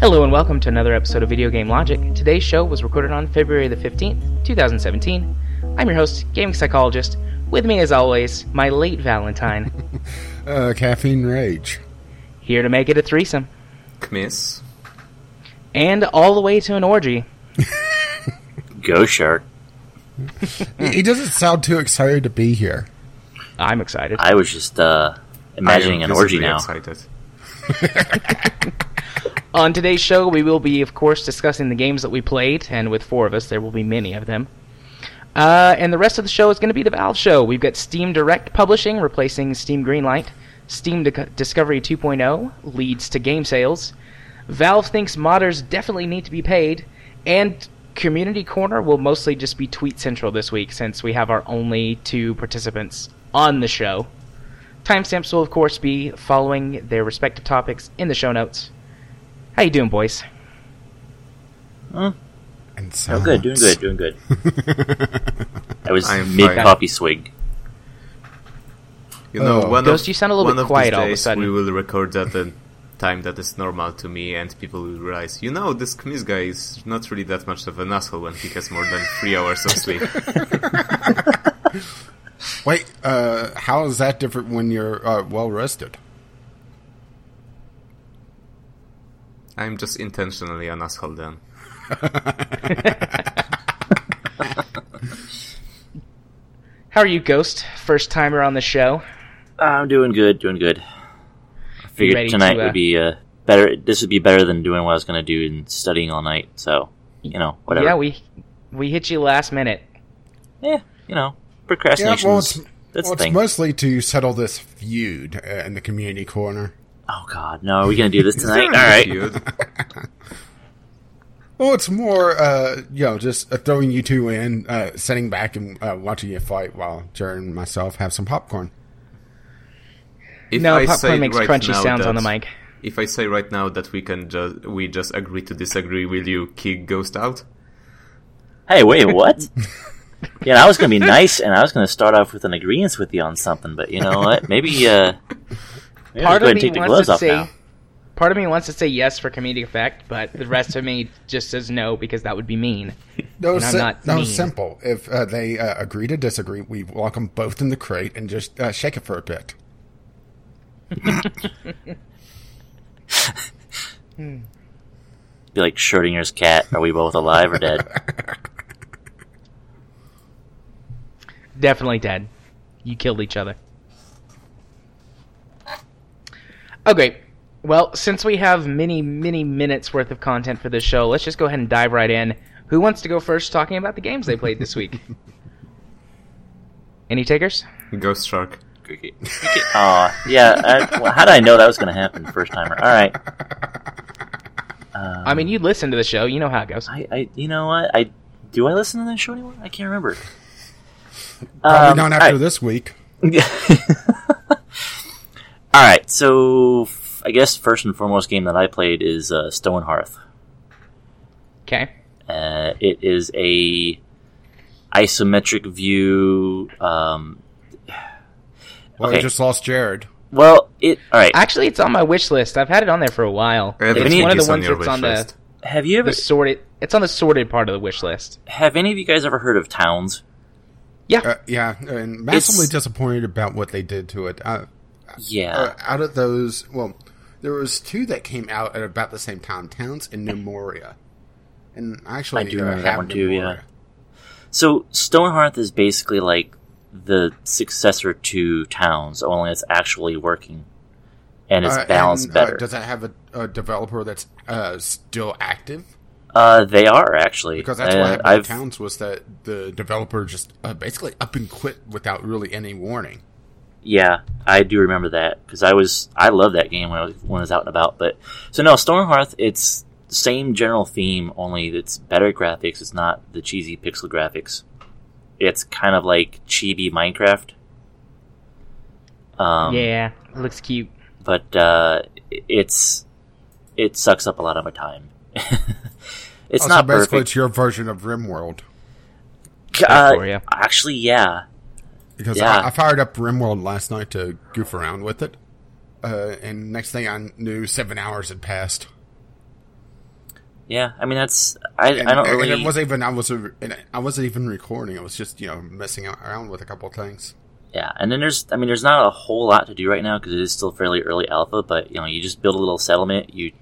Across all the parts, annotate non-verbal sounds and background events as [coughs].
Hello and welcome to another episode of Video Game Logic. Today's show was recorded on February the 15th, 2017. I'm your host, gaming psychologist. With me, as always, my late Valentine. [laughs] Uh, caffeine rage. Here to make it a threesome. Kmiss. And all the way to an orgy. Ghost Shark. He he doesn't sound too excited to be here. I'm excited. I was just uh, imagining an orgy now. [laughs] On today's show, we will be, of course, discussing the games that we played, and with four of us, there will be many of them. Uh, and the rest of the show is going to be the Valve show. We've got Steam Direct Publishing replacing Steam Greenlight. Steam Di- Discovery 2.0 leads to game sales. Valve thinks modders definitely need to be paid. And Community Corner will mostly just be Tweet Central this week since we have our only two participants on the show. Timestamps will, of course, be following their respective topics in the show notes. How you doing, boys? Huh? And Oh, good, doing silence. good, doing good. [laughs] I was mid fine. coffee swig. You know, Oh. one Ghost, of, you sound a little one bit of quiet these all of a days sudden. We will record at a time that is normal to me, and people will realize, you know, this Kmiss guy is not really that much of an asshole when he has more than three hours of sleep. [laughs] Wait, uh, how is that different when you're uh, well rested? I'm just intentionally an asshole then. [laughs] How are you, Ghost? First timer on the show. I'm doing good, doing good. I figured tonight to, uh, would be uh, better. This would be better than doing what I was going to do and studying all night. So, you know, whatever. Yeah, we we hit you last minute. Yeah, you know, Yeah, procrastination. well, it's, that's well, it's mostly to settle this feud uh, in the community corner. oh God, no! Are we going to do this [laughs] tonight? there All any [laughs] Well, it's more, uh, you know, just uh, throwing you two in, uh, sitting back and uh, watching you fight while Jared and myself have some popcorn. If no, I popcorn say makes right crunchy now sounds on that- the mic. If I say right now that we can just we just agree to disagree, will you kick Ghost out? Hey, wait, what? [laughs] yeah, I was going to be nice, and I was going to start off with an agreement with you on something, but you know what? Maybe, uh, maybe Part I'll of go ahead and me take the wants gloves to off say, now. part of me wants to say yes for comedic effect, but the rest of me just says no because that would be mean. No, And I'm si- not no, mean. simple. If uh, they uh, agree to disagree, we lock them both in the crate and just uh, shake it for a bit. Hmm. Be like Schrodinger's cat. Are we both alive or dead? Definitely dead. You killed each other. Okay. Well, since we have many, many minutes worth of content for this show, let's just go ahead and dive right in. Who wants to go first talking about the games they played this week? [laughs] Any takers? Ghost Shark. [laughs] Aw, yeah. I, well, how did I know that was going to happen first timer? All right. I mean, you listen to the show, you know how it goes. I, I, you know what? I do I listen to this show anymore? I can't remember. Probably Um, not all after right. this week. [laughs] All right, so f- I guess first and foremost game that I played is uh, Stonehearth. Okay. Uh, it is a isometric view. Um, Well, Okay. I just lost Jared. well, it all right. Actually, it's on my wish list. I've had it on there for a while. Everything It's one of the ones your that's on list. the, have you ever the sorted. It's on the sorted part of the wish list. have any of you guys ever heard of Towns? Yeah. Uh, yeah, and massively It's- disappointed about what they did to it. Uh, Yeah, uh, out of those, well, there was two that came out at about the same time: Towns and Gnomoria. And actually, I do uh, remember that have one too, yeah. Gnomoria. So Stonehearth is basically like the successor to Towns, only it's actually working and it's Uh, balanced and, uh, better. does that have a, a developer that's uh, still active? Uh, they are actually Because that's Uh, what happened I've with Towns was that the developer just uh, basically up and quit without really any warning. yeah, I do remember that because I was I love that game when I was when I was out and about. But so no, Stonehearth, it's same general theme, only it's better graphics. It's not the cheesy pixel graphics. It's kind of like chibi Minecraft. Um, yeah. Looks cute. but uh, it's it sucks up a lot of my time. [laughs] it's Oh, not so basically, perfect. it's your version of RimWorld. Uh, for ya. actually, yeah. Because Yeah. I, I fired up RimWorld last night to goof around with it, uh, and next thing I knew, seven hours had passed. Yeah, I mean that's I, And, I don't and really it wasn't even I was I wasn't even recording. It was just you know messing around with a couple of things. Yeah, and then there's, I mean, there's not a whole lot to do right now because it is still fairly early alpha. But you know, you just build a little settlement, you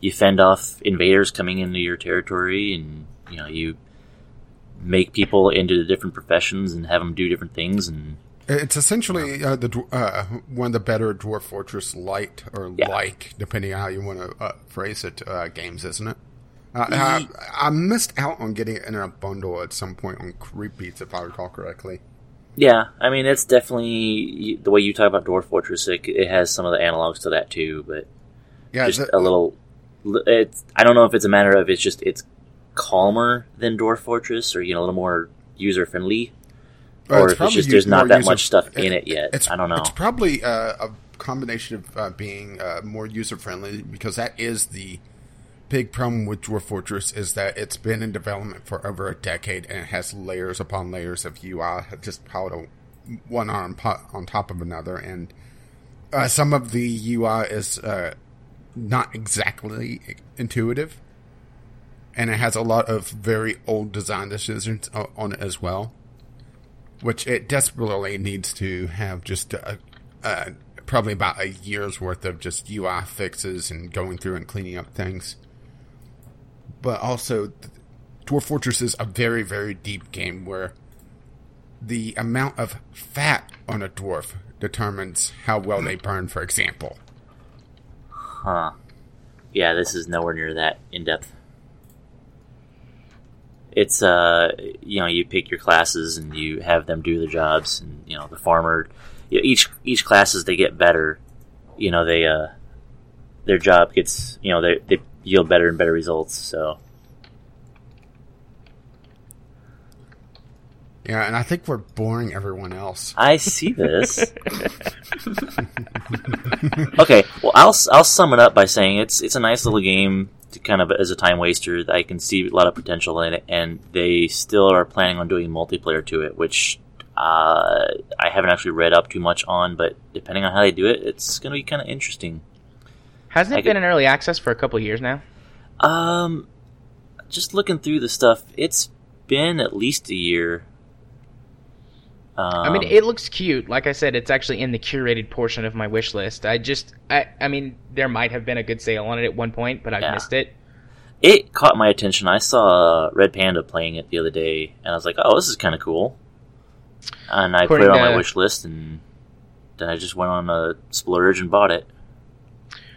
you fend off invaders coming into your territory, and you know, you make people into the different professions and have them do different things. And It's essentially uh, the uh, one of the better Dwarf Fortress light or Yeah. like, depending on how you want to uh, phrase it, uh, games, isn't it? Uh, I, I missed out on getting it in a bundle at some point on Creepbeats, if I recall correctly. yeah, I mean, it's definitely the way you talk about Dwarf Fortress. It, it has some of the analogs to that too, but Yeah, just the- a little. It's I don't know if it's a matter of it's just it's calmer than Dwarf Fortress, or you know, a little more user friendly. Uh, or it's if it's just there's not that user- much stuff in it yet. It's, I don't know. It's probably uh, a combination of uh, being uh, more user friendly because that is the big problem with Dwarf Fortress is that it's been in development for over a decade and it has layers upon layers of UI just piled on one po- on top of another, and uh, some of the UI is uh, not exactly intuitive. And it has a lot of very old design decisions on it as well which it desperately needs to have just a, uh, probably about a year's worth of just UI fixes and going through and cleaning up things. But also, Dwarf Fortress is a very, very deep game where the amount of fat on a dwarf determines how well they burn, for example. Huh. Yeah, this is nowhere near that in depth. It's uh, you know, you pick your classes and you have them do the jobs, and you know, the farmer. You know, each each classes they get better, you know, they uh, their job gets you know they they yield better and better results. So Yeah, and I think we're boring everyone else. I see this. [laughs] okay, well, I'll I'll sum it up by saying it's it's a nice little game to kind of as a time waster. I can see a lot of potential in it, and they still are planning on doing multiplayer to it, which uh, I haven't actually read up too much on. But depending on how they do it, it's going to be kind of interesting. Hasn't it I been could- in early access for a couple years now? Um, just looking through the stuff, it's been at least a year. Um, I mean, it looks cute. Like I said, it's actually in the curated portion of my wish list. I just, I, I mean, there might have been a good sale on it at one point, but I Yeah. missed it. it caught my attention. I saw Red Panda playing it the other day, and I was like, "Oh, this is kind of cool." And I put it on my wish list, and then I just went on a splurge and bought it.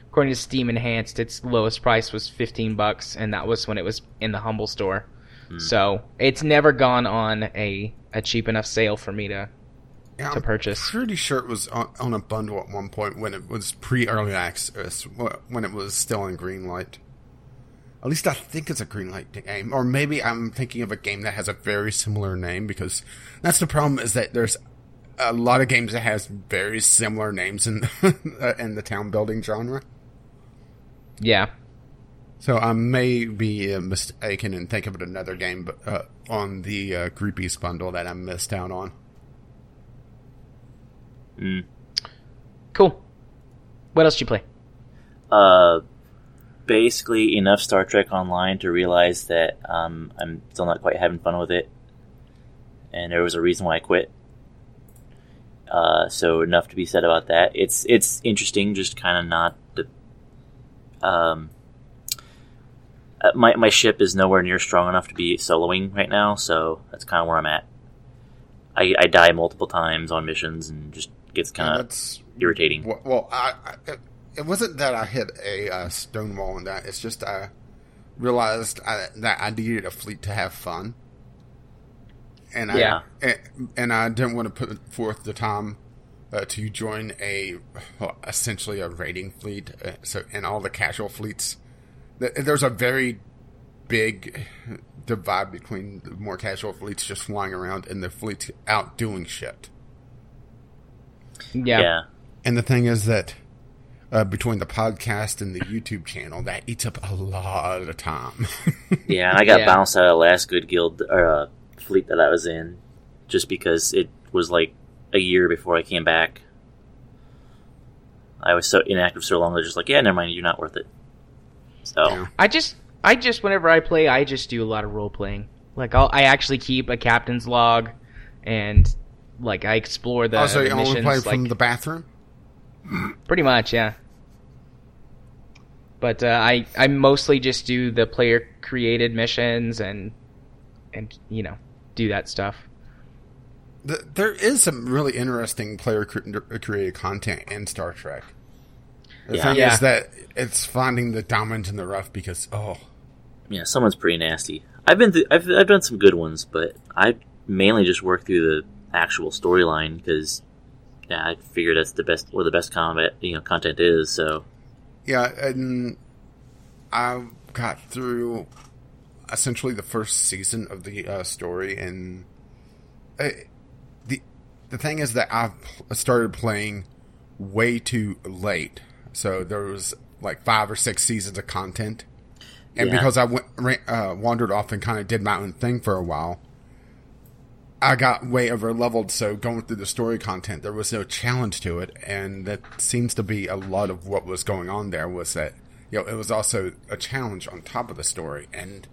According to Steam Enhanced, its lowest price was fifteen bucks, and that was when it was in the Humble store. Hmm. So it's never gone on a a cheap enough sale for me to. Yeah, to I'm purchase. Pretty sure it was on, on a bundle at one point when it was pre-early access, when it was still in Greenlight. At least I think it's a Greenlight game, or maybe I'm thinking of a game that has a very similar name because that's the problem is that there's a lot of games that has very similar names in [laughs] in the town building genre. Yeah, So I may be uh, mistaken and think of it another game, but uh, on the uh, Creepies bundle that I missed out on. Mm. cool. What else did you play? Uh, basically enough Star Trek Online to realize that um, I'm still not quite having fun with it, and there was a reason why I quit. Uh, so enough to be said about that. It's it's interesting, just kind of not the. Um, uh, my my ship is nowhere near strong enough to be soloing right now, so that's kind of where I'm at. I, I die multiple times on missions and just gets kind of irritating. Well, well I, I, it- it wasn't that I hit a uh, stone wall in that. It's just I realized I, that I needed a fleet to have fun, and I Yeah. and, and I didn't want to put forth the time uh, to join a well, essentially a raiding fleet. Uh, so and all the casual fleets, th- there's a very big divide between the more casual fleets just flying around and the fleets out doing shit. Yeah. yeah. And the thing is that uh, between the podcast and the YouTube channel, that eats up a lot of time. [laughs] Yeah, and I got Yeah. bounced out of the last good guild or uh, fleet that I was in, just because it was like a year before I came back. I was so inactive so long. They're just like, yeah, never mind, you're not worth it. So I just, I just, whenever I play, I just do a lot of role playing. Like, I'll, I actually keep a captain's log, and like I explore the, also, the you only play like, from the bathroom. Pretty much, yeah. But uh, I I mostly just do the player created missions and and you know do that stuff. Th- There is some really interesting player cre- created content in Star Trek. The Yeah. thing Yeah. is that it's finding the diamond in the rough because oh, yeah, someone's pretty nasty. I've been through, I've I've done some good ones, but I mainly just work through the actual storyline because yeah, I figure that's the best where the best combat you know content is. So yeah, and I got through essentially the first season of the uh, story, and the thing is that I started playing way too late, so there was like five or six seasons of content, and Yeah. because I went uh, wandered off and kind of did my own thing for a while. I got way over leveled, so going through the story content, there was no challenge to it, and that seems to be a lot of what was going on there. Was that you know it was also a challenge on top of the story, and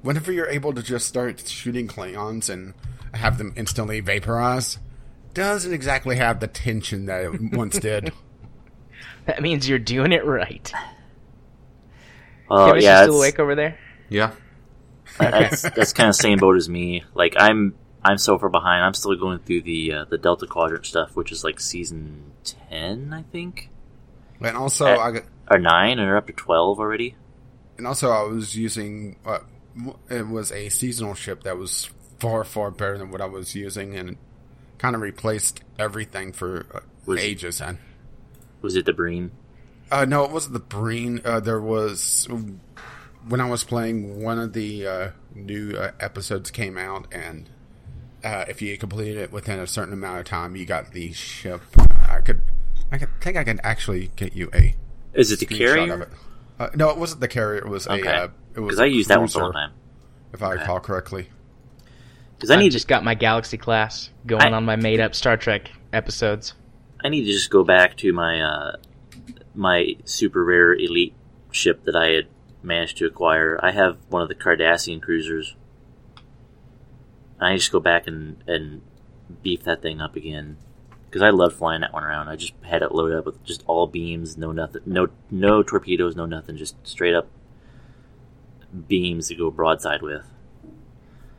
whenever you're able to just start shooting Klingons and have them instantly vaporize, doesn't exactly have the tension that it [laughs] once did. That means you're doing it right. uh, Kim, is yeah, still it's- awake over there? Yeah. [laughs] that's that's kind of same boat as me. Like I'm I'm so far behind. I'm still going through the uh, the Delta Quadrant stuff, which is like season ten, I think, And also, Uh, I got, or nine, or up to twelve already. and also I was using uh, it was a seasonal ship that was far far better than what I was using, and kind of replaced everything for uh, Was- ages. And Was it the Breen? uh, no, it wasn't the Breen. Uh, there was when I was playing one of the uh, new uh, episodes came out, and uh, if you completed it within a certain amount of time, you got the ship. I could, I could think I can actually get you a Is it the carrier? of it. Uh, no, it wasn't the carrier. It was Okay. a. Uh, it was Because I a use that one all the time. if I recall correctly. Because I need just got my Galaxy class going I- on my made up Star Trek episodes. I need to just go back to my uh, my super rare elite ship that I had managed to acquire. I have one of the Cardassian cruisers. I just go back and and beef that thing up again because I love flying that one around. I just had it loaded up with just all beams, no nothing, no no torpedoes, no nothing, just straight up beams to go broadside with.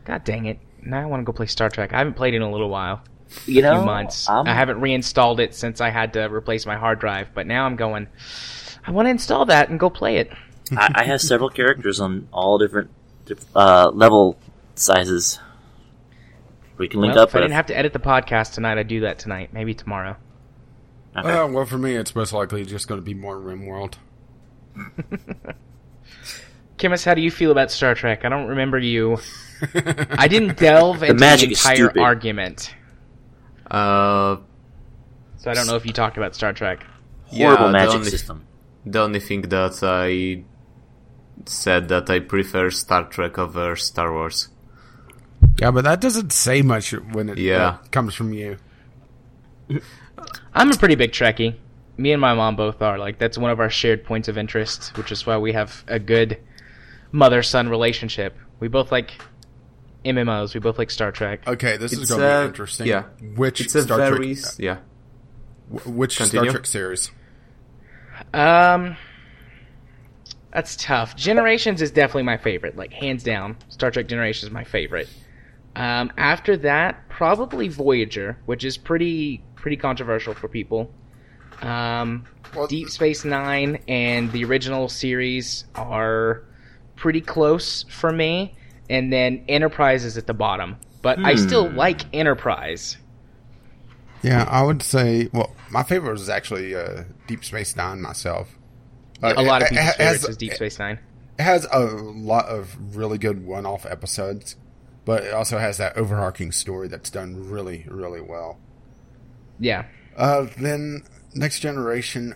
God dang it! Now I want to go play Star Trek. I haven't played it in a little while, You a know, few months. I'm- I haven't reinstalled it since I had to replace my hard drive. But now I'm going. I want to install that and go play it. I, I have several characters on all different uh, level sizes. We can link Well, up if I didn't have to edit the podcast tonight, I'd do that tonight. Maybe tomorrow. Okay. Uh, well, for me, it's most likely just going to be more RimWorld. [laughs] Kimus, how do you feel about Star Trek? I don't remember you. I didn't delve [laughs] into the, magic is entire argument, Uh, so I don't know if you talked about Star Trek. Horrible yeah, the magic only- system. The only thing that I said that I prefer Star Trek over Star Wars. Yeah, but that doesn't say much when it Yeah. uh, comes from you. I'm a pretty big Trekkie. Me and my mom both are. Like that's one of our shared points of interest, which is why we have a good mother-son relationship. We both like MMOs. We both like Star Trek. Okay, this is It's going to a- be interesting. yeah. Which It's a Star very Trek? yeah. which Continue. Star Trek series? Um, that's tough. Generations is definitely my favorite, like hands down. Star Trek Generations is my favorite. Um, after that, probably Voyager, which is pretty pretty controversial for people. Um, Well, Deep Space Nine and the original series are pretty close for me, and then Enterprise is at the bottom. But I still Hmm. like Enterprise. Yeah, I would say. Well, my favorite was actually uh, Deep Space Nine myself. Uh, A lot of it- it people's has- favorites is Deep Space Nine. It has a lot of really good one-off episodes, but it also has that overarching story that's done really, really well. Yeah. Uh, then Next Generation,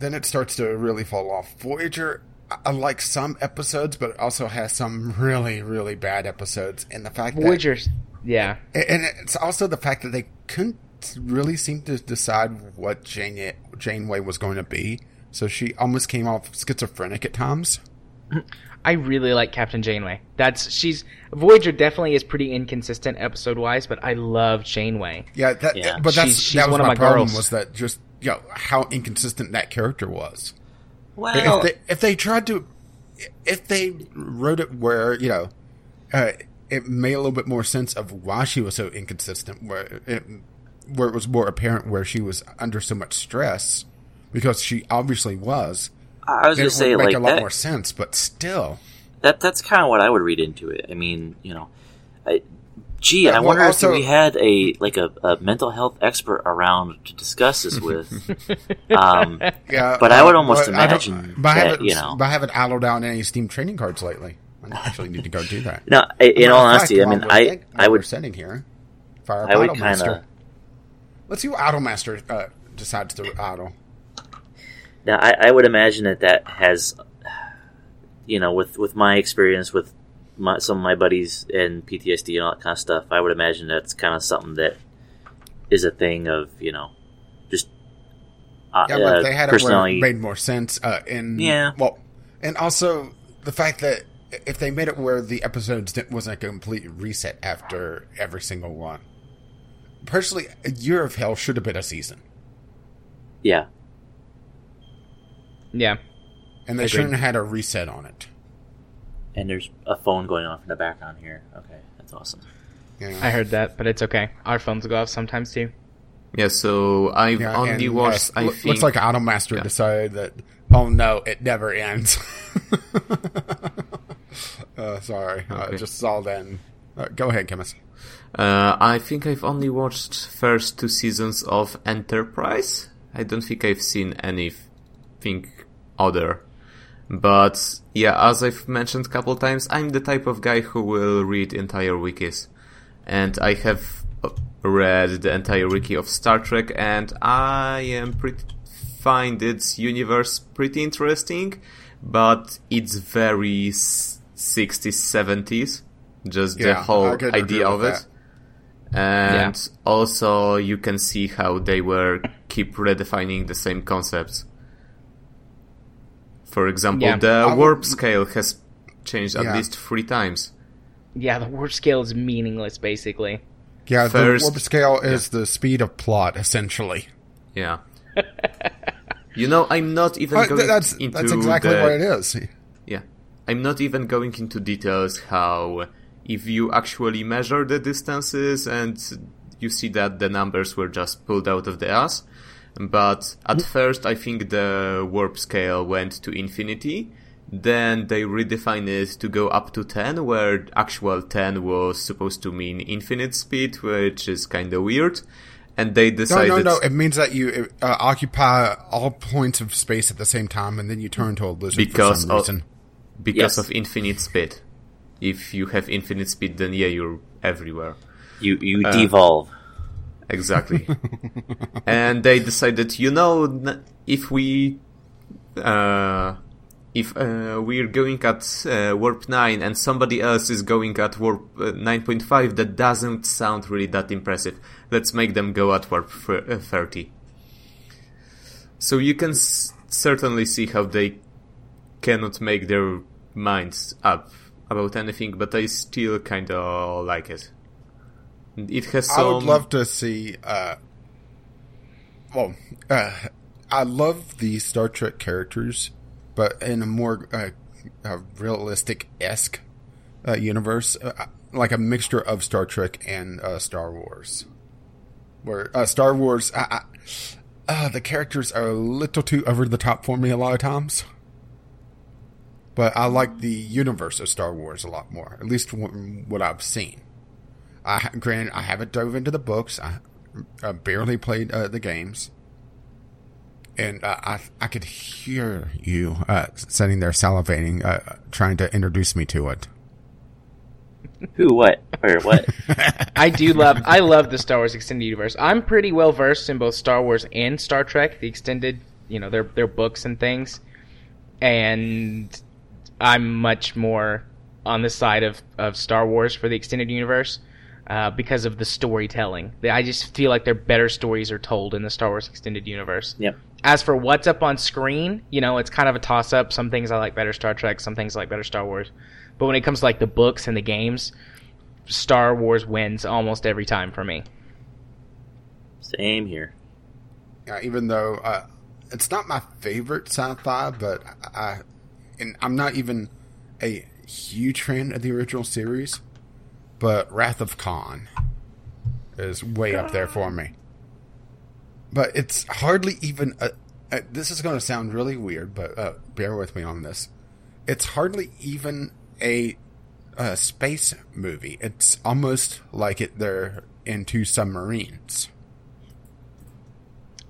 then it starts to really fall off. Voyager, I, I like some episodes, but it also has some really, really bad episodes. And the fact that Voyager's, yeah. And it's also the fact that they couldn't really seem to decide what Jane Janeway was going to be. So she almost came off schizophrenic at times. [clears throat] I really like Captain Janeway. That's she's Voyager definitely is pretty inconsistent episode wise, but I love Janeway. Yeah, that, Yeah. but that's She's- she's that was one of my, my problem girls. was that just you know how inconsistent that character was. Well, if they if they tried to if they wrote it where you know uh, it made a little bit more sense of why she was so inconsistent where it where it was more apparent where she was under so much stress because she obviously was I was it gonna would say make like a lot that, more sense but still that that's kind of what I would read into it. I mean, you know, I, gee, Yeah, I wonder also- if we had a like a, a mental health expert around to discuss this with. [laughs] um, yeah But I would uh, almost but I imagine but I that, haven't you know- but I haven't idled out any steam training cards lately. I actually need to go do that. No, I- in all of fact, honesty, I mean, I think- I while would sitting here fire I would kind of let's see what Idlemaster uh, decides to idle now I, I would imagine that that has, you know, with with my experience with my, some of my buddies and PTSD and all that kind of stuff, I would imagine that's kind of something that is a thing of you know, just uh, Yeah, but uh, they had it where it made more sense. Uh, in Yeah. well, and also the fact that if they made it where the episodes didn't, wasn't a complete reset after every single one. Personally, a year of hell should have been a season, yeah, Yeah. and they Agreed. shouldn't have had a reset on it. And there's a phone going off in the background here. Okay, that's awesome. Yeah. I heard that, but it's okay. Our phones go off sometimes too. Yeah, so I've Yeah, only and, watched. uh, I loo- think looks like Automaster yeah. decided that. Oh no, it never ends. [laughs] uh, sorry, I just saw that. and- Uh, go ahead, Kmiss. Uh, I think I've only watched first two seasons of Enterprise. I don't think I've seen anything other. But yeah, as I've mentioned a couple times, I'm the type of guy who will read entire wikis. And I have uh, read the entire wiki of Star Trek and I am pretty, find its universe pretty interesting, but it's very 60s, 70s. Just the Yeah, I whole idea of with it. And also you can see how they were keep redefining the same concepts. For example, Yeah. the I would- warp scale has changed at Yeah. least three times. Yeah, the warp scale is meaningless basically. Yeah, First- the warp scale is the speed of plot, essentially. Yeah. you know, I'm not even Uh, going that's into that's exactly the, what it is. Yeah. I'm not even going into details how if you actually measure the distances and you see that the numbers were just pulled out of the ass. But at first I think the warp scale went to infinity. Then they redefined it to go up to 10, where actual 10 was supposed to mean infinite speed, which is kinda weird. And they decided no, no. No. It means that you uh, occupy all points of space at the same time, and then you turn to a lizard Because for some of- reason. because Yes. of infinite speed. If you have infinite speed, then yeah, you're everywhere. You you Uh, devolve. Exactly. [laughs] and they decided, you know, if we, uh, if uh, we're going at uh, warp 9 and somebody else is going at warp uh, 9.5, that doesn't sound really that impressive. Let's make them go at warp uh, 30. So you can s- certainly see how they cannot make their minds up about anything, but I still kinda like it. It has some. I would love to see. Uh, well, uh, I love the Star Trek characters, but in a more uh, uh, realistic esque uh, universe, uh, like a mixture of Star Trek and uh, Star Wars. Where uh, Star Wars, I, I, uh, the characters are a little too over the top for me a lot of times. But I like the universe of Star Wars a lot more, at least from what I've seen. I granted I haven't dove into the books. I, I barely played uh, the games, and uh, I I could hear you uh, sitting there salivating, uh, trying to introduce me to it. Who? What? Or what? [laughs] I do love I love the Star Wars extended universe. I'm pretty well versed in both Star Wars and Star Trek, the extended you know their their books and things, and I'm much more on the side of of Star Wars for the extended universe. Uh, because of the storytelling, I just feel like their better stories are told in the Star Wars extended universe. Yep. As for what's up on screen, you know, it's kind of a toss up. Some things I like better Star Trek, some things I like better Star Wars. But when it comes to like the books and the games, Star Wars wins almost every time for me. Same here. Uh, even though uh, it's not my favorite sci-fi, but I, and I'm not even a huge fan of the original series, but Wrath of Khan is way up there for me. But it's hardly even a. a this is going to sound really weird, but uh, bear with me on this. It's hardly even a, a space movie. It's almost like it they're into submarines.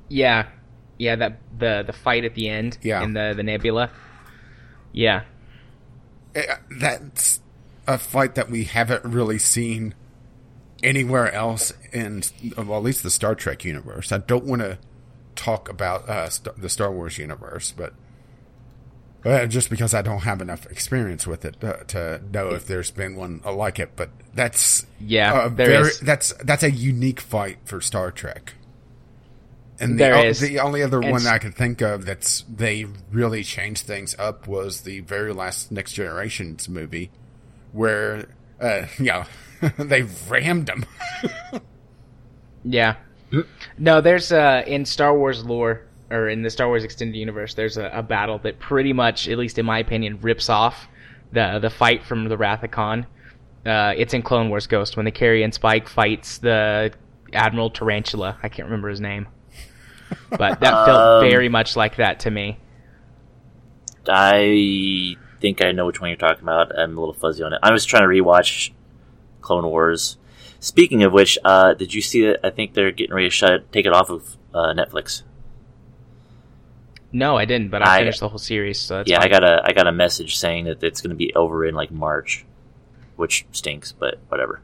Yeah, yeah. That the the fight at the end. Yeah. In the the nebula. Yeah. Eh, that's a fight that we haven't really seen anywhere else in, well, at least the Star Trek universe. I don't want to talk about uh, st- the Star Wars universe, but uh, just because I don't have enough experience with it uh, to know if there's been one like it. But that's Yeah, very, is. that's that's a unique fight for Star Trek. And the, o- the only other And one I can think of that's they really changed things up was the very last Next Generations movie, where uh, [laughs] you [laughs] know they rammed him. Yeah. No, there's uh in Star Wars lore or in the Star Wars extended universe, there's a, a battle that pretty much, at least in my opinion, rips off the the fight from the Wrath of Khan. Uh, it's in Clone Wars Ghost when the Carrion Spike fights the Admiral Tarantula. I can't remember his name, but that felt [laughs] Um, very much like that to me. I think I know which one you're talking about. I'm a little fuzzy on it. I was trying to rewatch Clone Wars. Speaking of which, uh, did you see that? I think they're getting ready to shut it, take it off of uh, Netflix. No, I didn't, but I, I- finished the whole series. So that's yeah, I got a I got a message saying that it's going to be over in like March, which stinks, but whatever.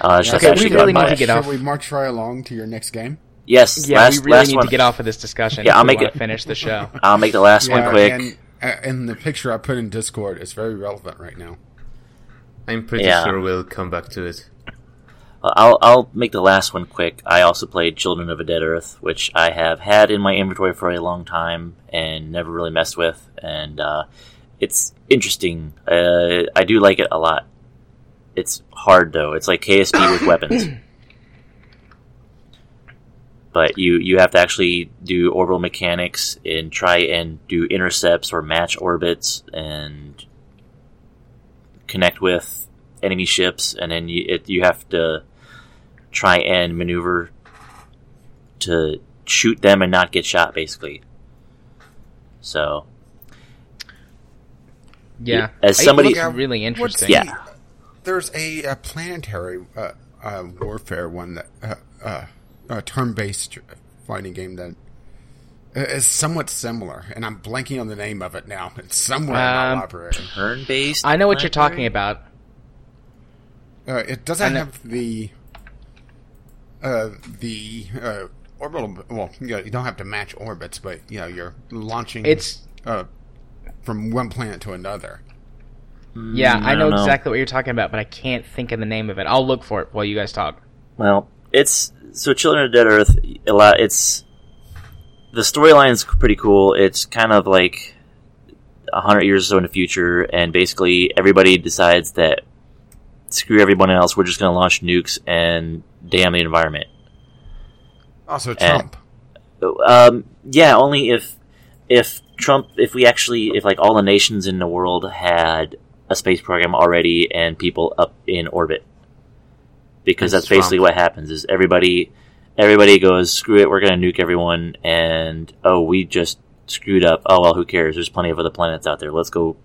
Uh, it's just Okay, we actually really got need my- to get Should off. we march right along to your next game? Yes, Yeah, last, we really last need one. to get off of this discussion. Yeah, if I'll we make wanna it- finish the show. I'll make the last one quick. And, the picture I put in Discord is very relevant right now. I'm pretty Yeah. sure we'll come back to it. I'll I'll make the last one quick. I also played Children of a Dead Earth, which I have had in my inventory for a long time and never really messed with, and uh, it's interesting. Uh, I do like it a lot. It's hard though. It's like KSP with weapons, [clears throat] but you you have to actually do orbital mechanics and try and do intercepts or match orbits and connect with enemy ships, and then you it, you have to try and maneuver to shoot them and not get shot, basically. So Yeah, As somebody- it's Yeah, really interesting. the- Yeah. There's a, a planetary uh, uh, warfare one that uh, uh, a turn-based fighting game that is somewhat similar, and I'm blanking on the name of it now. [laughs] It's somewhere in my Um, library. turn based. I know what you're talking about. Uh, it doesn't know- have the uh, the uh, orbital. Well, you, know, you don't have to match orbits, but you know you're launching. It's- uh, from one planet to another. Yeah, I, know know. exactly what you're talking about, but I can't think of the name of it. I'll look for it while you guys talk. Well, it's so Children of Dead Earth. A lot. It's the storyline's pretty cool. It's kind of like a hundred years or so in the future, and basically everybody decides that screw everyone else. We're just going to launch nukes and damn the environment. Also, Trump. Um, yeah, only if if Trump, if we actually, if like all the nations in the world had a space program already and people up in orbit, because That's that's basically what happens. Is everybody everybody goes screw it, we're going to nuke everyone, and oh, we just screwed up. Oh well, who cares? There's plenty of other planets out there. Let's go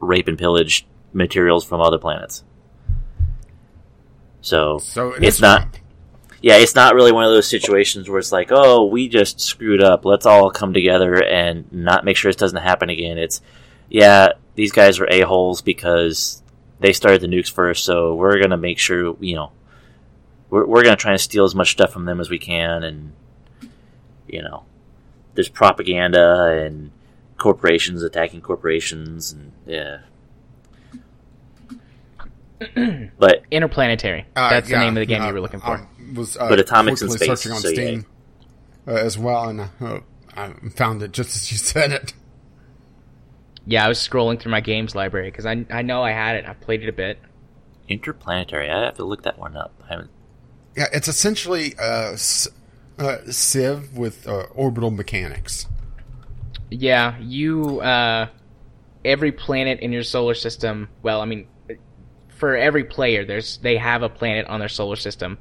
rape and pillage materials from other planets. So so it it's not- Trump. yeah, it's not really one of those situations where it's like, oh, we just screwed up. Let's all come together and not make sure this doesn't happen again. It's, yeah, these guys are a-holes because they started the nukes first, so we're going to make sure, you know, we're, we're going to try and steal as much stuff from them as we can, and, you know, there's propaganda and corporations attacking corporations, and yeah. [clears throat] but Interplanetary. Uh, That's yeah, the name of the game uh, you were looking for. I was, uh, But Atomics in quickly Space, searching on so yeah. Steam uh, as well, and uh, I found it just as you said it. Yeah, I was scrolling through my games library because I I know I had it. I played it a bit. interplanetary, I have to look that one up. I haven't. Yeah, it's essentially uh, s- uh, Civ with uh, orbital mechanics. Yeah, you uh every planet in your solar system, well, I mean for every player there's they have a planet on their solar system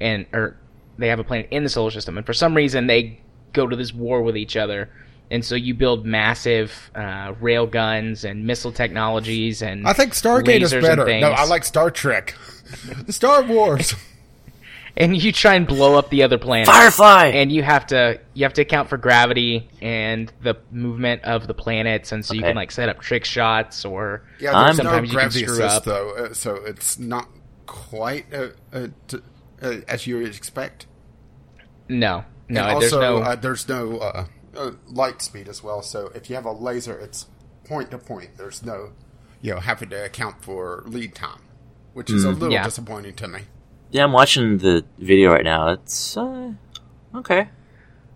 and or they have a planet in the solar system and for some reason they go to this war with each other. And so you build massive uh, rail guns and missile technologies and I think Stargate is better. No. I like Star Trek, [laughs] Star Wars. [laughs] and you try and blow up the other planet. Firefly. and you have to you have to account for gravity and the movement of the planets, and so you can like set up trick shots or Yeah, I'm- there's no Sometimes you can gravity screw assist up. though, uh, so it's not quite uh, uh, t- uh, as you would expect. no, no. and there's also, no uh, there's no uh, light speed as well. So if you have a laser, it's point to point. There's no, you know, having to account for lead time, which is a little Yeah. disappointing to me. Yeah, I'm watching the video right now. It's uh, okay.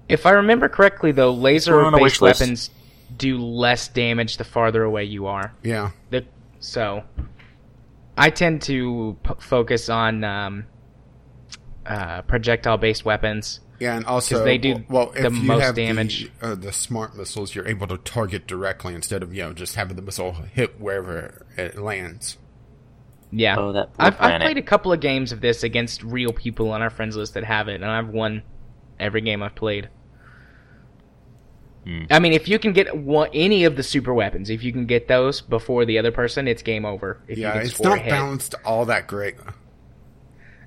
If I remember correctly, though, laser on a wish based weapons do less damage the farther away you are. Yeah, The, so I tend to p- focus on um, uh, projectile based weapons. Yeah, and also 'Cause they do well. If the you most have damage. the, uh, the smart missiles, you're able to target directly instead of you know just having the missile hit wherever it lands. Yeah, Oh, that I've, I've played a couple of games of this against real people on our friends list that have it, and I've won every game I've played. Hmm. I mean, if you can get one, any of the super weapons, if you can get those before the other person, it's game over. If you Yeah, can it's score not ahead. balanced all that great.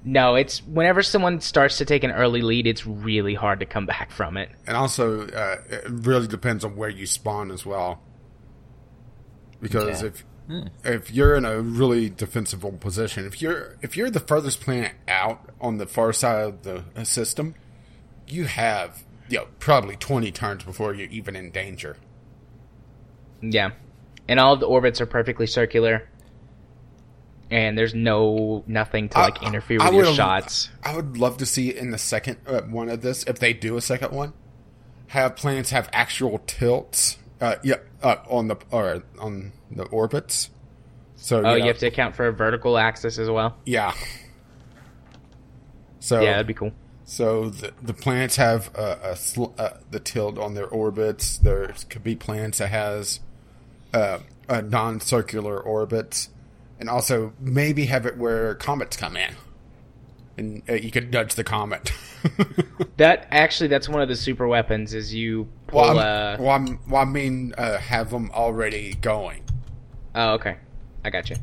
No, it's whenever someone starts to take an early lead, it's really hard to come back from it. And also, uh, it really depends on where you spawn as well. Because Okay. if if you're in a really defensible position, if you're if you're the furthest planet out on the far side of the uh, system, you have you know probably twenty turns before you're even in danger. Yeah, and all of the orbits are perfectly circular, and there's no nothing to like I- interfere I with your shots. I would love to see in the second uh, one of this, if they do a second one, have planets have actual tilts. Uh, yeah, uh, on the or on the orbits. So Oh, know, you have to account for a vertical axis as well. Yeah. So Yeah, that'd be cool. so the the planets have a, a sl- uh, the tilt on their orbits. There could be planets that has uh, a non-circular orbits, and also maybe have it where comets come in, and uh, you could nudge the comet. [laughs] That actually, that's one of the super weapons. Is you pull. well, uh, well, I'm, well, I mean, uh, have them already going, oh, okay, I got you.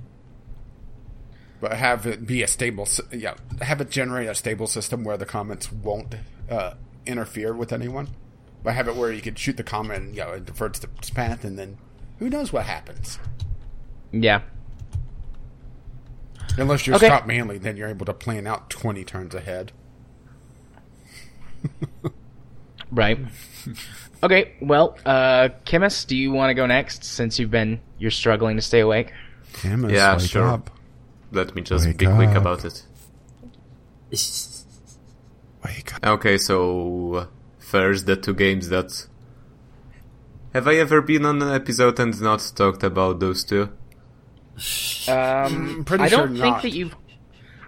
but have it be a stable. Yeah, have it generate a stable system where the comets won't uh, interfere with anyone. But have it where you could shoot the comet and you know it diverts its path, and then who knows what happens. Yeah, Unless you're Okay. Scott Manley, then you're able to plan out twenty turns ahead. [laughs] right. okay, well, uh, Kmiss, do you want to go next since you've been you're struggling to stay awake? Camus, Yeah, sure. Up. Let me just Wake be quick up. about it. Wake up. Okay, so first the two games that have I ever been on an episode and not talked about those two? Um, pretty I don't sure think not. that you've.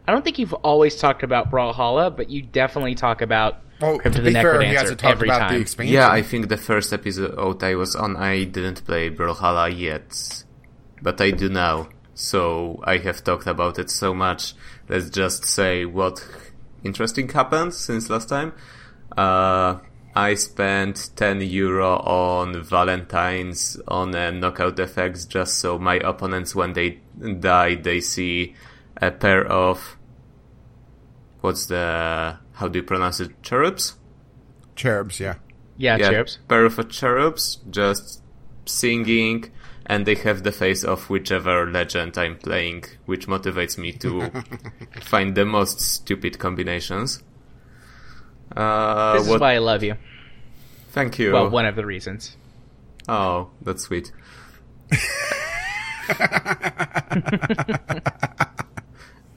I don't think you've always talked about Brawlhalla, but you definitely talk about Well, Crypt to of the be fair, he Necrodancer hasn't talked every about time. the expansion. Yeah, I think the first episode I was on, I didn't play Brawlhalla yet, but I do now. So I have talked about it so much. Let's just say what interesting happened since last time. Uh, I spent 10 euro on Valentine's on uh, knockout effects just so my opponents, when they die, they see a pair of what's the how do you pronounce it? Cherubs. cherubs. Yeah. yeah, cherubs. pair of cherubs just singing, and they have the face of whichever legend I'm playing, which motivates me to [laughs] find the most stupid combinations. Uh, This is why I love you. Thank you. Well, one of the reasons. Oh, that's sweet. [laughs]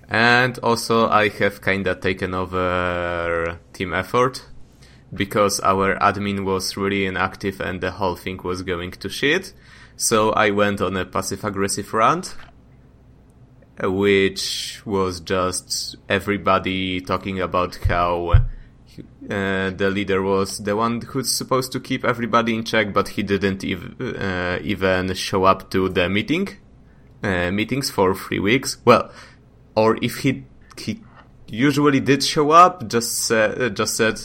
and also, I have kinda taken over team effort because our admin was really inactive and the whole thing was going to shit. So I went on a passive aggressive rant, which was just everybody talking about how uh, the leader was the one who's supposed to keep everybody in check, but he didn't ev- uh, even show up to the meeting uh, meetings for three weeks. Well, or if he he usually did show up, just just said,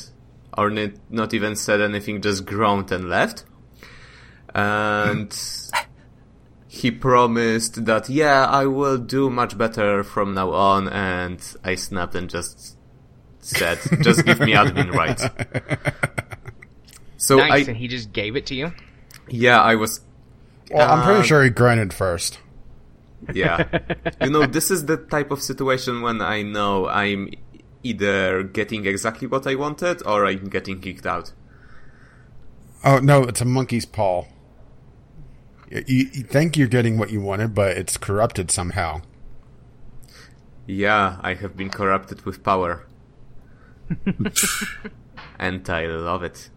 or not, not even said anything, just groaned and left. And [laughs] he promised that yeah, I will do much better from now on, and I snapped and just said, just give me admin rights. So nice, I, and he just gave it to you. yeah, I was Well, I'm Uh, pretty sure he grunted first. Yeah. [laughs] you know, this is the type of situation when I know I'm either getting exactly what I wanted or I'm getting kicked out. Oh no, it's a monkey's paw. You, you you think you're getting what you wanted, but it's corrupted somehow. Yeah, I have been corrupted with power. [laughs] and I love it.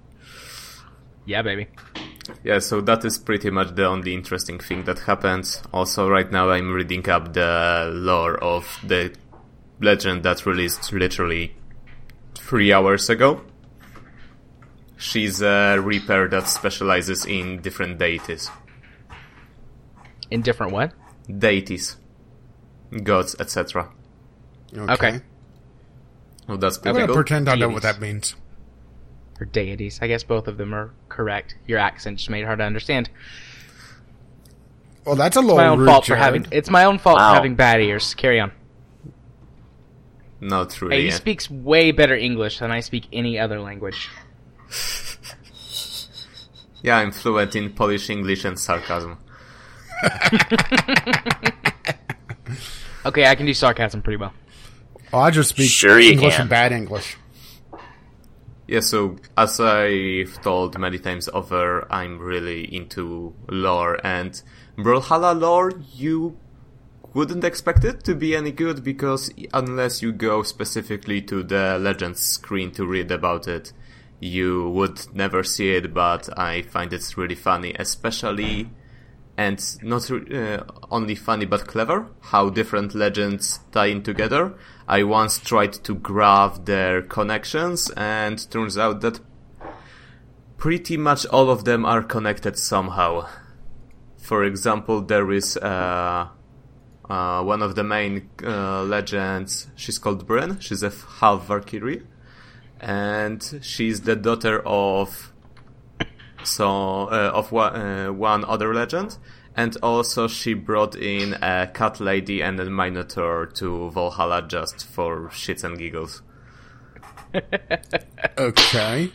Yeah, baby. Yeah, so that is pretty much the only interesting thing that happens. Also, right now I'm reading up the lore of the legend that released literally three hours ago. She's a reaper that specializes in different deities. In different what? Deities. Gods, etc. Okay. Oh, that's I'm gonna good. pretend I know what that means. Or deities. I guess both of them are correct. Your accent just made it hard to understand. Well, that's a little My own rude, fault for having. It's my own fault Wow. for having bad ears. Carry on. Not Hey, really. he speaks way better English than I speak any other language. [laughs] Yeah, I'm fluent in Polish, English, and sarcasm. [laughs] Okay, I can do sarcasm pretty well. Oh, I just speak Sure English can. and bad English. Yeah, so as I've told many times over, I'm really into lore and Brawlhalla lore, you wouldn't expect it to be any good because unless you go specifically to the Legends screen to read about it, you would never see it, but I find it's really funny, especially and not uh, only funny but clever how different legends tie in together. I once tried to graph their connections and turns out that pretty much all of them are connected somehow. For example, there is uh, uh, one of the main uh, legends. She's called Bryn. She's a half Valkyrie, and she's the daughter of so uh, of one, uh, one other legend, and also she brought in a cat lady and a minotaur to Valhalla just for shits and giggles. [laughs] Okay.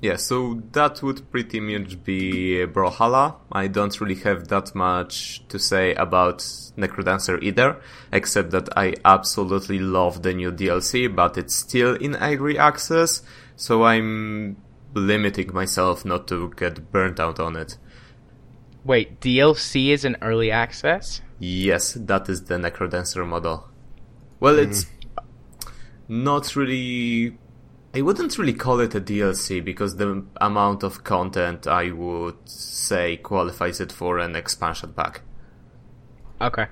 Yeah, so that would pretty much be Brawlhalla. I don't really have that much to say about Necrodancer either, except that I absolutely love the new DLC, but it's still in early access, so I'm limiting myself not to get burnt out on it. Wait, DLC is an early access? Yes, that is the Necrodancer model. Well, it's not really. I wouldn't really call it a DLC because the amount of content I would say qualifies it for an expansion pack. Okay.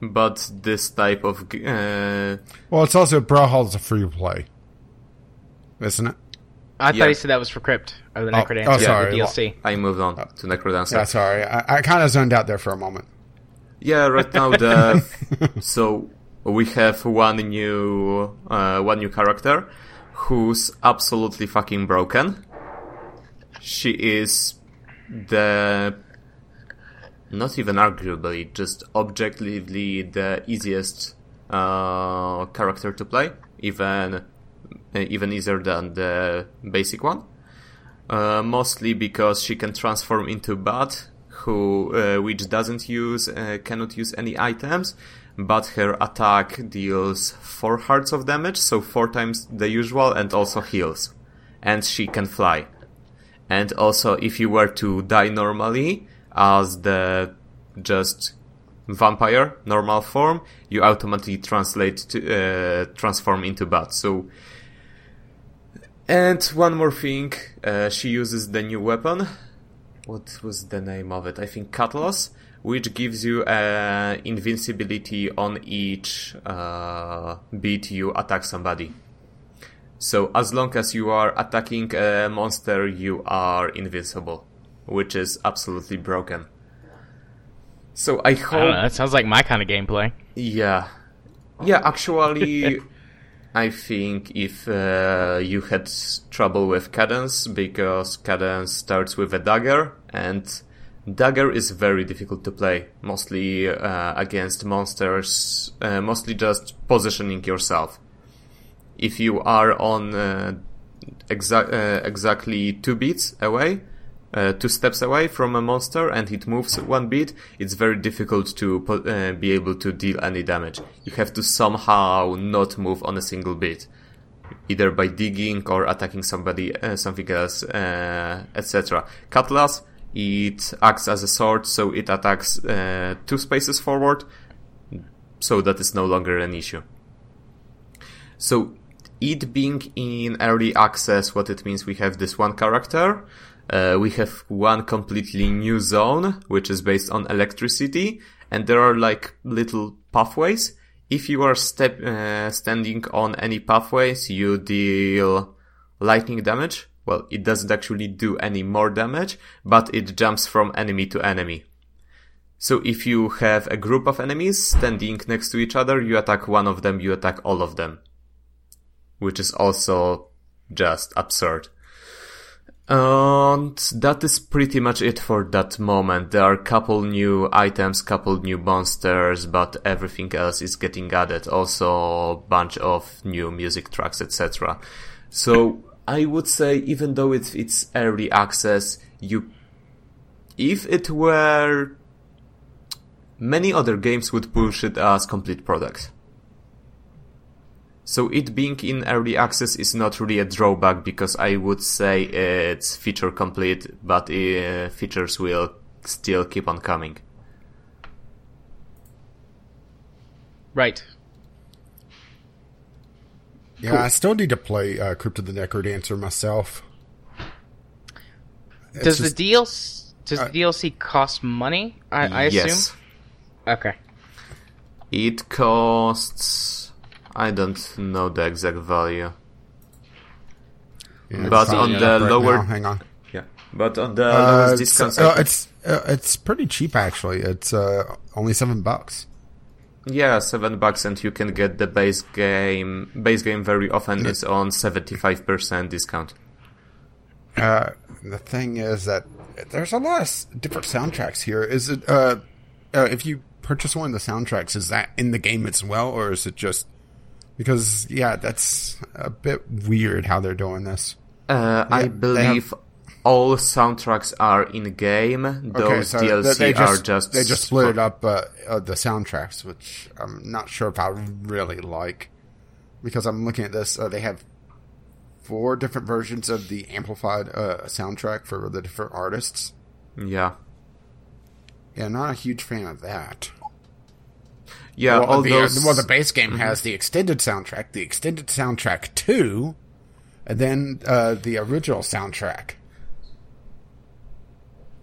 But this type of. Uh, Well, it's also Brawlhalla's a free play, isn't it? I Yeah. thought he said that was for Crypt or the Oh, Necrodancer, oh, the sorry. DLC. I moved on to Necrodancer. Yeah, sorry. I, I kind of zoned out there for a moment. Yeah, right now the [laughs] so we have one new uh, one new character who's absolutely fucking broken. She is the not even arguably just objectively the easiest uh, character to play, even even easier than the basic one. Uh, mostly because she can transform into Bat, who uh, which doesn't use uh, cannot use any items, but her attack deals four hearts of damage, so four times the usual, and also heals. and she can fly. And also, if you were to die normally as the just vampire normal form, you automatically translate to uh, transform into bat. So, and one more thing, uh, she uses the new weapon. What was the name of it? I think Cutlass, which gives you uh, invincibility on each uh, beat you attack somebody. So as long as you are attacking a monster, you are invincible, which is absolutely broken. So I I hope. don't know. That sounds like my kind of gameplay. Yeah. Yeah, actually, [laughs] I think if uh, you had trouble with Cadence, because Cadence starts with a dagger, and dagger is very difficult to play, mostly uh, against monsters, uh, mostly just positioning yourself. If you are on uh, exa- uh, exactly two beats away, uh, two steps away from a monster and it moves one beat, it's very difficult to uh, be able to deal any damage. You have to somehow not move on a single beat, either by digging or attacking somebody, uh, something else, uh, etc. Cutlass, it acts as a sword, so it attacks uh, two spaces forward, so that is no longer an issue. So it being in early access, what it means, we have this one character. Uh, we have one completely new zone, which is based on electricity, and there are like little pathways. If you are step, uh, standing on any pathways, you deal lightning damage. Well, it doesn't actually do any more damage, but it jumps from enemy to enemy. So if you have a group of enemies standing next to each other, you attack one of them, you attack all of them which is also just absurd. And that is pretty much it for that moment. There are a couple new items, couple new monsters, but everything else is getting added. Also, bunch of new music tracks, etc. So I would say, even though it's, it's early access, you, if it were, many other games would push it as complete products. So it being in early access is not really a drawback because I would say it's feature complete, but uh, features will still keep on coming. Right. Yeah, I still need to play uh, Crypt of the Necrodancer myself. It's Does just- the DLC does uh, the DLC cost money? I, I assume. Okay. It costs. I don't know the exact value. Yeah, but on the Right lower- now, hang on. Yeah, but on the Uh, lowest it's, discount, uh, it's uh, it's pretty cheap actually. It's uh, only seven bucks. yeah, seven bucks, and you can get the base game. Base game very often is on seventy five percent discount. Uh, the thing is that there's a lot of different soundtracks here. Is it uh, uh, if you purchase one of the soundtracks, is that in the game as well, or is it just because yeah, that's a bit weird how they're doing this. Uh, I Yeah, they believe all soundtracks are in game. Those th- DLC they are just they just split for- up uh, uh, the soundtracks, which I'm not sure if I really like because I'm looking at this. Uh, they have four different versions of the amplified uh, soundtrack for the different artists. Yeah, Yeah, not a huge fan of that. Yeah. well, all the, those. Mm-hmm. well, the base game has the extended soundtrack, the extended soundtrack two, and then uh, the original soundtrack.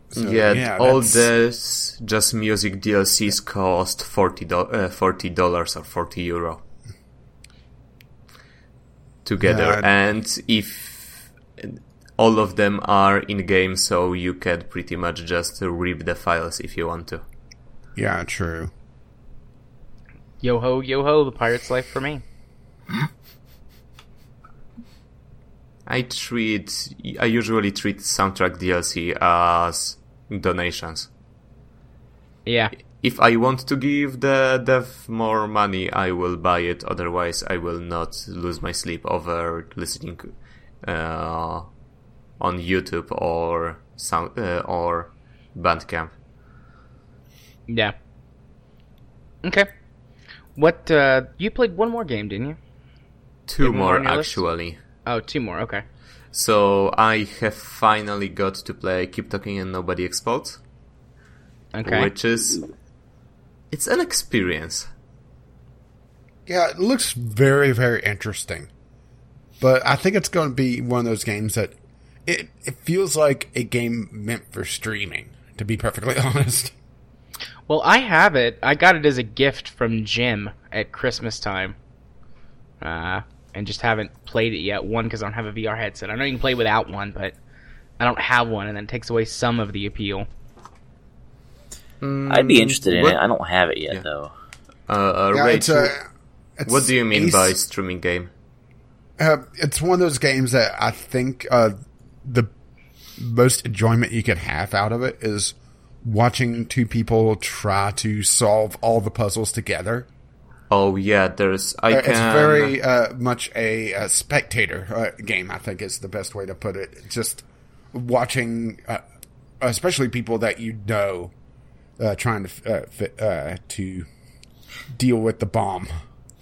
So, yeah, all that's- this just music DLCs cost forty uh, dollars or forty euro together, Yeah. and if all of them are in game, so you can pretty much just rip the files if you want to. Yeah, true. Yo ho, yo ho, the pirate's life for me. I treat, I usually treat soundtrack DLC as donations. Yeah. If I want to give the dev more money, I will buy it. Otherwise, I will not lose my sleep over listening uh, on YouTube or sound uh, or Bandcamp. Yeah. Okay. What uh you played one more game, didn't you? Two Any more more on your list? actually. Oh, two more. Okay. So I have finally got to play Keep Talking and Nobody Explodes, Okay. which is it's an experience. Yeah, it looks very, very interesting. But I think it's going to be one of those games that it it feels like a game meant for streaming. To be perfectly [laughs] honest. Well, I have it. I got it as a gift from Jim at Christmas time. Uh, and just haven't played it yet. One, because I don't have a VR headset. I know you can play without one, but I don't have one, and that takes away some of the appeal. I'd be interested in What- it. I don't have it yet Yeah. though. Uh, uh, Yeah, it's a, it's what do you mean Ace- by streaming game? Uh, it's one of those games that I think uh, the most enjoyment you can have out of it is watching two people try to solve all the puzzles together. Oh yeah, there's I Uh, can. It's very uh, much a, a spectator uh, game. I think is the best way to put it. Just watching, uh, especially people that you know, uh, trying to uh, fit, uh, to deal with the bomb.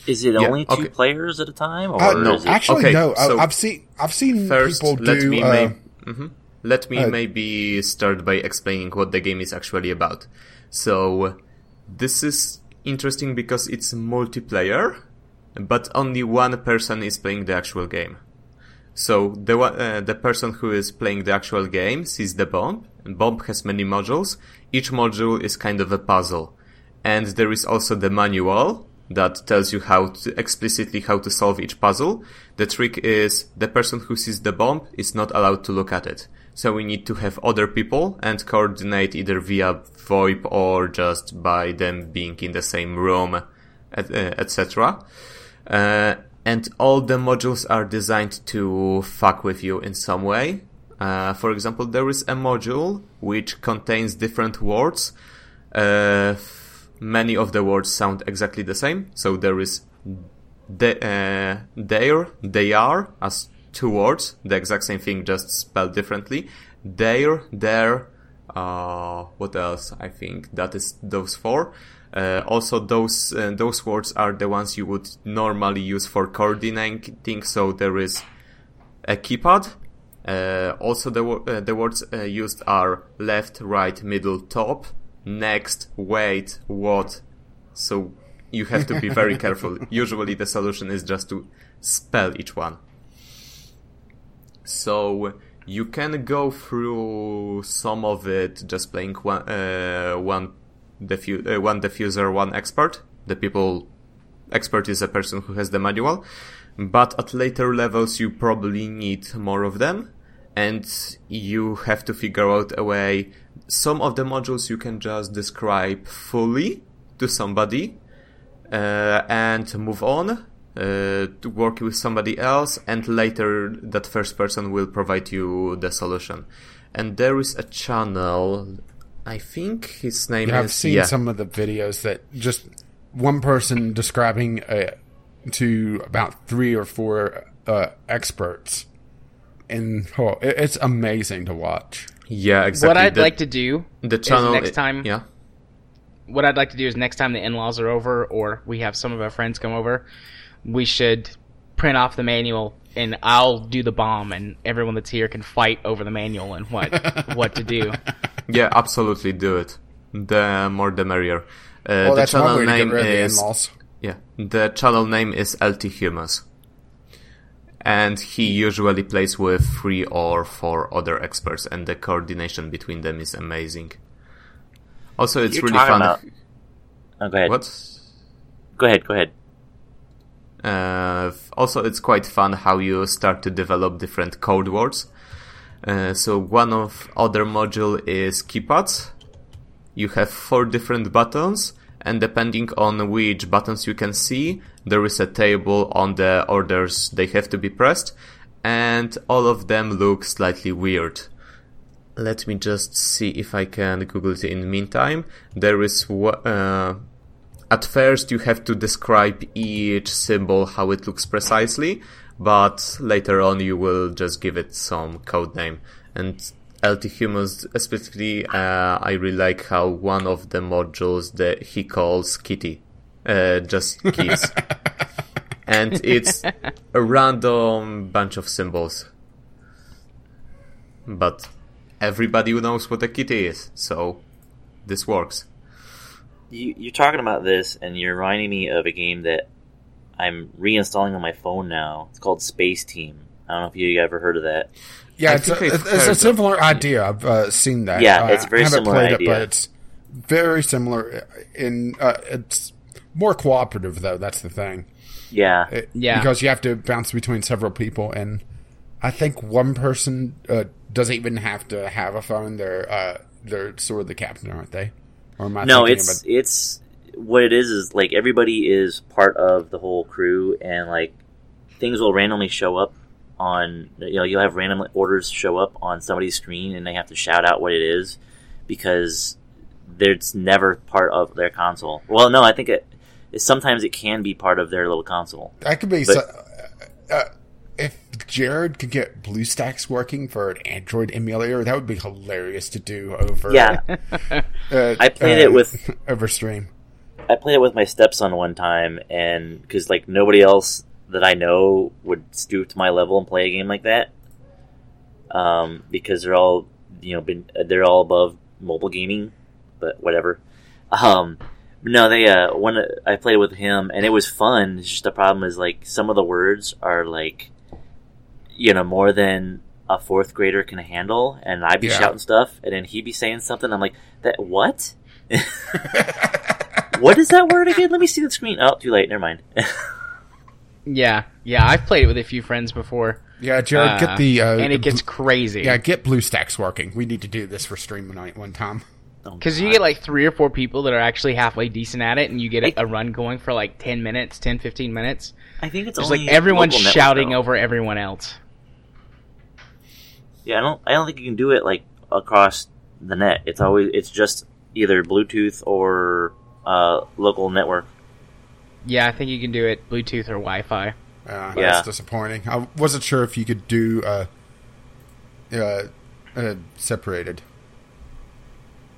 Is it Yeah, only two okay. players at a time, or Uh, no, is it? actually, okay, no. I- so I've seen I've seen First, people let do. me uh, may- Mhm. Let me uh, maybe start by explaining what the game is actually about. So this is interesting because it's multiplayer, but only one person is playing the actual game. So the uh, the person who is playing the actual game sees the bomb. And bomb has many modules. Each module is kind of a puzzle, and there is also the manual that tells you how to explicitly how to solve each puzzle. The trick is the person who sees the bomb is not allowed to look at it. So we need to have other people and coordinate either via VoIP or just by them being in the same room, et- uh, etc. Uh, and all the modules are designed to fuck with you in some way. Uh, for example, there is a module which contains different words. Uh, many of the words sound exactly the same. So there is de- uh, there, they are as two words, the exact same thing, just spelled differently. There, there, uh, what else? I think that is those four. Uh, also, those uh, those words are the ones you would normally use for coordinating. So there is a keypad. Uh, also, the uh, the words uh, used are left, right, middle, top, next, wait, what. So you have to be very [laughs] careful. Usually, the solution is just to spell each one. So you can go through some of it just playing one uh, one diffu- uh, one diffuser, one expert. The people expert is a person who has the manual, but at later levels you probably need more of them, and you have to figure out a way. Some of the modules you can just describe fully to somebody, uh, and move on uh, to work with somebody else, and later that first person will provide you the solution. And there is a channel. I think his name Yeah, is I've seen yeah. some of the videos that just one person describing uh, to about three or four uh, experts, and oh, it, it's amazing to watch. Yeah, exactly. What I'd The- like to do the channel is next time. Yeah. What I'd like to do is next time the in-laws are over, or we have some of our friends come over, we should print off the manual, and I'll do the bomb, and everyone that's here can fight over the manual and what [laughs] what to do. Yeah, absolutely do it. The more the merrier. Uh, Well, the channel way to get name rid of the is in-laws. yeah. The channel name is LtHummus, and he usually plays with three or four other experts, and the coordination between them is amazing. Also, it's You're really fun. about- Oh, go ahead. What? Go ahead. Go ahead. Uh, also, it's quite fun how you start to develop different code words. Uh, so one of other module is keypads. You have four different buttons, and depending on which buttons you can see, there is a table on the orders they have to be pressed, and all of them look slightly weird. Let me just see if I can Google it in the meantime. There is uh, at first you have to describe each symbol how it looks precisely, but later on you will just give it some code name. And LtHummus specifically, uh, I really like how one of the modules that he calls Kitty, uh, just [laughs] keys. and it's a random bunch of symbols. but everybody knows what a kitty is, so this works. You, you're talking about this, and you're reminding me of a game that I'm reinstalling on my phone now. It's called Spaceteam. I don't know if you ever heard of that. Yeah, I it's think a, I've it's a heard similar idea. I've uh, seen that. Yeah, Uh, it's a very I haven't similar played idea. it, but it's very similar. In uh, it's more cooperative though. That's the thing. Yeah, It- Yeah. because you have to bounce between several people, and I think one person uh, doesn't even have to have a phone. They're uh, they're sort of the captain, aren't they? Or am I no, it's of it's what it is is like everybody is part of the whole crew, and like things will randomly show up on you know you'll have random orders show up on somebody's screen, and they have to shout out what it is because it's never part of their console. Well, no, I think it. Sometimes it can be part of their little console. That could be. But- so, uh, if Jared could get BlueStacks working for an Android emulator, that would be hilarious to do over. Yeah, uh, [laughs] I played it with- [laughs] over stream. I played it with my stepson one time, and because like nobody else that I know would stoop to my level and play a game like that, um, because they're all you know been they're all above mobile gaming, but whatever. Um, no, they uh when I played with him and it was fun. It's just the problem is like some of the words are like, you know, more than a fourth grader can handle, and I'd be Yeah. shouting stuff, and then he'd be saying something. I'm like, that what? [laughs] what is that word again? Let me see the screen. Oh, too late. Never mind. [laughs] Yeah, yeah, I've played it with a few friends before, Yeah, Jared, uh, get the uh, and it gets bl- crazy. yeah, get BlueStacks working. We need to do this for stream night one time. Oh, Because you get like three or four people that are actually halfway decent at it, and you get It- a, a run going for like 10 minutes, 10, 15 minutes. I think it's It's only like everyone's local network, shouting over everyone else. Yeah, I don't. I don't think you can do it like across the net. It's always. It's just either Bluetooth or uh, local network. Yeah, I think you can do it Bluetooth or Wi Fi. Uh, Yeah. That's disappointing. I wasn't sure if you could do uh, uh, uh, separated.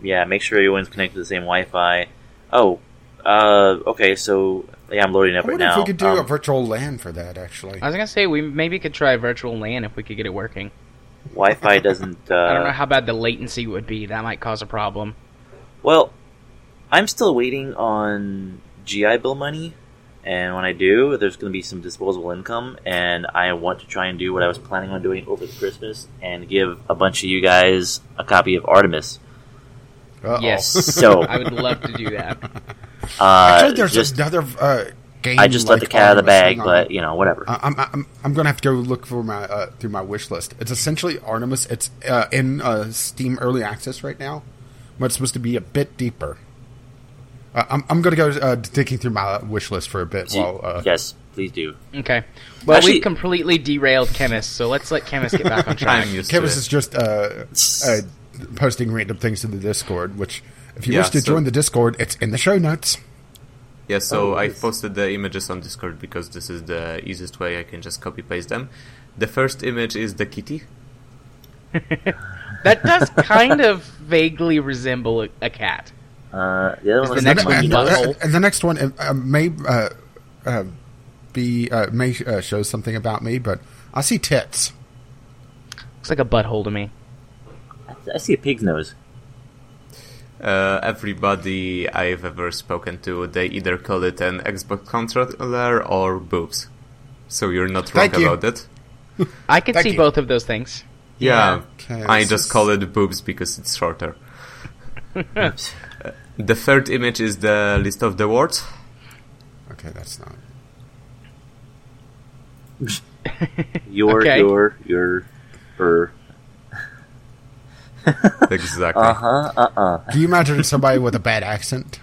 Yeah, make sure everyone's connected to the same Wi-Fi. Oh, uh, okay. So yeah, I'm loading I up right wonder now. if we could do a Um, virtual LAN for that. Actually, I was gonna say we maybe could try virtual LAN if we could get it working. Wi-Fi doesn't. Uh, [laughs] I don't know how bad the latency would be. That might cause a problem. Well, I'm still waiting on GI Bill money, and when I do, there's going to be some disposable income, and I want to try and do what I was planning on doing over the Christmas and give a bunch of you guys a copy of Artemis. Uh-oh. Yes, So- [laughs] I would love to do that. [laughs] Uh, Actually, there's just, another uh, game. I just let the cat out of the bag, but you know, whatever. I- I'm, I'm I'm gonna have to go look for my uh, through my wish list. It's essentially Artemis. It's uh, in uh, Steam Early Access right now, but it's supposed to be a bit deeper. Uh, I'm I'm gonna go uh, digging through my wish list for a bit while. Uh, yes, please do. Okay. Well, Actually- we've completely derailed Kmiss, so let's let Kmiss get back on track. [laughs] I'm used Kevin to it. is just uh, uh, posting random things to the Discord. Which, if you Yeah, wish to so- join the Discord, it's in the show notes. Yeah, so Oh, I posted the images on Discord because this is the easiest way I can just copy paste them. The first image is the kitty. That does kind of vaguely resemble a, a cat. Uh, the other Is one the next and, one and, butthole? and the next one uh, uh, may uh, uh, be uh, may uh, show something about me, but I see tits. Looks like a butthole to me. I see a pig's nose. Uh, everybody I've ever spoken to, they either call it an Xbox controller or boobs. So you're not wrong Thank you. about it. [laughs] I could Thank see you. both of those things. Yeah, Okay, I just is- call it boobs because it's shorter. [laughs] Uh, the third image is the list of the words. Okay, that's not. [laughs] Your, Okay. your, your, her. [laughs] exactly. Uh huh. Uh uh Can you imagine somebody with a bad accent?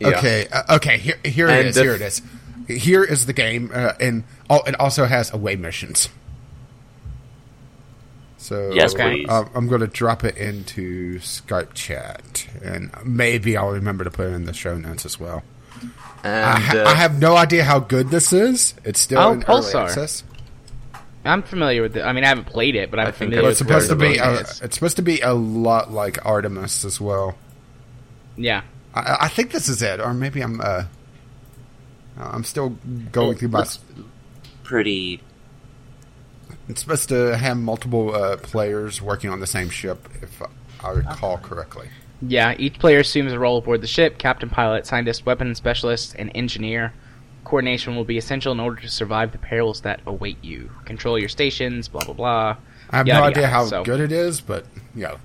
Yeah. Okay, uh, okay. Here, here it And is. the- Here it is. Here is the game, uh, and oh, it also has away missions. So Yes, Okay. please. uh, I'm going to drop it into Skype chat, and maybe I'll remember to put it in the show notes as well. I, And ha- uh, I have no idea how good this is. It's still Oh, in early access. I'm familiar with it. I mean, I haven't played it, but I'm I think familiar But I with it's supposed to be. A, it's supposed to be a lot like Artemis as well. Yeah. I, I think this is it, or maybe I'm. Uh, I'm still going It through my. pretty It's supposed to have multiple uh, players working on the same ship, if I recall correctly. Yeah, each player assumes a role aboard the ship captain, pilot, scientist, weapons specialist, and engineer. Coordination will be essential in order to survive the perils that await you. Control your stations, blah, blah, blah. I have Yada, no idea yada, how so- good it is, but yeah,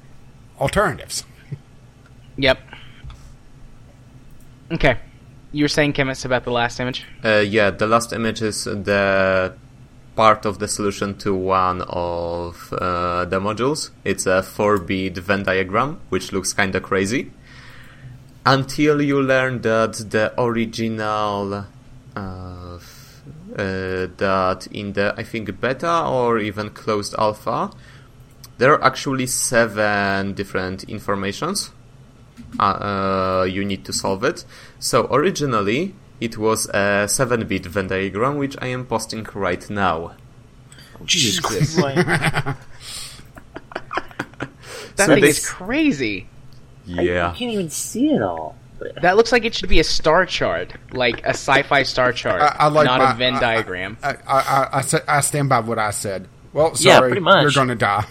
alternatives. [laughs] Yep. Okay. You were saying, Kmiss, about the last image? Uh, yeah, the last image is the part of the solution to one of uh, the modules. It's a 4-bit Venn diagram, which looks kinda crazy. Until you learn that the original, uh, uh, that in the, I think, beta or even closed alpha, there are actually seven different informations uh, uh, you need to solve it. So originally it was a 7-bit Venn diagram, which I am posting right now. Jesus. Christ. [laughs] That So thing this- is crazy. Yeah. You can't even see it all. But That looks like it should be a star chart, like a sci-fi star chart, I, I like not my- a Venn I- diagram. I, I, I, I, sa- I stand by what I said. Well, sorry, pretty much. you're going to die.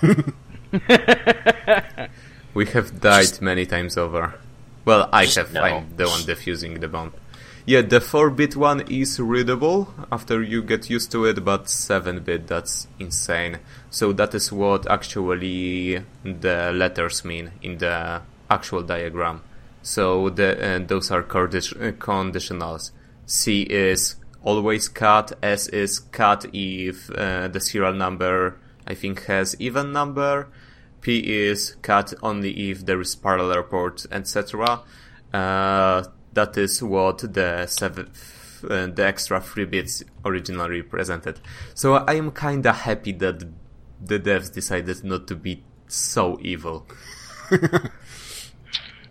[laughs] We have died many times over. Well, I have. no. I'm the one defusing the bomb. Yeah, the 4-bit one is readable after you get used to it, but 7-bit, that's insane. So that is what actually the letters mean in the actual diagram. So the, those are condi- conditionals. C is always cut, S is cut if uh, the serial number, I think, has even number, P is cut only if there is parallel port, etc. Uh, that is what the seven, uh, the extra three bits originally represented. So I am kinda happy that the devs decided not to be so evil. [laughs]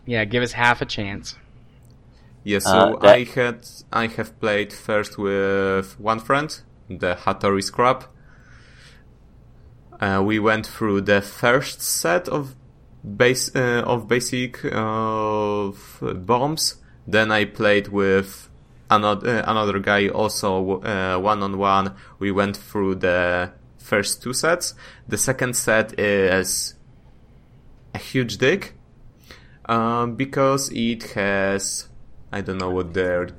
Yeah, give us half a chance. Yeah, so Uh, that- I had I have played first with one friend, the Hattori Scrub. Uh, we went through the first set of base uh, of basic uh, f- bombs. Then I played with another uh, another guy, also one on one. We went through the first two sets. The second set is a huge dig um, because it has I don't know what they're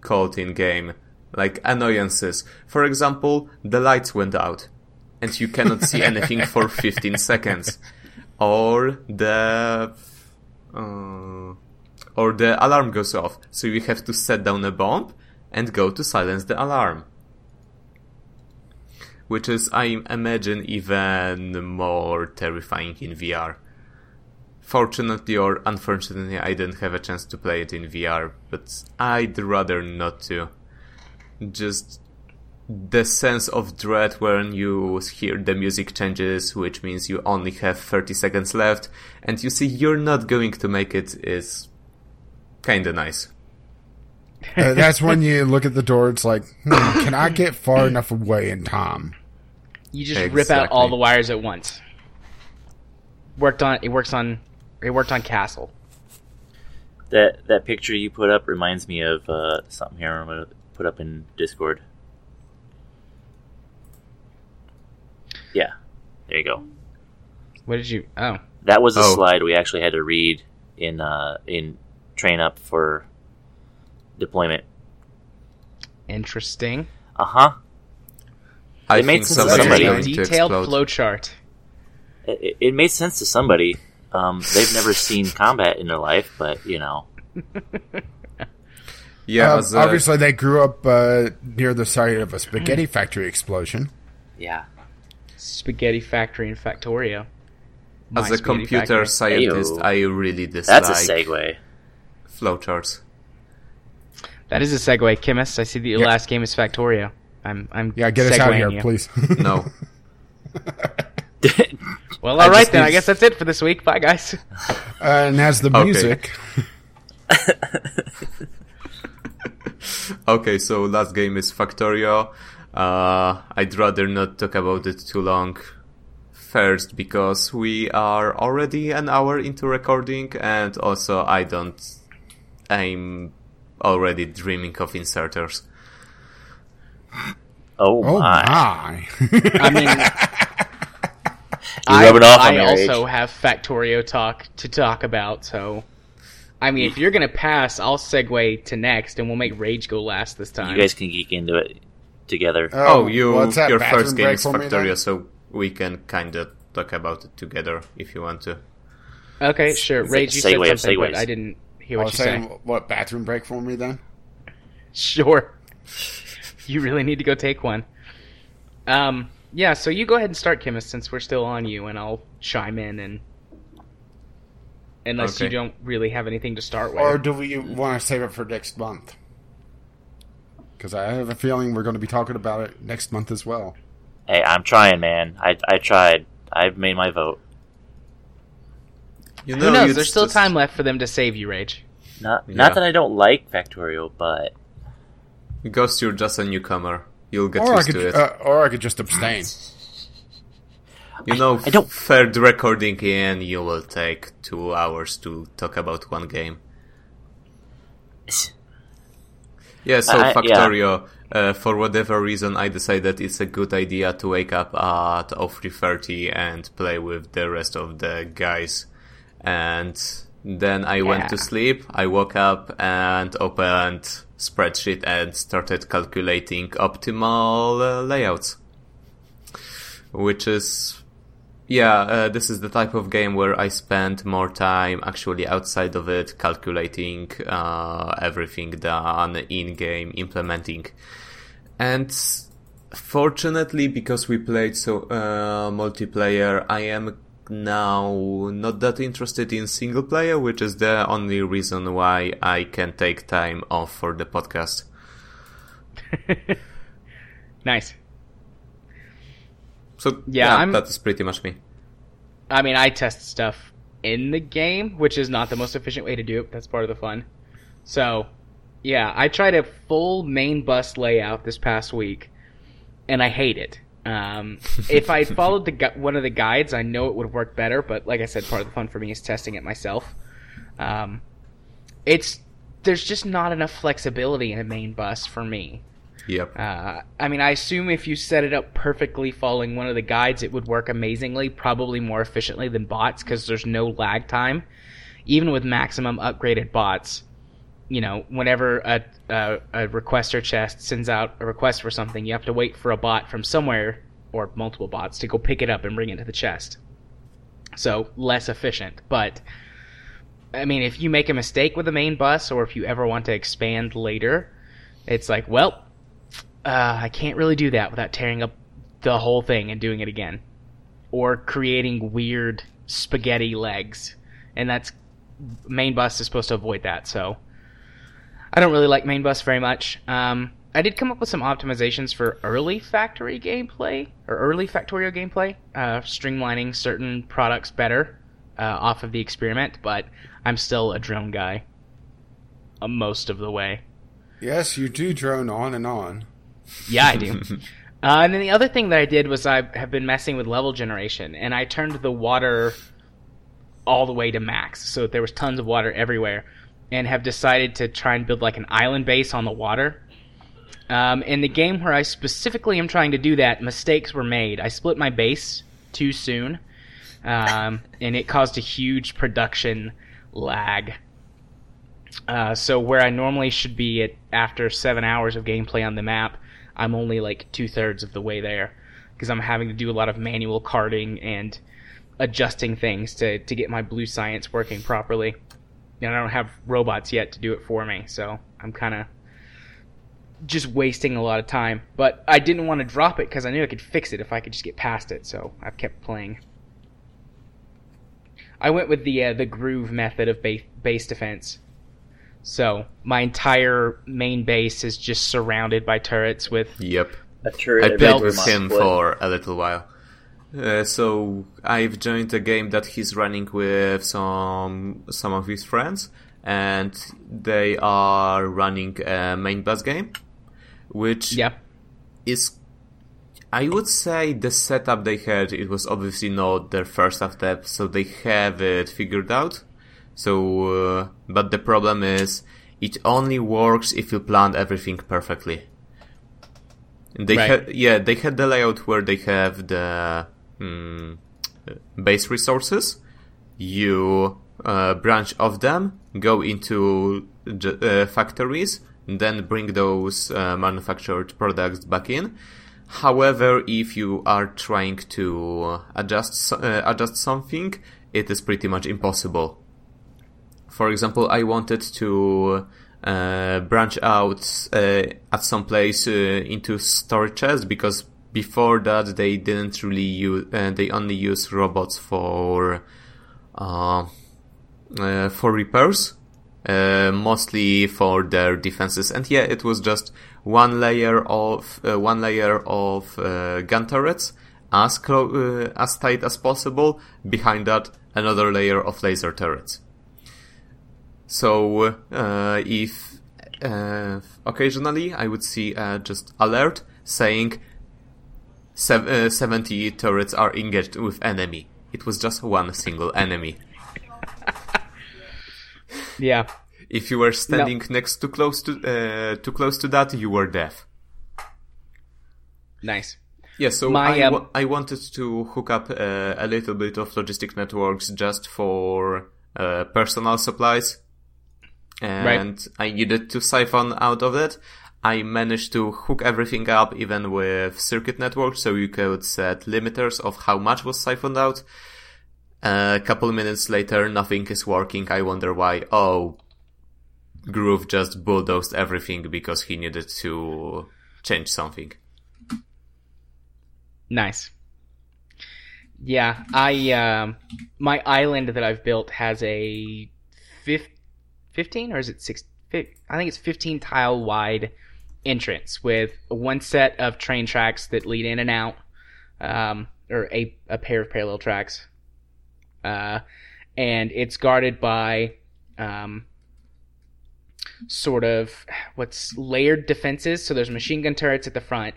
called in game like annoyances. For example, the lights went out and you cannot see [laughs] anything for 15 seconds, or the uh, or the alarm goes off, so you have to set down a bomb and go to silence the alarm. Which is, I imagine, even more terrifying in VR. Fortunately or unfortunately, I didn't have a chance to play it in VR, but I'd rather not to. Just the sense of dread when you hear the music changes, which means you only have 30 seconds left, and you see you're not going to make it, is kinda nice. Uh, that's when you look at the door. It's like, hmm, can I get far [coughs] enough away in time? You just rip out all the wires at once. Worked on it works on it worked on Castle. that that picture you put up reminds me of uh, something here I'm gonna put up in Discord. Yeah, there you go. What did you oh. That was a Oh. slide we actually had to read in uh, in train up for deployment. Interesting. Uh huh. I It made think sense to somebody's somebody. a detailed explode. flowchart. It, it- it made sense to somebody. Um, they've never seen combat in their life, but you know, [laughs] Yeah, Uh, as a- obviously, they grew up uh, near the site of a spaghetti [clears throat] factory explosion. yeah. Spaghetti factory in Factorio. My as a computer factory. scientist, Ew. I really dislike That's a segue. flowcharts. That is a segue, Kmiss. I see that your Yeah. last game is Factorio. I'm I'm Yeah, get us out of here, you. please. No. [laughs] [laughs] Well, I all right just then. I guess that's it for this week. Bye, guys. [laughs] Uh, and as the Okay. music, [laughs] okay, so last game is Factorio. Uh, I'd rather not talk about it too long. First, because we are already an hour into recording, and also I don't. I'm already dreaming of inserters. Oh, Oh my. my! I mean, You're [laughs] I, rubbing off on I me, also Rage. have Factorio talk to talk about. So, I mean, if you're gonna pass, I'll segue to next, and we'll make Rage go last this time. You guys can geek into it together. Oh, you what's that your first game is for me then? Factorio, so we can kind of talk about it together if you want to. okay, sure. Rage, you said segue of something, but. I didn't hear I what was you saying, said. what bathroom break for me then? [laughs] Sure. you really need to go take one. Um, yeah. So you go ahead and start, Kmiss, since we're still on you, and I'll chime in and. Unless you don't really have anything to start with. Or do we want to save it for next month? Because I have a feeling we're going to be talking about it next month as well. Hey, I'm trying, man. I I tried. I've made my vote. You Who knows? There's still just- time left for them to save you, Rage. Not Yeah. not that I don't like Factorio, but Ghost, you're just a newcomer. You'll get Or I used could, to it. uh, or I could just abstain. [laughs] you know, I don't- third recording in, you will take two hours to talk about one game. Yeah, so I- yeah. Factorio, uh, for whatever reason, I decided it's a good idea to wake up at 0330 and play with the rest of the guys. And then I went to sleep, I woke up and opened spreadsheet and started calculating optimal uh, layouts. Which is yeah, uh, this is the type of game where I spend more time actually outside of it, calculating uh, everything done in game, implementing. And fortunately, because we played so uh, multiplayer, I am now not that interested in single player, which is the only reason why I can take time off for the podcast. [laughs] nice. So Yeah, yeah, I'm- that is pretty much me. I mean, I test stuff in the game, which is not the most efficient way to do it. But that's part of the fun. So, yeah, I tried a full main bus layout this past week, and I hate it. Um, if I followed the gu- one of the guides, I know it would work better. But like I said, part of the fun for me is testing it myself. Um, it's there's just not enough flexibility in a main bus for me. Yep. Uh, I mean, I assume if you set it up perfectly following one of the guides, it would work amazingly, probably more efficiently than bots because there's no lag time. Even with maximum upgraded bots, you know, whenever a, a, a requester chest sends out a request for something, you have to wait for a bot from somewhere or multiple bots to go pick it up and bring it to the chest. So less efficient, but I mean, if you make a mistake with the main bus, or if you ever want to expand later, it's like, well, uh, I can't really do that without tearing up the whole thing and doing it again, or creating weird spaghetti legs, and that's main bus is supposed to avoid that. So I don't really like main bus very much. Um, I did come up with some optimizations for early factory gameplay or early Factorio gameplay, uh, streamlining certain products better uh, off of the experiment, but I'm still a drone guy uh, most of the way. Yes, you do drone on and on. Yeah, I do. [laughs] uh, and then the other thing that I did was I have been messing with level generation, and I turned the water all the way to max, so there was tons of water everywhere, and have decided to try and build like an island base on the water. Um, in the game where I specifically am trying to do that, mistakes were made. I split my base too soon, um, [laughs] and it caused a huge production lag. Uh, so where I normally should be at after seven hours of gameplay on the map, I'm only like two thirds of the way there because I'm having to do a lot of manual carding and adjusting things to to get my blue science working properly. And I don't have robots yet to do it for me, so I'm kind of just wasting a lot of time. But I didn't want to drop it because I knew I could fix it if I could just get past it. So I've kept playing. I went with the uh, the groove method of base, base defense. So my entire main base is just surrounded by turrets with Yep. a turret I every played with him What? for a little while. Uh, so I've joined a game that he's running with some some of his friends, and they are running a main bus game, which yeah. is I would say the setup they had it was obviously not their first step, so they have it figured out. So, uh, but the problem is it only works if you plan everything perfectly. They Right. had yeah they had the layout where they have the mm, base resources. You uh, branch off them, go into uh, factories, then bring those uh, manufactured products back in. However, if you are trying to adjust uh, adjust something, it is pretty much impossible. For example, I wanted to uh, branch out uh, at some place into storages because before that they didn't really use. Uh, they only use robots for uh, uh, for repairs, uh, mostly for their defenses. And yeah, it was just one layer of uh, one layer of uh, gun turrets, as clo- as tight as possible. Behind that, another layer of laser turrets. So if occasionally I would see just alert saying sev- uh, 70 turrets are engaged with enemy. It was just one single enemy. [laughs] Yeah. If you were standing next to close to uh, too close to that, you were deaf. Nice. Yeah, so My, I, um, I wanted to hook up uh, a little bit of logistic networks just for uh, personal supplies, and I needed to siphon out of it. I managed to hook everything up even with circuit network, so you could set limiters of how much was siphoned out. a couple minutes later, nothing is working. I wonder why. Oh, Groove just bulldozed everything because he needed to change something. Nice. Yeah, I um my island that I've built has a fif- 15 or is it 6 I think it's 15 tile wide entrance with one set of train tracks that lead in and out um or a a pair of parallel tracks. Uh and it's guarded by um sort of what's layered defenses. So there's machine gun turrets at the front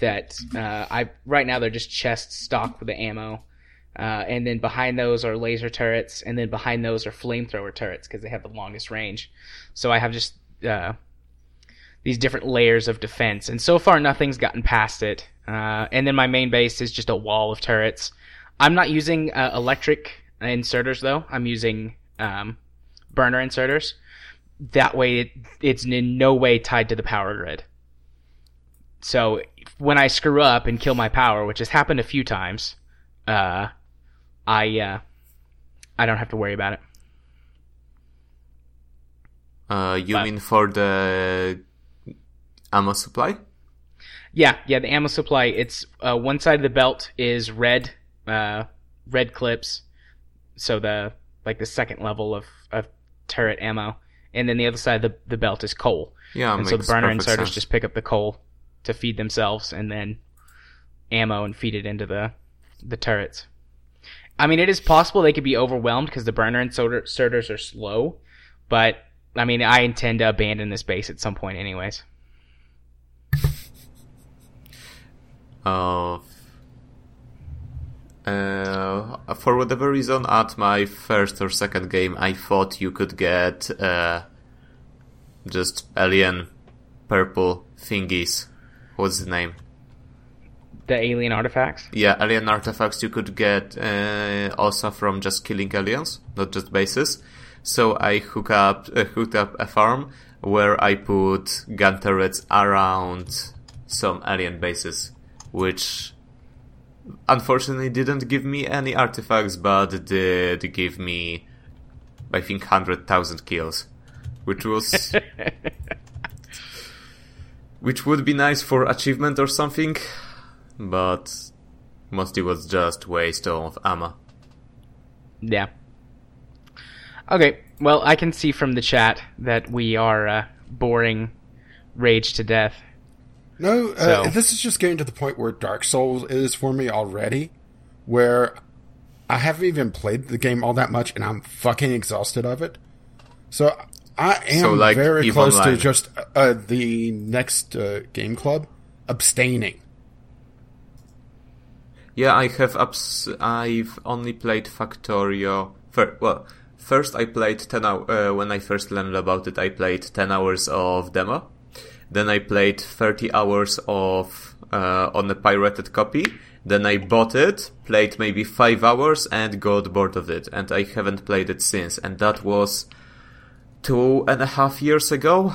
that uh, I right now they're just chests stocked with the ammo, uh, and then behind those are laser turrets, and then behind those are flamethrower turrets because they have the longest range. So I have just uh, these different layers of defense, and so far nothing's gotten past it. Uh, and then my main base is just a wall of turrets. I'm not using uh, electric inserters though. I'm using um, burner inserters. That way, it, it's in no way tied to the power grid. So when I screw up and kill my power, which has happened a few times, uh, I uh, I don't have to worry about it. Uh, you But- mean for the ammo supply? Yeah, yeah. The ammo supply. It's uh, one side of the belt is red, uh, red clips. So the like the second level of, of turret ammo, and then the other side of the, the belt is coal. Yeah, and so the burner inserters sense. just pick up the coal to feed themselves, and then ammo and feed it into the the turrets. I mean, it is possible they could be overwhelmed because the burner inserter- inserters are slow, but I mean, I intend to abandon this base at some point, anyways. Uh, uh, for whatever reason, at my first or second game, I thought you could get uh, just alien purple thingies. What's the name? The alien artifacts. Yeah, alien artifacts you could get uh, also from just killing aliens, not just bases. So I hook up, uh, hooked up a farm where I put gun turrets around some alien bases, which unfortunately didn't give me any artifacts, but did give me, I think, hundred thousand kills, which was, [laughs] which would be nice for achievement or something, but mostly was just waste of ammo. Yeah. Okay. Well, I can see from the chat that we are uh, boring Rage to death. No, uh, So- this is just getting to the point where Dark Souls is for me already, where I haven't even played the game all that much, and I'm fucking exhausted of it. So I am So, like, very close Online. to just uh, the next uh, game club abstaining. Yeah, I have ups. I've only played Factorio. Fir- well, first I played ten hours uh, when I first learned about it. I played ten hours of demo, Then I played 30 hours of uh, on a pirated copy. Then I bought it, played maybe five hours, and got bored of it. And I haven't played it since. And that was two and a half years ago.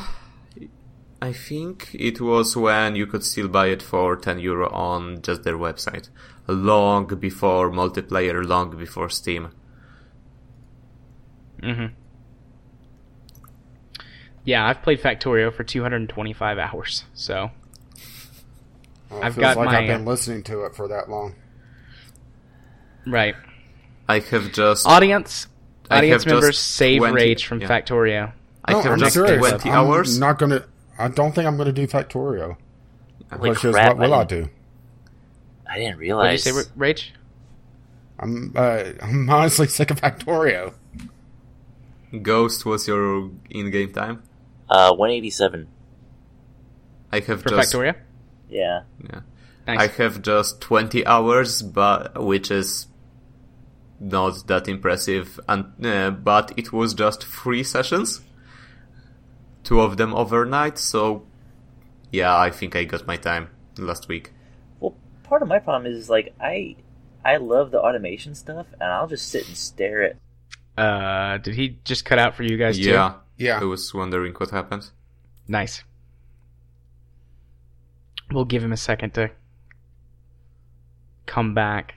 I think it was when you could still buy it for 10 euro on just their website. Long before multiplayer, long before Steam. Mm-hmm. Yeah, I've played Factorio for 225 hours, so Well, it I've feels got like my- I've been listening to it for that long. right. I have just Audience, I audience members, save 20 Rage from yeah. Factorio. I no, have I'm just serious. 20 I'm hours. not gonna. I don't think I'm gonna do Factorio. Holy Which is what will I I do? I didn't What did you say, Rage? I'm. Uh, I'm honestly sick of Factorio. Ghost was your in-game time. Uh, 187. I have For just Factorio? Yeah. yeah. Nice. I have just 20 hours, but which is not that impressive. And uh, but it was just three sessions, two of them overnight. So yeah, I think I got my time last week. Well, part of my problem is like I, I love the automation stuff, and I'll just sit and stare at. Uh, did he just cut out for you guys too? Yeah, Yeah. I was wondering what happened. Nice. We'll give him a second to come back.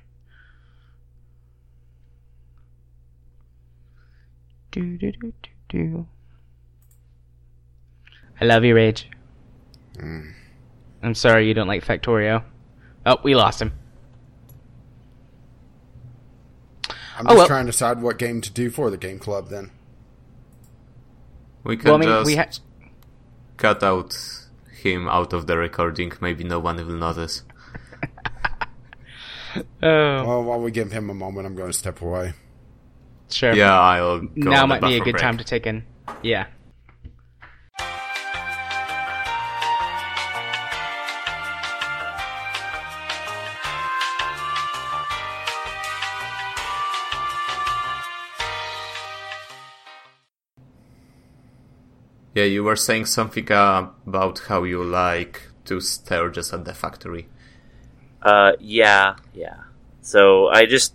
Do do do do do. I love you, Rage. Mm. I'm sorry you don't like Factorio. Oh, we lost him. I'm Oh, just well. trying to decide what game to do for the game club. Then We can Well, I mean, just we ha- cut out him out of the recording. Maybe no one will notice. [laughs] Oh, well, while we give him a moment, I'm going to step away. sure. Yeah, I'll go now on the might be a good break. time to take in. Yeah. Yeah, you were saying something uh, about how you like to stare just at the factory. Uh, yeah, yeah. So I just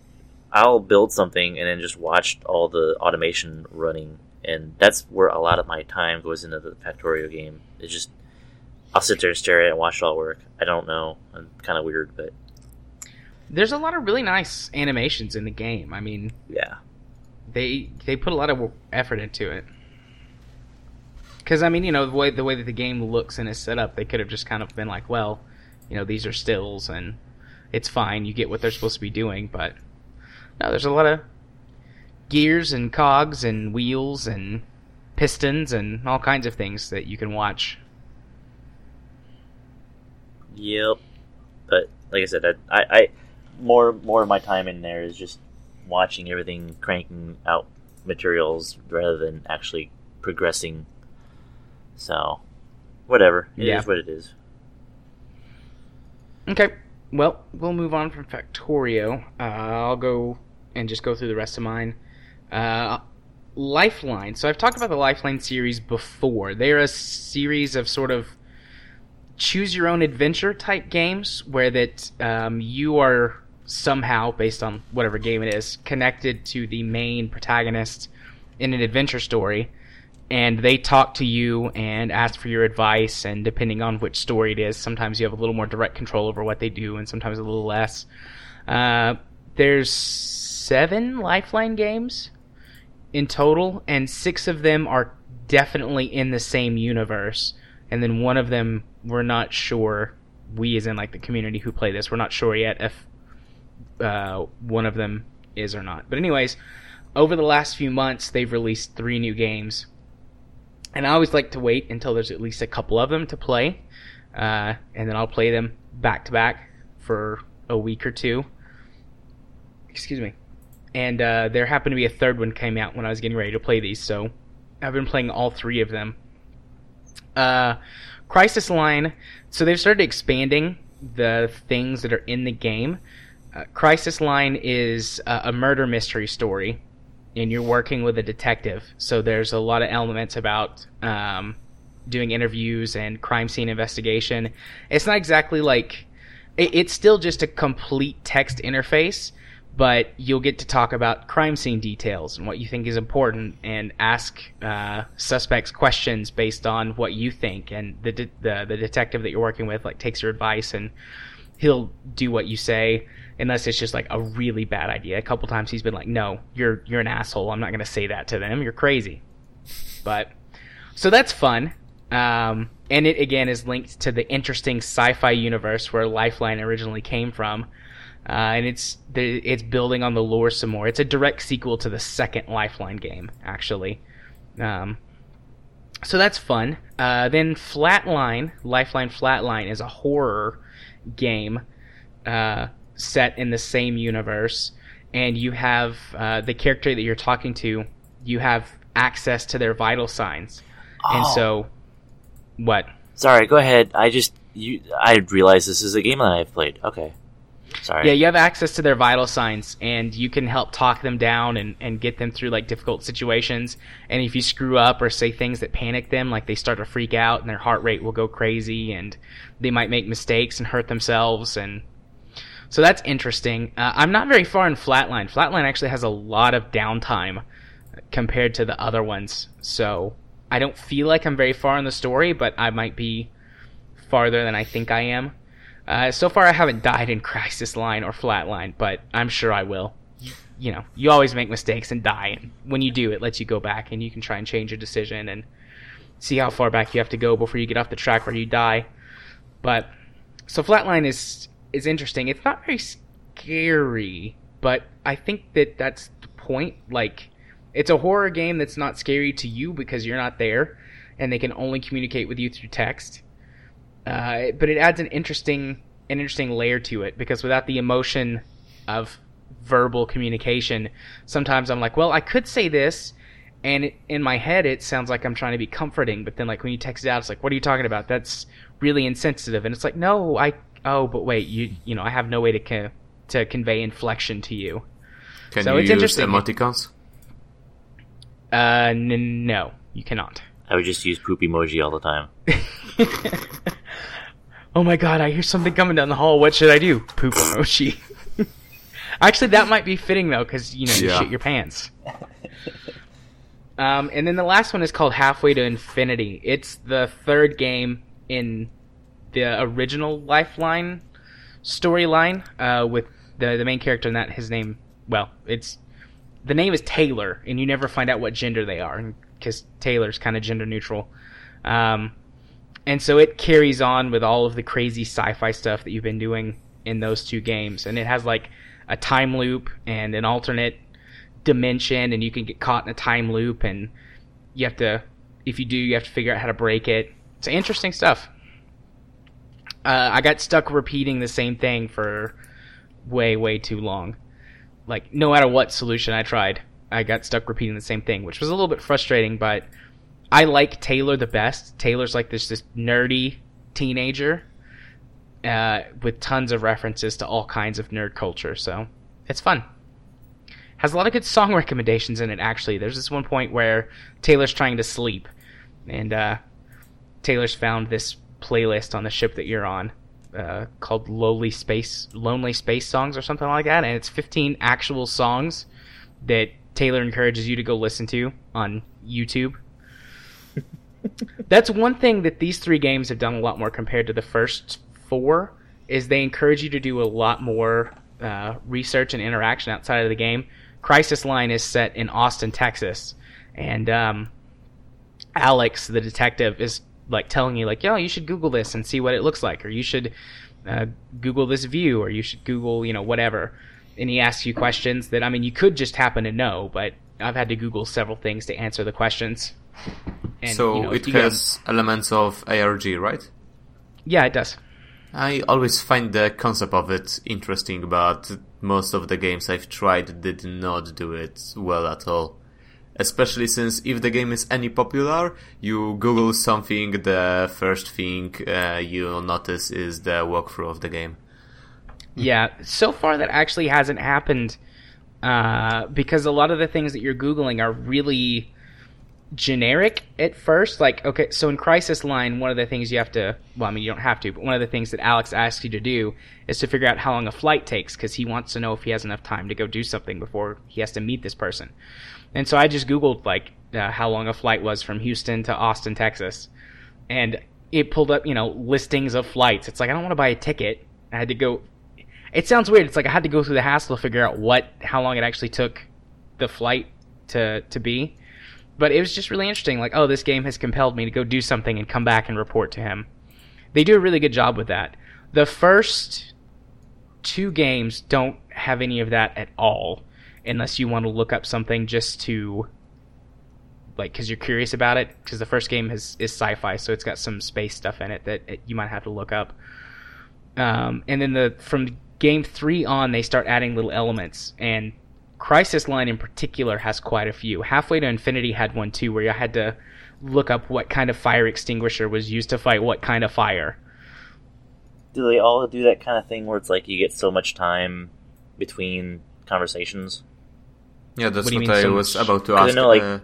I'll build something and then just watch all the automation running, and that's where a lot of my time goes into the Factorio game. It's just I'll sit there and stare at it and watch it all work. I don't know. I'm kind of weird, but There's a lot of really nice animations in the game. I mean, yeah. they they put a lot of effort into it. Because I mean, you know, the way the way that the game looks and is set up, they could have just kind of been like, well, you know, these are stills and it's fine. You get what they're supposed to be doing, but no, there's a lot of gears and cogs and wheels and pistons and all kinds of things that you can watch. Yep. But like I said, I, I, more more of my time in there is just watching everything cranking out materials rather than actually progressing. So, whatever. It is Yeah. what it is. Okay. Well, we'll move on from Factorio. Uh, I'll go and just go through the rest of mine. Uh, Lifeline. So I've talked about the Lifeline series before. They're a series of sort of choose your own adventure type games where that um, you are somehow, based on whatever game it is, connected to the main protagonist in an adventure story and they talk to you and ask for your advice and depending on which story it is sometimes you have a little more direct control over what they do and sometimes a little less. Uh, there's seven lifeline games in total and six of them are definitely in the same universe and then one of them we're not sure we as in like the community who play this we're not sure yet if uh, one of them is or not. But anyways over the last few months they've released three new games and I always like to wait until there's at least a couple of them to play, uh, and then I'll play them back to back for a week or two. Excuse me. And uh, there happened to be a third one came out when I was getting ready to play these, so I've been playing all three of them. Uh, Crisis Line. So they've started expanding the things that are in the game. Uh, Crisis Line is uh, a murder mystery story and you're working with a detective. So there's a lot of elements about um, doing interviews and crime scene investigation. It's not exactly like it, it's still just a complete text interface, but you'll get to talk about crime scene details and what you think is important, and ask uh, suspects questions based on what you think. And the, de- the the detective that you're working with like takes your advice and he'll do what you say unless it's just like a really bad idea. A couple times he's been like, "No, you're you're an asshole. I'm not going to say that to them. You're crazy." But so that's fun. Um, and it again is linked to the interesting sci-fi universe where Lifeline originally came from. Uh, and it's it's building on the lore some more. It's a direct sequel to the second Lifeline game, actually. Um, so that's fun. Uh, then Flatline, Lifeline Flatline, is a horror game uh, set in the same universe, and you have uh, the character that you're talking to. You have access to their vital signs, and Oh. so what? Sorry, go ahead. I just you. I realize this is a game that I've played. Okay. Sorry. Yeah, you have access to their vital signs, and you can help talk them down and, and get them through like difficult situations. And if you screw up or say things that panic them, like they start to freak out and their heart rate will go crazy, and they might make mistakes and hurt themselves. And so that's interesting. Uh, I'm not very far in Flatline. Flatline actually has a lot of downtime compared to the other ones, so I don't feel like I'm very far in the story, but I might be farther than I think I am. Uh, so far, I haven't died in [laughs] Crisis Line or Flatline, but I'm sure I will. You, you know, you always make mistakes and die, and when you do, it lets you go back and you can try and change your decision and see how far back you have to go before you get off the track where you die. But so Flatline is is interesting. It's not very scary, but I think that that's the point. Like, it's a horror game that's not scary to you because you're not there, and they can only communicate with you through text. Uh, but it adds an interesting an interesting layer to it because without the emotion of verbal communication, sometimes I'm like, well, I could say this, and in my head it sounds like I'm trying to be comforting, but then like when you text it out, it's like, what are you talking about? That's really insensitive, and it's like, no, I oh, but wait, you you know, I have no way to co- to convey inflection to you. Can So you it's use interesting. emoticons? Uh, n- no, you cannot. I would just use poop emoji all the time. [laughs] oh my god, I hear something coming down the hall. What should I do? Poop emoji. [laughs] Actually, that might be fitting though, because you know you Yeah. shit your pants. Um, and then the last one is called Halfway to Infinity. It's the third game in the original Lifeline storyline uh, with the the main character in that. His name, well, it's the name is Taylor, and you never find out what gender they are because Taylor's kind of gender neutral. Um, and so it carries on with all of the crazy sci-fi stuff that you've been doing in those two games, and it has like a time loop and an alternate dimension, and you can get caught in a time loop, and you have to, if you do, you have to figure out how to break it. It's interesting stuff. Uh, I got stuck repeating the same thing for way, way too long. Like, no matter what solution I tried, I got stuck repeating the same thing, which was a little bit frustrating, but I like Taylor the best. Taylor's like this this nerdy teenager uh, with tons of references to all kinds of nerd culture, so it's fun. Has a lot of good song recommendations in it. Actually, there's this one point where Taylor's trying to sleep, and uh, Taylor's found this playlist on the ship that you're on uh, called "Lowly Space," "Lonely Space Songs" or something like that, and it's 15 actual songs that Taylor encourages you to go listen to on YouTube. [laughs] That's one thing that these three games have done a lot more compared to the first four. Is they encourage you to do a lot more uh, research and interaction outside of the game. Crisis Line is set in Austin, Texas, and um, Alex, the detective, is like telling you like, "Yo, you should Google this and see what it looks like," or you should uh, Google this view, or you should Google, you know, whatever. And he asks you questions that I mean, you could just happen to know, but I've had to Google several things to answer the questions. And, so you know, it get- has elements of ARG, right? yeah, it does. I always find the concept of it interesting, but most of the games I've tried did not do it well at all. Especially since if the game is any popular, you Google something, the first thing uh, you notice is the walkthrough of the game. Yeah, so far that actually hasn't happened uh, because a lot of the things that you're googling are really generic at first. Like, okay, so in Crisis Line, one of the things you have to, well, I mean, you don't have to, but one of the things that Alex asks you to do is to figure out how long a flight takes because he wants to know if he has enough time to go do something before he has to meet this person. And so I just Googled, like, uh, how long a flight was from Houston to Austin, Texas. And it pulled up, you know, listings of flights. It's like, I don't want to buy a ticket. I had to go. It sounds weird. It's like I had to go through the hassle to figure out what, how long it actually took the flight to, to be but it was just really interesting. Like, oh, this game has compelled me to go do something and come back and report to him. They do a really good job with that. The first two games don't have any of that at all, unless you want to look up something just to, like, because you're curious about it. Because the first game is is sci-fi, so it's got some space stuff in it that it, you might have to look up. Um, and then the from game three on, they start adding little elements and Crisis Line in particular has quite a few. Halfway to Infinity had one too, where you had to look up what kind of fire extinguisher was used to fight what kind of fire. Do they all do that kind of thing where it's like you get so much time between conversations? Yeah, that's What what, mean I so was much? about to 'Cause I ask. know, like, uh,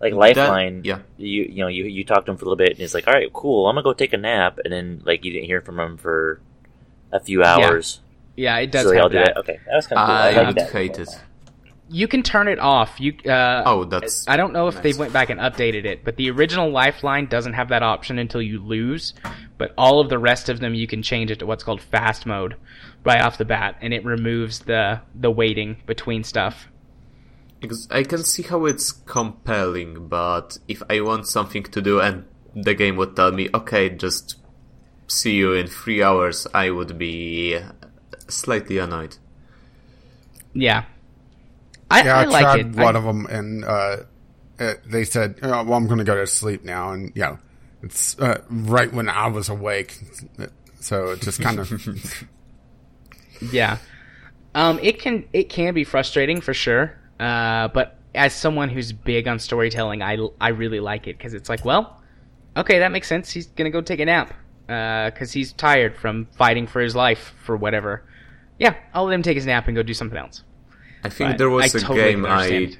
Like That- Lifeline, yeah. You you know you you talk to him for a little bit, and he's like, "All right, cool, I'm gonna go take a nap," and then like you didn't hear from him for a few hours. Yeah, it does so they all have do that. that. Okay, that was kind of cool. I like would that. hate it. You can turn it off. You uh, Oh, that's I don't know if they went back and updated it, but the original Lifeline doesn't have that option until you lose. But all of the rest of them, you can change it to what's called fast mode right off the bat, and it removes the the waiting between stuff. Because I can see how it's compelling, but if I want something to do and the game would tell me, okay, just see you in three hours, I would be slightly annoyed. Yeah, I, Yeah, I, I like tried it. one I- of them, and uh, uh, they said, oh, "Well, I'm going to go to sleep now," and you know, it's uh, right when I was awake, so it just kind of [laughs] Yeah. Um, it can it can be frustrating for sure. Uh, but as someone who's big on storytelling, I, I really like it because it's like, well, okay, that makes sense. He's gonna go take a nap because he's tired from fighting for his life for whatever. Yeah, I'll let him take his nap and go do something else. I think But there was I a totally game I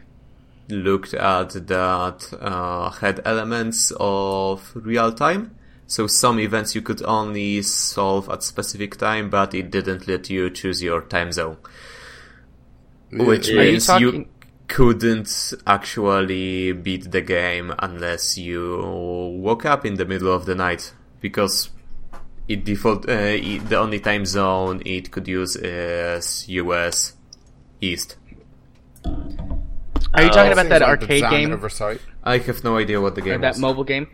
looked at that uh, had elements of real time. So some events you could only solve at specific time, but it didn't let you choose your time zone. Which Are you means talking- you couldn't actually beat the game unless you woke up in the middle of the night because it default uh, it, the only time zone it could use is US East. Are you Oh. talking about that like arcade game? oversight. I have no idea what the or game that is. mobile game.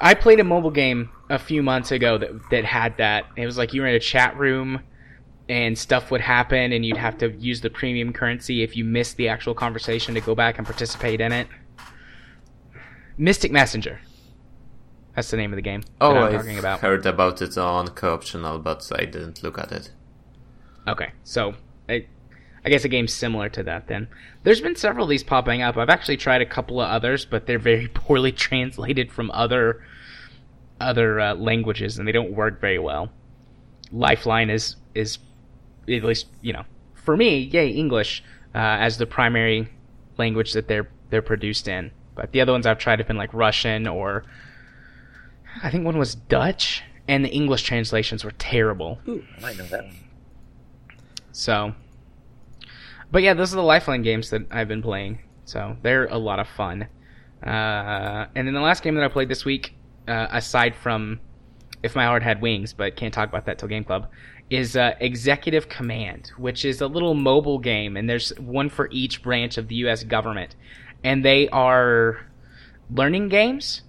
I played a mobile game a few months ago that that had that. It was like you were in a chat room and stuff would happen and you'd have to use the premium currency if you missed the actual conversation to go back and participate in it. Mystic Messenger. That's the name of the game oh, that I'm I've talking about. heard about it on Co-optional, but I didn't look at it. Okay, so I, I guess a game similar to that. Then there's been several of these popping up. I've actually tried a couple of others, but they're very [laughs] poorly translated from other other uh, languages, and they don't work very well. Lifeline is is at least you know for me, yay English uh, as the primary language that they're they're produced in. But the other ones I've tried have been like Russian or I think one was Dutch, and the English translations were terrible. Ooh, I might know that one. So, but yeah, those are the Lifeline games that I've been playing. So they're a lot of fun. Uh, and then the last game that I played this week, uh, aside from If My Heart Had Wings, but can't talk about that till Game Club, is uh, Executive Command, which is a little mobile game, and there's one for each branch of the U.S. government, and they are learning games.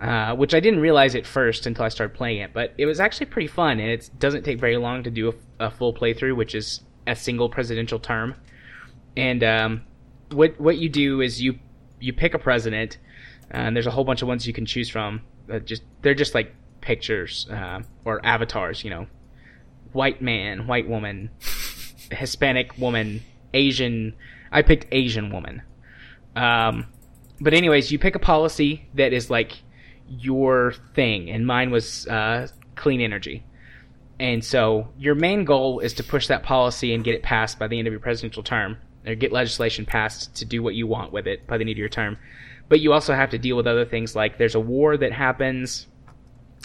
Uh, which I didn't realize at first until I started playing it, but it was actually pretty fun, and it doesn't take very long to do a, a full playthrough, which is a single presidential term. And um, what what you do is you you pick a president, uh, and there's a whole bunch of ones you can choose from. Uh, just they're just like pictures uh, or avatars, you know, white man, white woman, Hispanic woman, Asian. I picked Asian woman. Um, but anyways, you pick a policy that is like your thing, and mine was uh, clean energy. And so your main goal is to push that policy and get it passed by the end of your presidential term, or get legislation passed to do what you want with it by the end of your term. but you also have to deal with other things like there's a war that happens,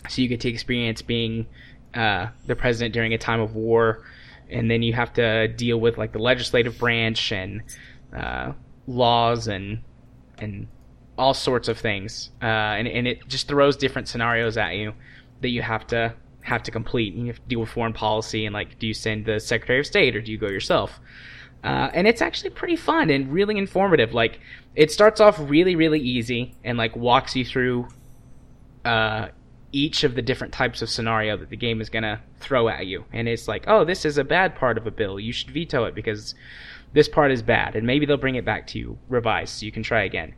so you get to experience being uh, the president during a time of war, and then you have to deal with like the legislative branch and uh, laws and and all sorts of things, uh, and and it just throws different scenarios at you that you have to have to complete. You have to deal with foreign policy and like, do you send the Secretary of State or do you go yourself? Uh, and it's actually pretty fun and really informative. Like, it starts off really, really easy and like walks you through uh, each of the different types of scenario that the game is gonna throw at you. And it's like, oh, this is a bad part of a bill. You should veto it because this part is bad. And maybe they'll bring it back to you revised so you can try again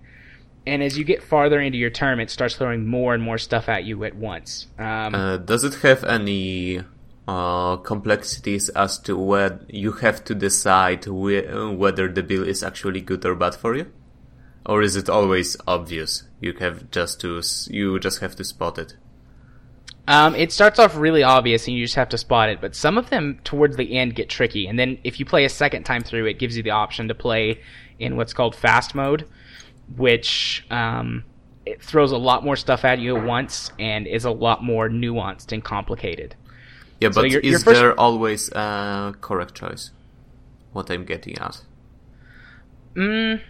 and as you get farther into your term, it starts throwing more and more stuff at you at once. Um, Uh, does it have any uh, complexities as to where you have to decide whe- whether the bill is actually good or bad for you, or is it always obvious? You have just to you just have to spot it. Um, it starts off really obvious, and you just have to spot it. But some of them towards the end get tricky, and then if you play a second time through, it gives you the option to play in what's called fast mode, which um, it throws a lot more stuff at you at once and is a lot more nuanced and complicated. Yeah, So but your- is first- there always a correct choice? What I'm getting at. Mm,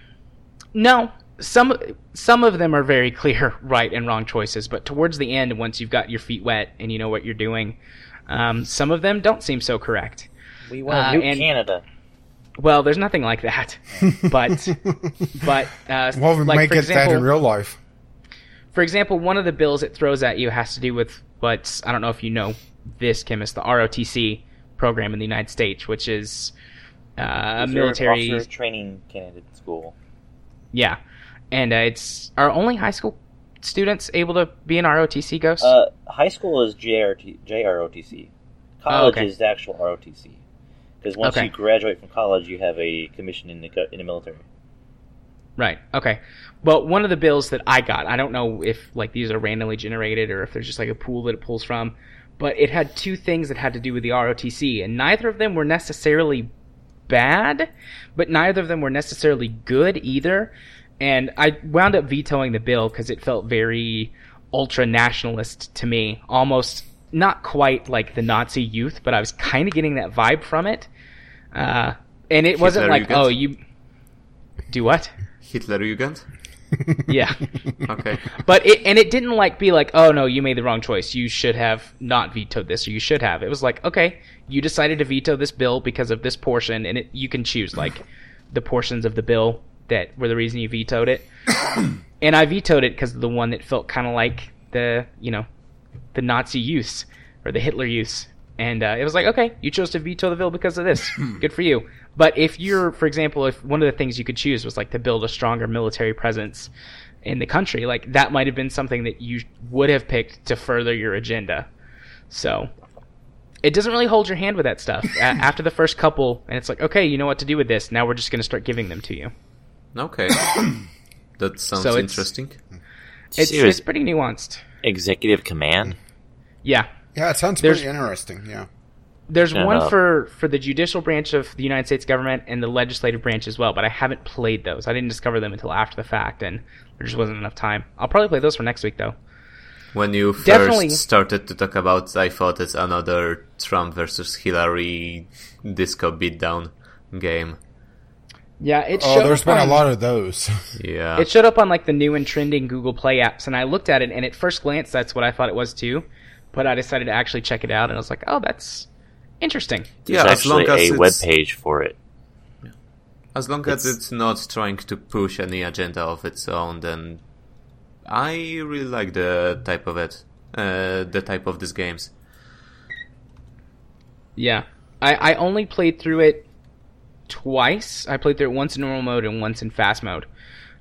no, some some of them are very clear [laughs] right and wrong choices, but towards the end, once you've got your feet wet and you know what you're doing, um, some of them don't seem so correct. We want Uh, to and- Canada. Well, there's nothing like that, [laughs] but but uh, Well, we like make for it example, that in real life. for example, one of the bills it throws at you has to do with what's I don't know if you know this Kmiss, the ROTC program in the United States, which is uh, a military Officer Training Candidate School. Yeah, and uh, it's are only high school students able to be an ROTC ghost? Uh, high school is JRT, JROTC. College Oh, okay. is the actual ROTC. Because once Okay. you graduate from college, you have a commission in the in the military. right. Okay. Well, one of the bills that I got, I don't know if like these are randomly generated or if there's just like a pool that it pulls from, but it had two things that had to do with the ROTC, and neither of them were necessarily bad, but neither of them were necessarily good either. And I wound up vetoing the bill because it felt very ultra nationalist to me, almost not quite like the Nazi youth, but I was kind of getting that vibe from it. Uh, and it wasn't like, Jugend? oh, you do what? Hitler Jugend? [laughs] Yeah. Okay. But it and it didn't like be like, oh no, you made the wrong choice. You should have not vetoed this, or you should have. It was like, okay, you decided to veto this bill because of this portion, and it, you can choose like the portions of the bill that were the reason you vetoed it. [coughs] and I vetoed it because of the one that felt kind of like the you know the Nazi use or the Hitler use. And uh, it was like, okay, you chose to veto the bill because of this. [coughs] Good for you. But if you're, for example, if one of the things you could choose was like to build a stronger military presence in the country, like that might have been something that you would have picked to further your agenda. So it doesn't really hold your hand with that stuff. [coughs] After the first couple, and it's like, okay, you know what to do with this. Now we're just going to start giving them to you. Okay. [coughs] that sounds So it's- interesting. It's, Serious it's pretty nuanced. executive command. Yeah. Yeah, it sounds There's- pretty interesting. Yeah. There's Yeah, one no. for for the judicial branch of the United States government and the legislative branch as well, but I haven't played those. I didn't discover them until after the fact, and there just wasn't enough time. I'll probably play those for next week though. When you first Definitely. started to talk about, I thought it's another Trump versus Hillary disco beatdown game. Yeah, it Oh, showed there's up been a lot of those. [laughs] Yeah. It showed up on like the new and trending Google Play apps, and I looked at it, and at first glance, that's what I thought it was too. But I decided to actually check it out, and I was like, "Oh, that's interesting." yeah, There's as long actually as a it's, web page for it. as long as It's- it's not trying to push any agenda of its own, then I really like the type of it, uh, the type of these games. Yeah, I I only played through it twice. I played through it once in normal mode and once in fast mode.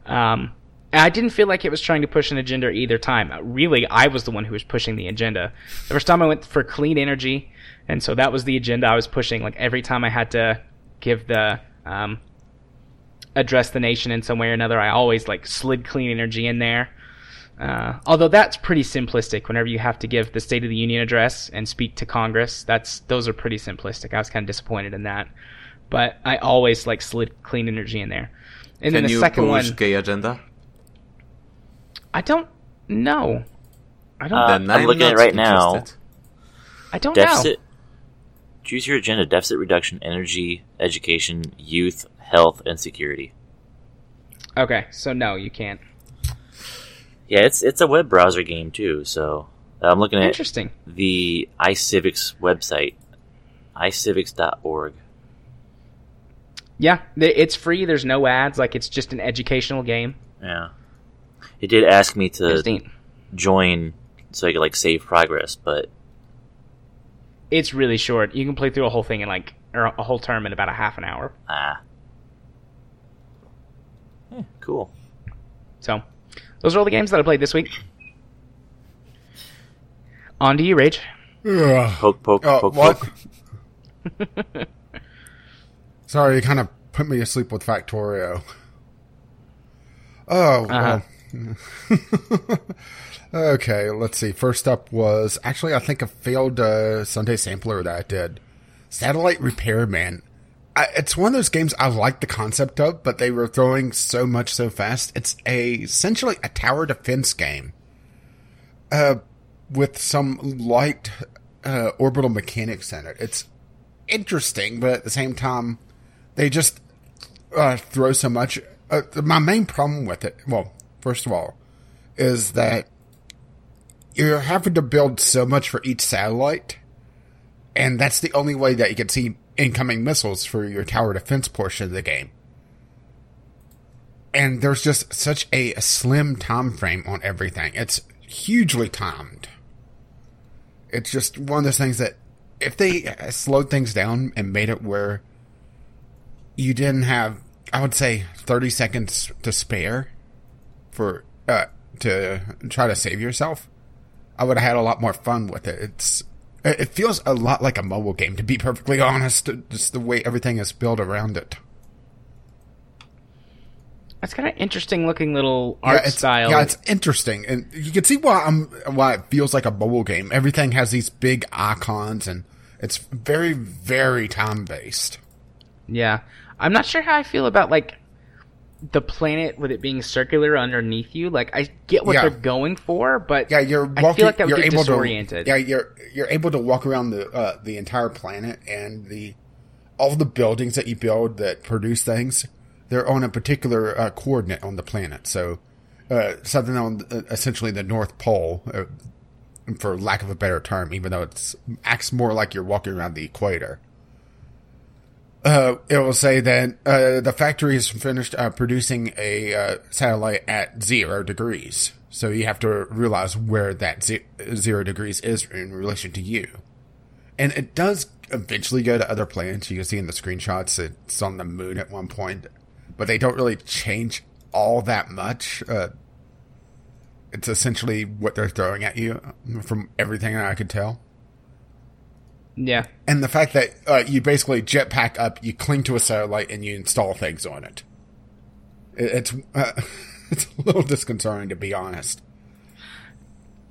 Um, I didn't feel like it was trying to push an agenda either time. Uh, Really, I was the one who was pushing the agenda. The first time I went for clean energy, and so that was the agenda I was pushing. Like every time I had to give the um, address the nation in some way or another, I always like slid clean energy in there. Uh, although that's pretty simplistic. Whenever you have to give the State of the Union address and speak to Congress, that's those are pretty simplistic. I was kind of disappointed in that, but I always like slid clean energy in there. And then Can the you second push one, gay agenda? I don't know. I don't. Uh, I'm looking at it not right now. I don't know. Choose your agenda: deficit reduction, energy, education, youth, health, and security. Okay, so no, you can't. Yeah, it's it's a web browser game too. So I'm looking at Interesting. the iCivics website, icivics.org. Yeah, it's free. There's no ads. Like it's just an educational game. Yeah, it did ask me to It's neat. join so I could like save progress, but It's really short. You can play through a whole thing in like or a whole term in about a half an hour. ah, Yeah, cool. So, those are all the games that I played this week. On to you, Rage. Ugh. Poke, poke, Oh, poke, what? poke. [laughs] Sorry, you kind of put me to sleep with Factorio. Oh, Uh-huh. well. [laughs] okay, let's see. First up was actually, I think, a failed uh, Sunday sampler that I did. Satellite Repairman. I, it's one of those games I like the concept of, but they were throwing so much so fast. It's a essentially a tower defense game. Uh, with some light uh, orbital mechanics in it. It's interesting, but at the same time, they just uh, throw so much. Uh, my main problem with it, well, first of all, is that you're having to build so much for each satellite, and that's the only way that you can see incoming missiles for your tower defense portion of the game. And there's just such a, a slim time frame on everything. It's hugely timed. It's just one of those things that if they uh, slowed things down and made it where you didn't have, I would say, 30 seconds to spare for, uh, to try to save yourself, I would have had a lot more fun with it. It's, it feels a lot like a mobile game, to be perfectly honest, just the way everything is built around it. That's kind of interesting looking little art yeah, style. Yeah, it's interesting, and you can see why I'm why it feels like a mobile game. Everything has these big icons, and it's very, very time based. Yeah. I'm not sure how I feel about like the planet with it being circular underneath you. Like I get what Yeah. they're going for, but Yeah, you're I walking. feel like that would you're get able disoriented. to. Yeah, you're you're able to walk around the uh, the entire planet and the all the buildings that you build that produce things. They're on a particular uh, coordinate on the planet, so uh, something on uh, essentially the North Pole, uh, for lack of a better term, even though it's acts more like you're walking around the equator. Uh, it will say that uh, the factory is finished uh, producing a uh, satellite at zero degrees. So you have to realize where that ze- zero degrees is in relation to you. And it does eventually go to other planets. You can see in the screenshots it's on the moon at one point, but they don't really change all that much. Uh, it's essentially what they're throwing at you from everything that I could tell. Yeah. And the fact that uh, you basically jetpack up, you cling to a satellite, and you install things on it. It- It's uh, [laughs] it's a little disconcerting to be honest.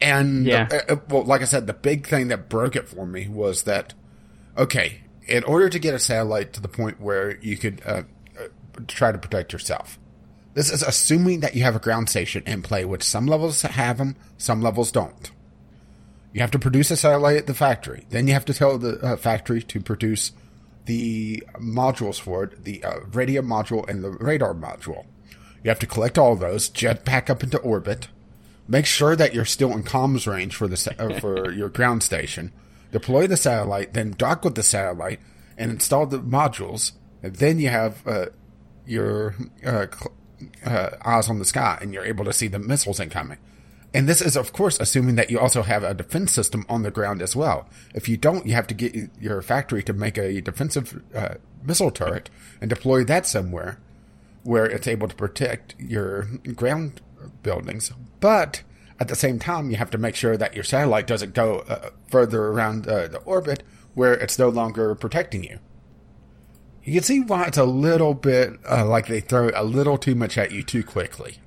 And Yeah. uh, uh, well, like I said, the big thing that broke it for me was that okay, in order to get a satellite to the point where you could uh, uh, try to protect yourself, this is assuming that you have a ground station in play, which some levels have them, some levels don't. You have to produce a satellite at the factory. Then you have to tell the uh, factory to produce the modules for it, the uh, radio module and the radar module. You have to collect all of those, jet back up into orbit, make sure that you're still in comms range for the sa- uh, for [laughs] your ground station, deploy the satellite, then dock with the satellite and install the modules. And then you have uh, your uh, cl- uh, eyes on the sky, and you're able to see the missiles incoming. And this is, of course, assuming that you also have a defense system on the ground as well. If you don't, you have to get your factory to make a defensive uh, missile turret and deploy that somewhere where it's able to protect your ground buildings. But at the same time, you have to make sure that your satellite doesn't go uh, further around uh, the orbit where it's no longer protecting you. You can see why it's a little bit uh, like they throw a little too much at you too quickly.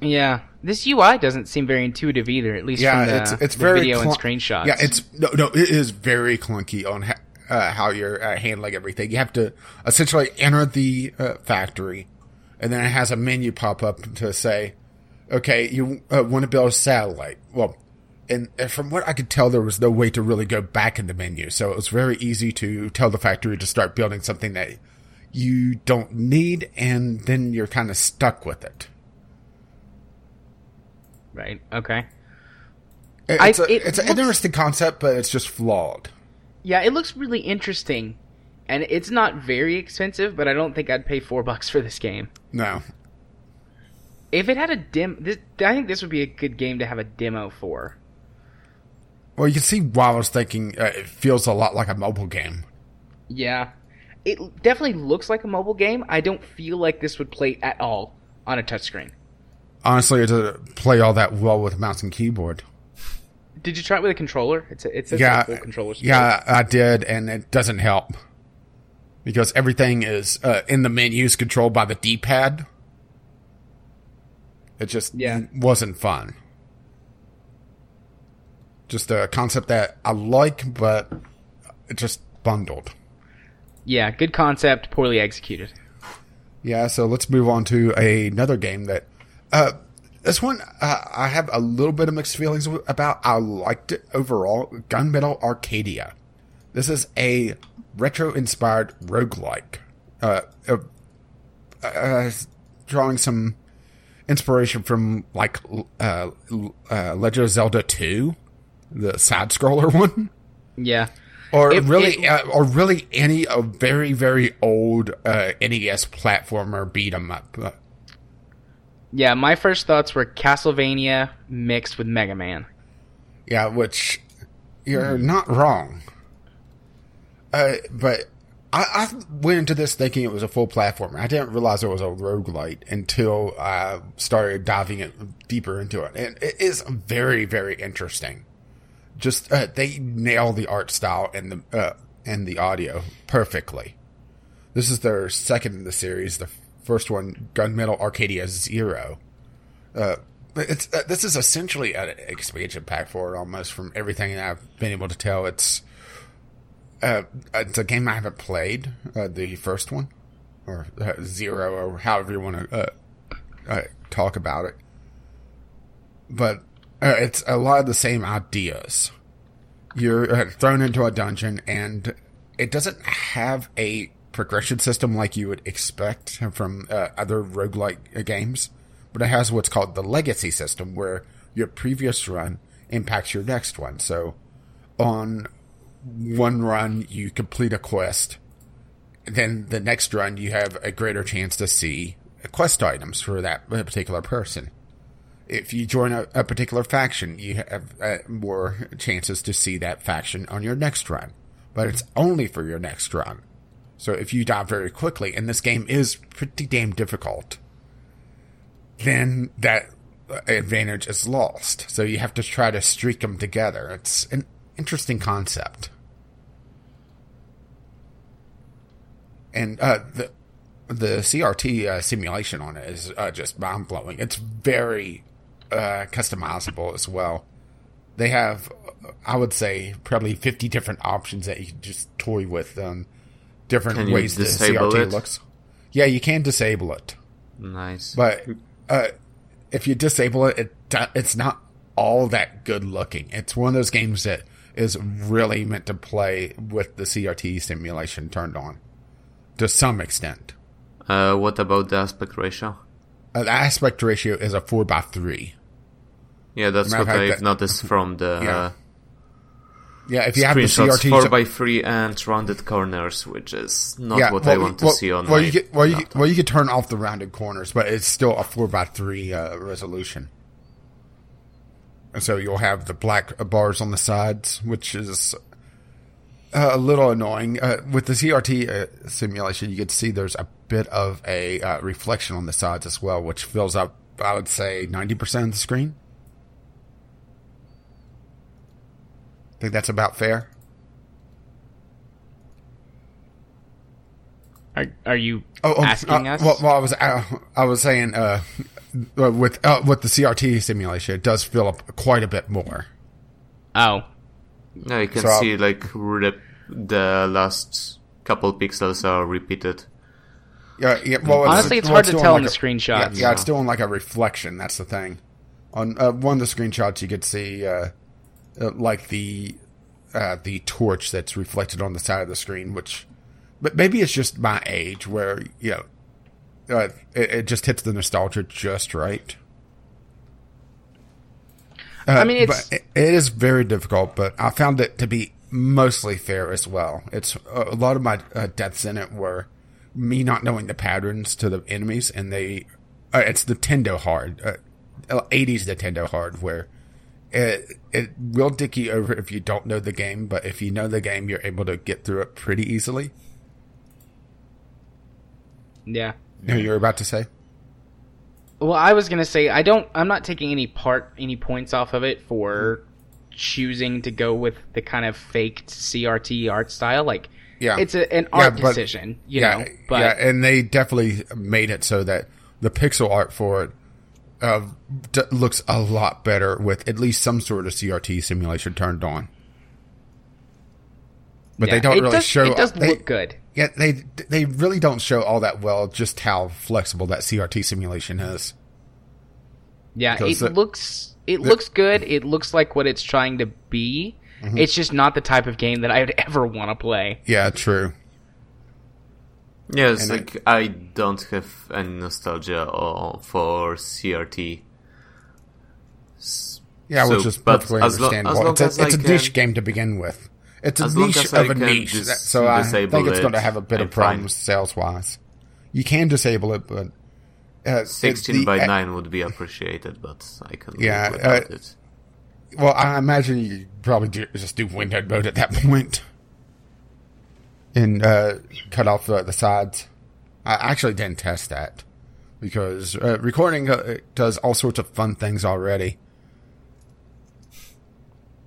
Yeah. This UI doesn't seem very intuitive either, at least Yeah, from the, it's it's very video and clun- screenshots. Yeah, it's no, no, it is very clunky on ha- uh, how you're uh, handling everything. You have to essentially enter the uh, factory, and then it has a menu pop up to say, Okay, you uh, want to build a satellite. Well, and, and from what I could tell, there was no way to really go back in the menu, so it was very easy to tell the factory to start building something that you don't need, and then you're kind of stuck with it. Right. Okay. It- It's, a, it it's an interesting concept, but it's just flawed. Yeah, it looks really interesting, and it's not very expensive, but I don't think I'd pay four [laughs] bucks for this game. No, If it had a dim, this, I think this would be a good game to have a demo for. well, you can see why I was thinking uh, it feels a lot like a mobile game. Yeah, it definitely looks like a mobile game. I don't feel like this would play at all on a touchscreen. Honestly, it doesn't play all that well with mouse and keyboard. Did you try it with a controller? It's a, it's a yeah, full controller. support. yeah, I did, and it doesn't help because everything is uh, in the menus controlled by the D-pad. It just Yeah. wasn't fun. Just a concept that I like, but it just bundled. yeah, good concept, poorly executed. Yeah, so let's move on to another game that uh, this one uh, I have a little bit of mixed feelings about. I liked it overall. Gunmetal Arcadia. This is a retro-inspired roguelike. Uh, uh, uh, drawing some inspiration from like uh, uh, Legend of Zelda 2, the side-scroller [laughs] one. Yeah, Or It- really, it- uh, or really any a very very old uh, NES platformer beat 'em up. Yeah. My first thoughts were Castlevania mixed with Mega Man. yeah, which you're not wrong. Uh, but I, I went into this thinking it was a full platformer. I didn't realize it was a roguelite until I started diving it deeper into it, and it is very very interesting. Just uh, they nail the art style and the uh, and the audio perfectly. This is their second in the series. The first one, Gunmetal Arcadia Zero. Uh, it's uh, this is essentially an expansion pack for it almost from everything I've been able to tell. It's uh, it's a game I haven't played, uh, the first one or uh, Zero or however you want to uh, talk about it. But it's a lot of the same ideas. You're thrown into a dungeon, and it doesn't have a progression system like you would expect from uh, other roguelike games, but it has what's called the legacy system, where your previous run impacts your next one. So, on one run, you complete a quest, then the next run, you have a greater chance to see quest items for that particular person if you join a, a particular faction, you have uh, more chances to see that faction on your next run. But it's only for your next run. So if you die very quickly, and this game is pretty damn difficult, then that advantage is lost. So you have to try to streak them together. It's an interesting concept. And uh, the the CRT uh, simulation on it is uh, just mind blowing. It's very uh, customizable as well. They have, I would say, probably 50 different options that you can just toy with, um, different ways the CRT it? looks. Yeah, you can disable it, Nice. but uh, if you disable it, it, it's not all that good looking. It's one of those games that is really meant to play with the CRT simulation turned on to some extent. Uh, what about the aspect ratio? Uh, the aspect ratio is a 4 by 3 Yeah, that's what I've that- noticed from the [laughs] Yeah. Yeah, if you have the. CRT, Four by three and rounded corners, which is not what I want to well, see on well, my you get, well, you get, well, you could turn off the rounded corners, but it's still a four by three uh, resolution. And so you'll have the black bars on the sides, which is uh, a little annoying. Uh, with the CRT uh, simulation, you can see there's a bit of a uh, reflection on the sides as well, which fills up, I would say, ninety percent of the screen. Think that's about fair. Are are you Oh, oh, asking uh, us? Well, well, I was uh, I was saying uh, uh, with uh, with the CRT simulation, it does fill up quite a bit more. oh, Yeah, you can So- see like rep- the last couple pixels are repeated. Yeah, yeah. Well, Honestly, it's well, hard to doing tell in the a- screenshots. Yeah, yeah, it's doing like a reflection. That's the thing. On uh, one of the screenshots, you could see uh, uh, like the uh, the torch that's reflected on the side of the screen. Which, but maybe it's just my age, where you know, uh, it, it just hits the nostalgia just right. Uh, I mean, it's- but it, it is very difficult, but I found it to be mostly fair as well. It's a lot of my uh, deaths in it were me not knowing the patterns to the enemies, and they uh, it's Nintendo hard, uh, 80s Nintendo hard, where it it will dick you over if you don't know the game, but if you know the game, you're able to get through it pretty easily. Yeah. You know, you're about to say. Well, I was gonna say I don't. I'm not taking any part, any points off of it for choosing to go with the kind of faked CRT art style. Like, Yeah. it's a, an Yeah, art but- decision, you yeah, know. But yeah, and they definitely made it so that the pixel art for it uh, d- looks a lot better with at least some sort of CRT simulation turned on. But yeah, they don't really does, show. It does they, look good. Yeah, they they really don't show all that well just how flexible that CRT simulation is. Yeah, it the- looks it the- looks good. It looks like what it's trying to be. Mm-hmm. It's just not the type of game that I would [laughs] ever want to play. Yeah, true. Yes, And like I don't have any nostalgia or, for CRT. Yeah, So, which is perfectly as lo- it's a, I it's a can- niche game to begin with. It's a niche of a niche, dis- so I think it's going to have a bit I'm of problems sales wise. You can disable it, but uh, Sixteen the- by uh, nine would be appreciated, but I can Yeah, live without uh, it. Well, I imagine you probably do, just do windowed mode at that [laughs] point, and uh, cut off uh, the sides. I actually didn't test that because uh, recording uh, does all sorts of fun things already.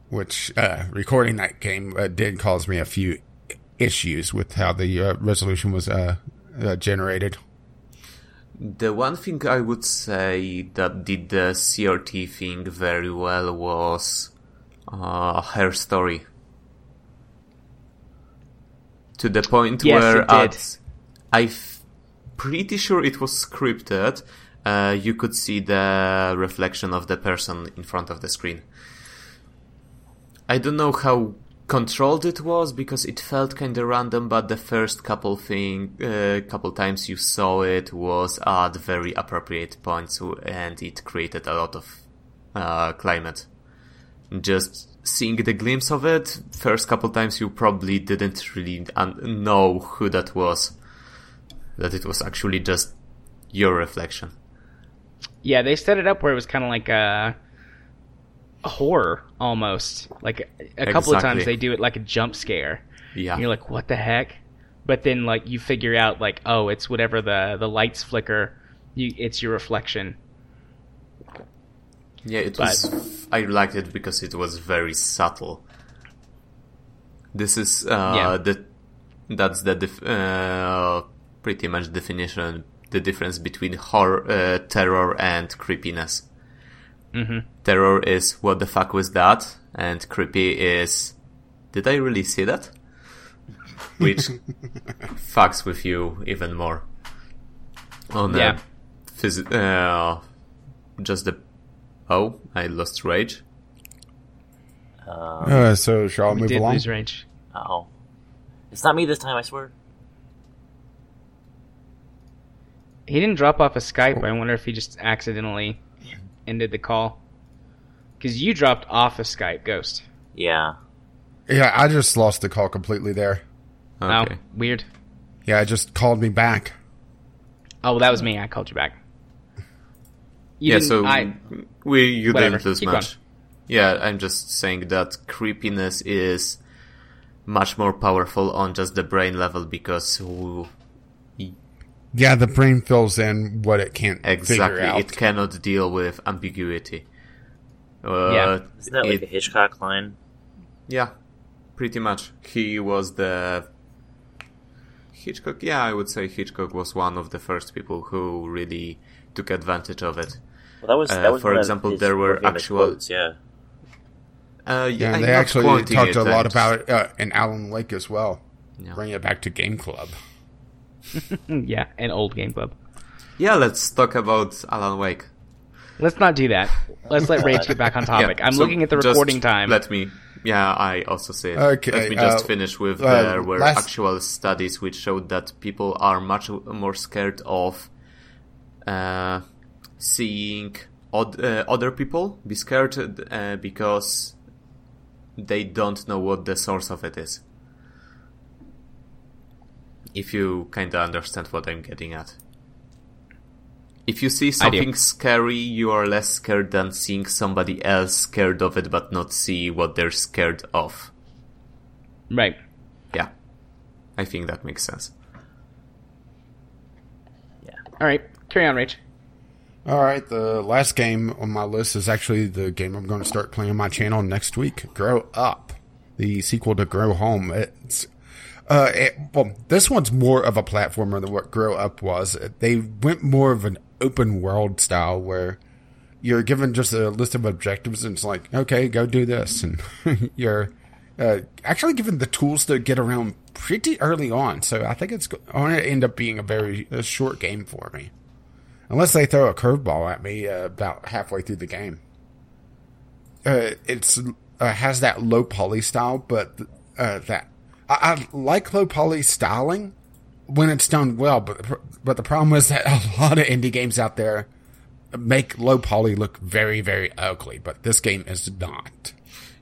Which uh, recording that game uh, did cause me a few issues with how the uh, resolution was uh, generated. The one thing I would say that did the CRT thing very well was Her Story. To the point Yes, where at, I'm pretty sure it was scripted, uh, you could see the reflection of the person in front of the screen. I don't know how controlled it was because it felt kind of random, but the first couple thing, uh, couple times you saw it was at very appropriate points, and it created a lot of uh, climate. Just seeing the glimpse of it, first couple times you probably didn't really un- know who that was. That it was actually just your reflection. Yeah, they set it up where it was kind of like a, a horror almost. Like a, a couple of times they do it like a jump scare. Yeah. And you're like, what the heck? But then like you figure out like, oh, it's whatever the the lights flicker. You, it's your reflection. Yeah, it But- was. I liked it because it was very subtle. This is uh, Yeah. the that's the def- uh, pretty much definition the difference between horror, uh, terror, and creepiness. Mm-hmm. Terror is what the fuck was that, and creepy is did I really see that? Which [laughs] fucks with you even more. On Yeah. phys- uh, just the oh, I lost rage. Uh, Uh, so shall I We move did along? lose Rage. oh, it's not me this time. I swear. He didn't drop off of Skype. I wonder if he just accidentally ended the call. Because you dropped off of Skype, Ghost. Yeah. Yeah, I just lost the call completely there. Okay. Oh, weird. Yeah, it just called me back. Oh, well, that was me. I called you back. You yeah, so I, we you Whatever, didn't lose keep much. Yeah, I'm just saying that creepiness is much more powerful on just the brain level because w- Yeah, the brain fills in what it can't exactly out. it cannot deal with ambiguity. Uh, Yeah. Isn't that like a Hitchcock line? Yeah, pretty much. He was the Hitchcock. Yeah, I would say Hitchcock was one of the first people who really took advantage of it. Well, that was. Uh, that was for example, there were actual- quotes, yeah. Uh, yeah, I'm they actually talked it, a lot about it uh, in Alan Wake as well. Yeah. Bring it back to Game Club. [laughs] yeah, an old game club. Yeah, let's talk about Alan Wake. Let's not do that. Let's let Rage get back on [laughs] topic. Yeah, I'm so looking at the recording time. Let me. Yeah, I also say. Okay, Let me just uh, finish with uh, there were last- actual studies which showed that people are much more scared of uh, seeing od- uh, other people be scared uh, because they don't know what the source of it is. If you kind of understand what I'm getting at. If you see something scary, you are less scared than seeing somebody else scared of it but not see what they're scared of. Right. Yeah. I think that makes sense. Yeah. All right. Carry on, Rage. All right, the last game on my list is actually the game I'm going to start playing on my channel next week. Grow Up, the sequel to Grow Home. It's uh, it, well, this one's more of a platformer than what Grow Up was. They went more of an open world style where you're given just a list of objectives and it's like, okay, go do this, and [laughs] you're uh, actually given the tools to get around pretty early on. So I think it's going to end up being a very a short game for me unless they throw a curveball at me uh, about halfway through the game. Uh, it's uh, has that low poly style, but uh, that I, I like low poly styling when it's done well. But but the problem is that [laughs] a lot of indie games out there make low poly look very very ugly, but this game is not.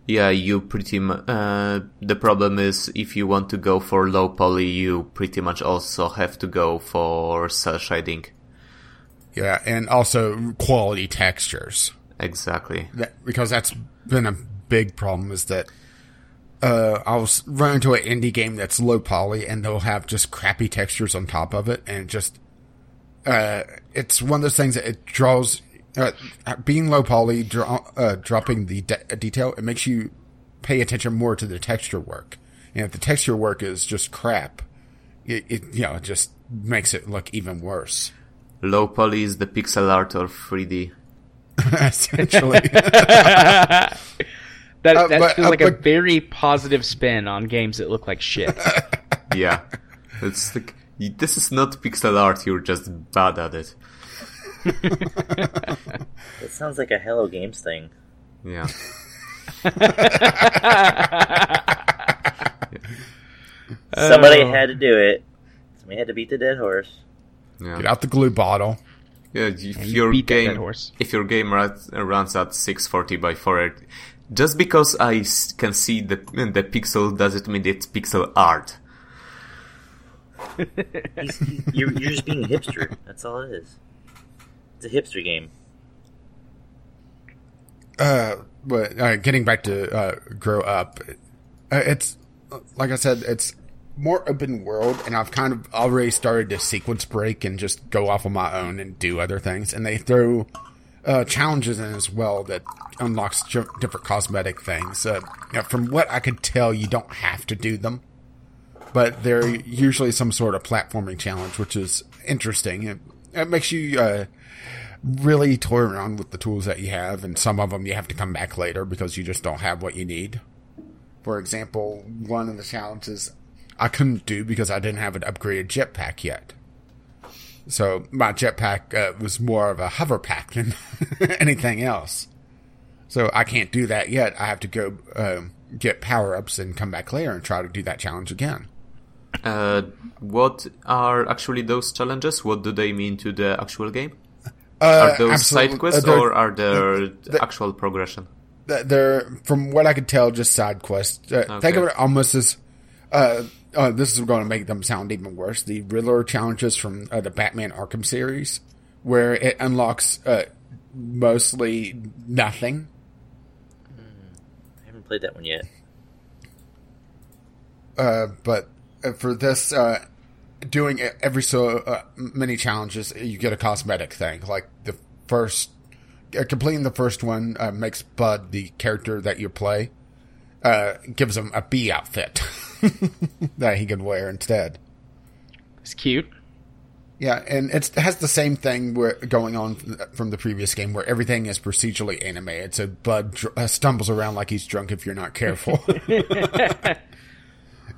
Yeah, you pretty mu- uh, the problem is if you want to go for low poly, you pretty much also have to go for cel shading. Yeah, and also quality textures. Exactly. that because that's been a big problem is that uh, I'll run into an indie game that's low poly and they'll have just crappy textures on top of it and just uh, it's one of those things that it draws uh, being low poly draw, uh, dropping the de- detail it makes you pay attention more to the texture work and if the texture work is just crap it, it you know it just makes it look even worse Low poly is the pixel art of 3D. essentially [laughs] [laughs] That Uh, but- feels uh, like a very positive spin on games that look like shit. [laughs] Yeah. it's like, this is not pixel art, you're just bad at it. It sounds like a Hello Games thing. Yeah. Somebody Oh. had to do it. Somebody had to beat the dead horse. Yeah. get out the glue bottle Yeah, if you your game horse. if your game runs, runs at 640 by 480, just because I can see the the pixel doesn't mean it's pixel art. [laughs] You're, you're just being a hipster. That's all it is. It's a hipster game. uh, but uh, getting back to uh, grow up, uh, it's like I said, it's more open world, and I've kind of already started to sequence break and just go off on my own and do other things. And they throw uh, challenges in as well that unlocks j- different cosmetic things. Uh, from what I could tell, you don't have to do them, but they're usually some sort of platforming challenge, which is interesting. It, it makes you. Uh, really toy around with the tools that you have, and some of them you have to come back later because you just don't have what you need. For example, one of the challenges I couldn't do because I didn't have an upgraded jetpack yet. So my jetpack uh, was more of a hover pack than [laughs] anything else. So I can't do that yet. I have to go um, get power ups and come back later and try to do that challenge again. Uh, what are actually those challenges? What do they mean to the actual game? Uh, Are those absolutely- side quests uh, they're- or are there actual progression? They're from what I could tell, just side quests. Uh, Think of it almost as uh, this is going to make them sound even worse. The Riddler challenges from uh, the Batman Arkham series, where it unlocks uh, mostly nothing. I haven't played that one yet. Uh, but uh, for this, uh, doing every so uh, many challenges, you get a cosmetic thing. Like the first, uh, completing the first one uh, makes Bud the character that you play, uh, gives him a bee outfit [laughs] that he can wear instead. It's cute. Yeah, and it's, it has the same thing where, going on from the previous game, where everything is procedurally animated. So Bud dr- uh, stumbles around like he's drunk if you're not careful. [laughs] [laughs]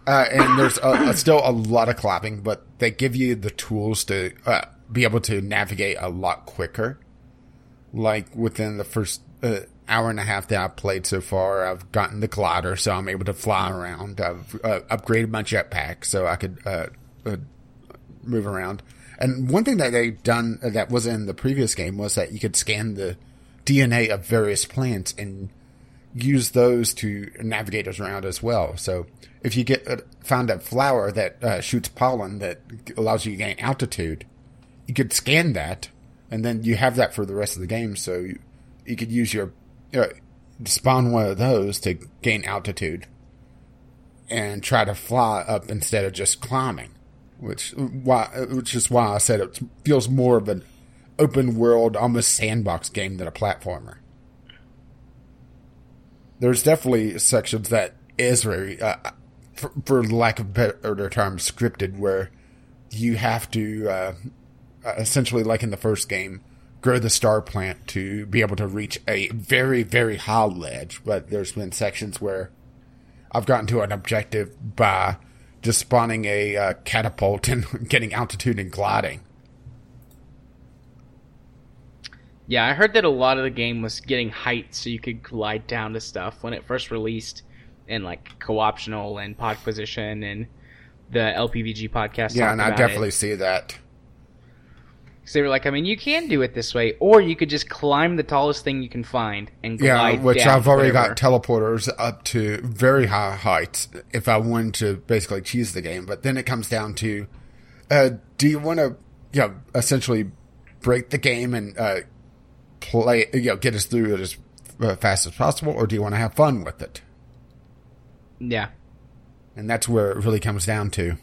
Uh, and there's a, a, still a lot of clapping, but they give you the tools to uh, be able to navigate a lot quicker. Like within the first uh, hour and a half that I've played so far, I've gotten the glider, so I'm able to fly around. I've uh, upgraded my jetpack so I could uh, uh, move around. And one thing that they've done that was in the previous game was that you could scan the DNA of various plants and use those to navigate us around as well. So if you get uh, found a flower that uh, shoots pollen that allows you to gain altitude, you could scan that, and then you have that for the rest of the game. So you, you could use your uh, spawn one of those to gain altitude and try to fly up instead of just climbing. Which why which is why I said it feels more of an open world, almost sandbox game than a platformer. There's definitely sections that is very, uh, for, for, lack of better term, scripted, where you have to uh, essentially, like in the first game, grow the star plant to be able to reach a very, very high ledge. But there's been sections where I've gotten to an objective by just spawning a uh, catapult and [laughs] getting altitude and gliding. Yeah, I heard that a lot of the game was getting height so you could glide down to stuff when it first released in like co-optional and Podquisition and the LPVG podcast. Yeah, and I definitely it. see that. So they were like, I mean, you can do it this way, or you could just climb the tallest thing you can find and glide. Down Yeah, which down, I've already whatever. got teleporters up to very high heights if I wanted to basically cheese the game. But then it comes down to, uh, do you want to, you know, essentially break the game and uh, play, you know, get us through it as uh, fast as possible, or do you want to have fun with it? Yeah, and that's where it really comes down to.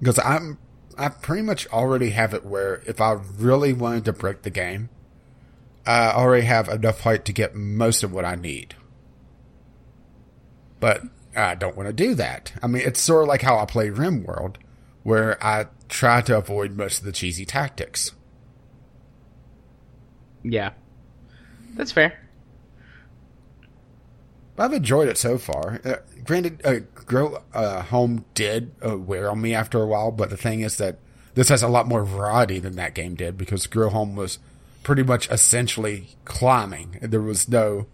Because I'm I pretty much already have it where if I really wanted to break the game, I already have enough height to get most of what I need. But I don't want to do that. I mean, it's sort of like how I play RimWorld, where I try to avoid most of the cheesy tactics. Yeah. That's fair. I've enjoyed it so far. Uh, granted, uh, Grow uh, Home did uh, wear on me after a while, but the thing is that this has a lot more variety than that game did because Grow Home was pretty much essentially climbing. There was no,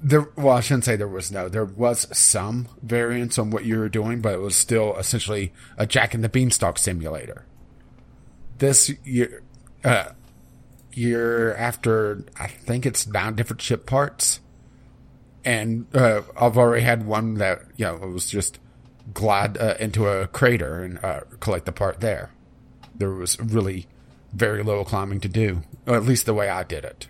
there. Well, I shouldn't say there was no. There was some variance on what you were doing, but it was still essentially a Jack and the Beanstalk simulator. This year, uh, year after, I think it's nine different ship parts and uh, I've already had one that you know was just glide uh, into a crater and uh, collect the part there. There was really very little climbing to do, at least the way I did it.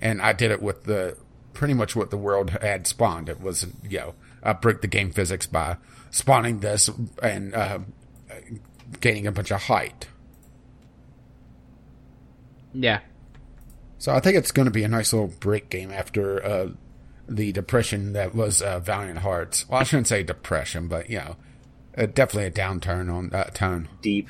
And I did it with the pretty much what the world had spawned. It was you know I broke the game physics by spawning this and uh, gaining a bunch of height. Yeah. So I think it's going to be a nice little break game after uh, the depression that was uh, Valiant Hearts. Well, I shouldn't say depression, but you know, uh, definitely a downturn on that uh, tone. Deep.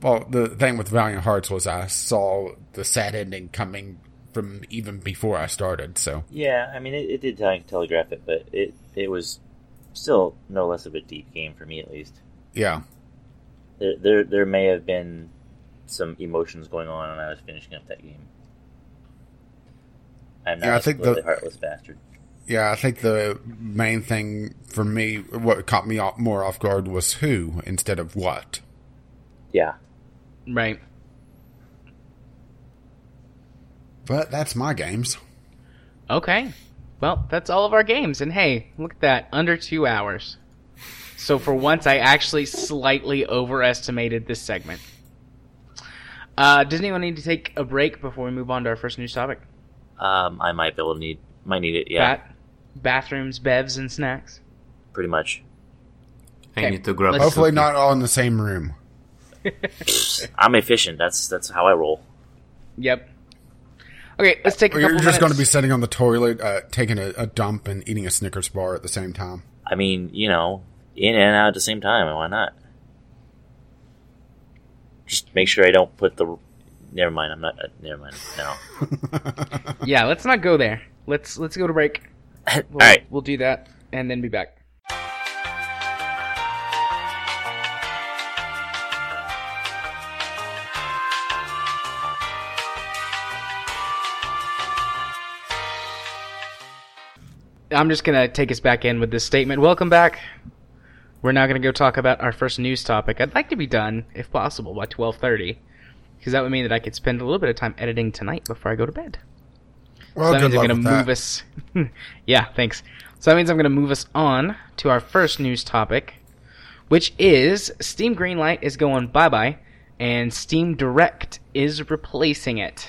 Well, the thing with Valiant Hearts was I saw the sad ending coming from even before I started. So yeah, I mean, it, it did telegraph it, but it it was still no less of a deep game for me, at least. Yeah. There, there, there may have been some emotions going on when I was finishing up that game. I'm not yeah, I think the heartless bastard. Yeah, I think the main thing for me, what caught me off, more off guard was who instead of what. Yeah. Right. But that's my games. Okay. Well, that's all of our games. And hey, look at that. Under two hours. So for once, I actually slightly overestimated this segment. Uh, does anyone need to take a break before we move on to our first news topic? Um, I might be able to need might need it. Yeah. Bat- bathrooms, bevs, and snacks. Pretty much. I need to grab. Hopefully, not all in the same room. [laughs] I'm efficient. That's that's how I roll. Yep. Okay, let's take. A You're just minutes. going to be sitting on the toilet, uh, taking a, a, dump, and eating a Snickers bar at the same time. I mean, you know, in and out at the same time. Why not? Just make sure I don't put the never mind. I'm not. Uh, never mind. No. [laughs] yeah, let's not go there. Let's let's go to break. [laughs] we'll, All right. we'll do that and then be back. I'm just gonna take us back in with this statement. Welcome back. We're now gonna go talk about our first news topic. I'd like to be done, if possible, by 12:30, because that would mean that I could spend a little bit of time editing tonight before I go to bed. Well, So that means I'm going to move that. us. [laughs] yeah, thanks. So that means I'm going to move us on to our first news topic, which is Steam Greenlight is going bye bye, and Steam Direct is replacing it.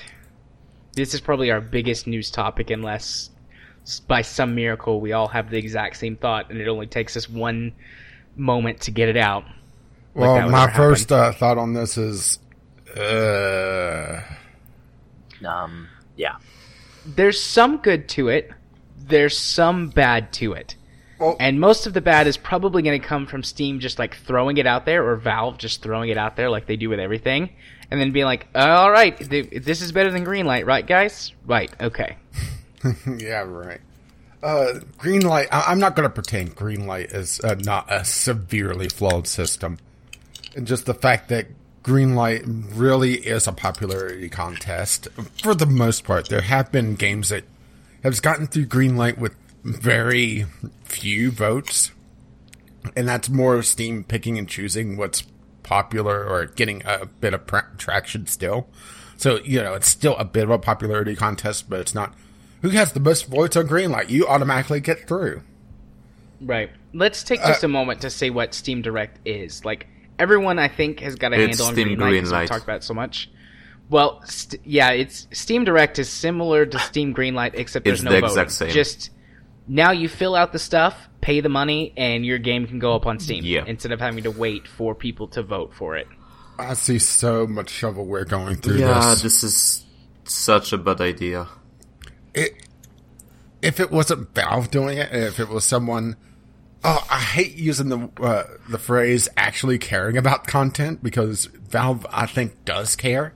This is probably our biggest news topic, unless by some miracle we all have the exact same thought, and it only takes us one moment to get it out. Like Well, my first uh, thought on this is, uh, Um, yeah. There's some good to it. There's some bad to it. Well- and most of the bad is probably going to come from Steam just like throwing it out there, or Valve just throwing it out there like they do with everything, and then being like, "All right, th- this is better than Greenlight, right, guys? Right? Okay." [laughs] yeah, right. Uh, Greenlight. I- I'm not going to pretend Greenlight is uh, not a severely flawed system, and just the fact that Greenlight really is a popularity contest for the most part. There have been games that have gotten through Greenlight with very few votes, and that's more Steam picking and choosing what's popular or getting a bit of pra- traction still. So you know, it's still a bit of a popularity contest, but it's not who has the most votes on Greenlight. You automatically get through. Right. Let's take just uh, a moment to say what Steam Direct is. Like everyone, I think, has got a It's handle on Steam Greenlight. 'cause Greenlight. We've talked about it so much. Well, st- yeah, it's Steam Direct is similar to Steam Greenlight, except there's It's no the voting. exact same. Just now, you fill out the stuff, pay the money, and your game can go up on Steam Yeah. instead of having to wait for people to vote for it. I see so much shovelware going through Yeah, this. this is such a bad idea. it, if it wasn't Valve doing it, if it was someone, oh, I hate using the uh, the phrase "actually caring about content" because Valve, I think, does care.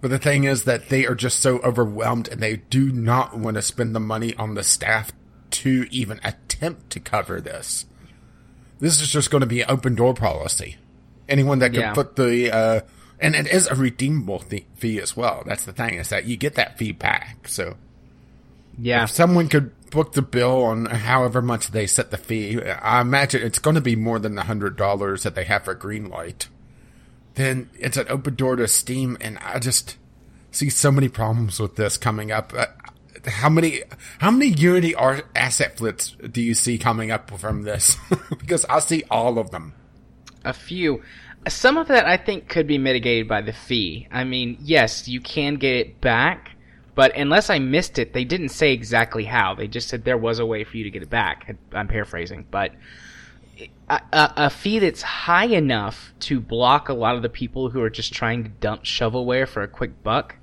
But the thing is that they are just so overwhelmed, and they do not want to spend the money on the staff to even attempt to cover this. This is just going to be an open door policy. Anyone that can Yeah. put the uh, and it is a redeemable th- fee as well. That's the thing is that you get that fee back. So Yeah, if someone could book the bill on however much they set the fee, I imagine it's going to be more than the hundred dollars that they have for Greenlight. Then it's an open door to Steam, and I just see so many problems with this coming up. Uh, how many how many Unity asset flips do you see coming up from this? [laughs] because I see all of them. a few. Some of that I think could be mitigated by the fee. I mean, yes, you can get it back, but unless I missed it, they didn't say exactly how. They just said there was a way for you to get it back. I'm paraphrasing, but a, a, a fee that's high enough to block a lot of the people who are just trying to dump shovelware for a quick buck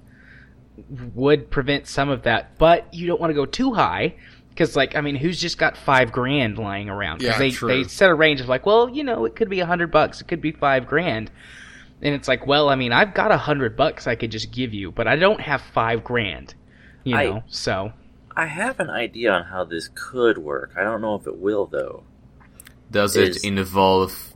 would prevent some of that. But you don't want to go too high because, like, I mean, who's just got five grand lying around? Yeah, they true. they set a range of like, well, you know, it could be a hundred bucks, it could be five grand, and it's like, well, I mean, I've got a hundred bucks I could just give you, but I don't have five grand, you I- know. So I have an idea on how this could work. I don't know if it will though. Does Is- it involve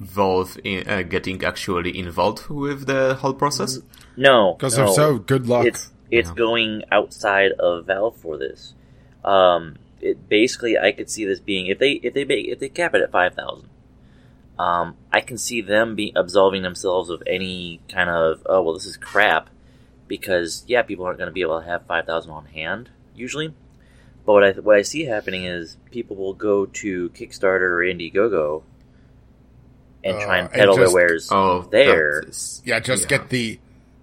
Valve in, uh, getting actually involved with the whole process? No, Because no. if so, good luck. It's it's Yeah. going outside of Valve for this. Um, it basically I could see this being if they if they make, if they cap it at five thousand. Um, I can see them be absolving themselves of any kind of oh well this is crap because yeah people aren't going to be able to have five thousand on hand usually. But what I what I see happening is people will go to Kickstarter or Indiegogo and try Uh, and and peddle just- their wares Oh, there. that is- yeah, just get the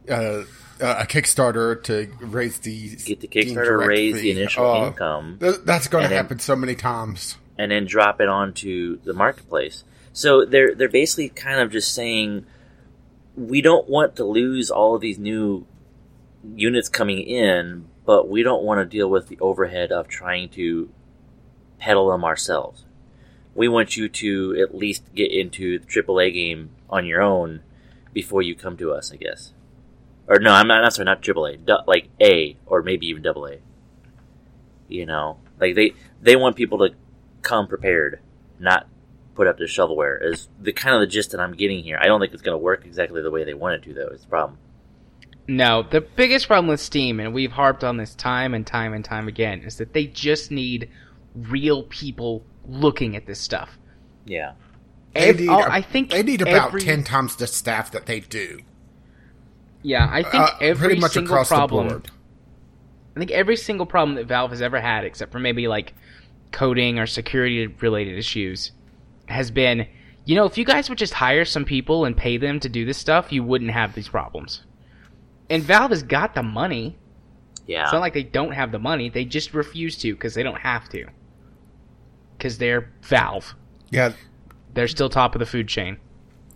uh, uh, a Kickstarter to raise the Get the Kickstarter raise fee. the initial Oh, income. th- that's going to And then- happen so many times. and then drop it onto the marketplace. So they're they're basically kind of just saying we don't want to lose all of these new units coming in, but we don't want to deal with the overhead of trying to peddle them ourselves. We want you to at least get into the AAA game on your own before you come to us, I guess. Or no, I'm not, not sorry, not AAA, du- like A or maybe even AA. You know, Like they they want people to come prepared, not put up the shovelware. Is the kind of the gist that I'm getting here. I don't think it's going to work exactly the way they want it to, though. It's the problem. No, the biggest problem with Steam, and we've harped on this time and time and time again, is that they just need real people looking at this stuff. Yeah. They Ev- need, oh, a- I think they need about every- ten times the staff that they do. Yeah, I think Uh, every pretty much single across problem. the board. I think every single problem that Valve has ever had, except for maybe like coding or security related issues, has been, you know, if you guys would just hire some people and pay them to do this stuff, you wouldn't have these problems. And Valve has got the money. Yeah. It's not like they don't have the money; they just refuse to because they don't have to. Because they're Valve. Yeah, They're still top of the food chain.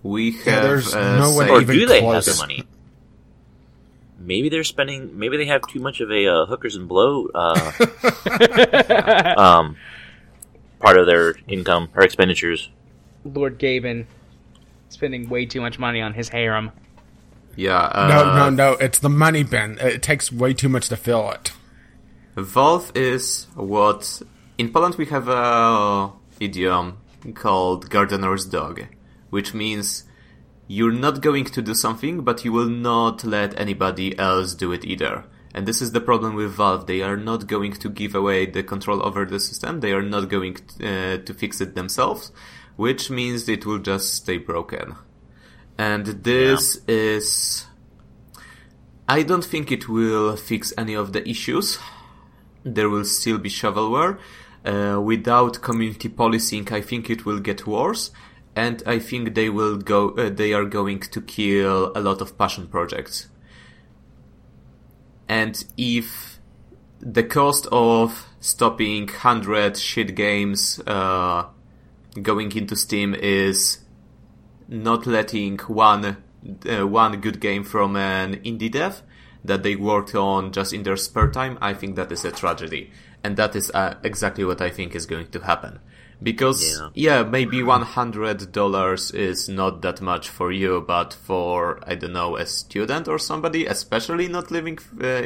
We have Yeah, there's uh, no way or even do they close. have the money? Maybe they're spending. Maybe they have too much of a uh, hookers and blow uh, [laughs] um, part of their income or expenditures. Lord Gaben spending way too much money on his harem. Yeah. Uh, no, no, no. It's the money bin. It takes way too much to fill it. Valve is what in Poland we have a idiom called gardener's dog, which means you're not going to do something, but you will not let anybody else do it either. And this is the problem with Valve. They are not going to give away the control over the system. They are not going uh, to fix it themselves, which means it will just stay broken. And this is. I don't think it will fix any of the issues there will still be shovelware. Uh, without community policing, I think it will get worse, and I think they will go. Uh, they are going to kill a lot of passion projects. And if the cost of stopping hundred shit games uh, going into Steam is not letting one uh, one good game from an indie dev that they worked on just in their spare time, I think that is a tragedy. And that is uh, exactly what I think is going to happen. Because, Yeah. yeah, maybe $100 is not that much for you, but for, I don't know, a student or somebody, especially not living uh,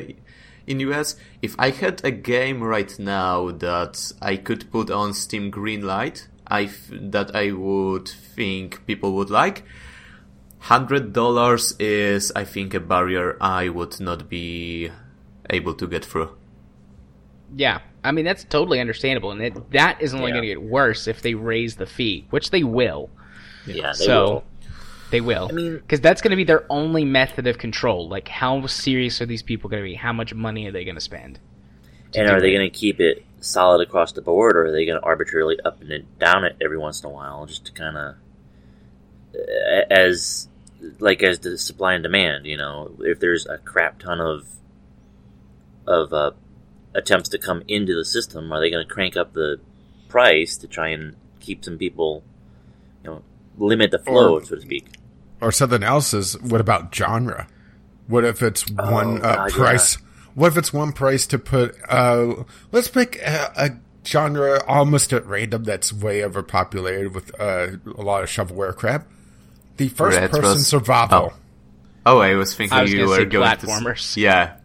in US, if I had a game right now that I could put on Steam Greenlight, I f- that I would think people would like, hundred dollars is, I think, a barrier I would not be able to get through. Yeah, I mean that's totally understandable, and it, that is only Yeah. going to get worse if they raise the fee, which they will. Yeah, they so will. they will. I mean- because that's going to be their only method of control. Like, how serious are these people going to be? How much money are they going to spend? And are they going to keep it solid across the board, or are they going to arbitrarily up and down it every once in a while, just to kind of as like as the supply and demand? You know, if there's a crap ton of of uh, attempts to come into the system, are they going to crank up the price to try and keep some people, you know, limit the flow, Or- so to speak? Or something else is, what about genre? What if it's one uh, Oh, God, price? What if it's one price to put, uh, let's pick a, a genre almost at random that's way overpopulated with uh, a lot of shovelware crap. The first person Retros- survival. Oh, I was thinking I was you were going platformers. to. s- Yeah.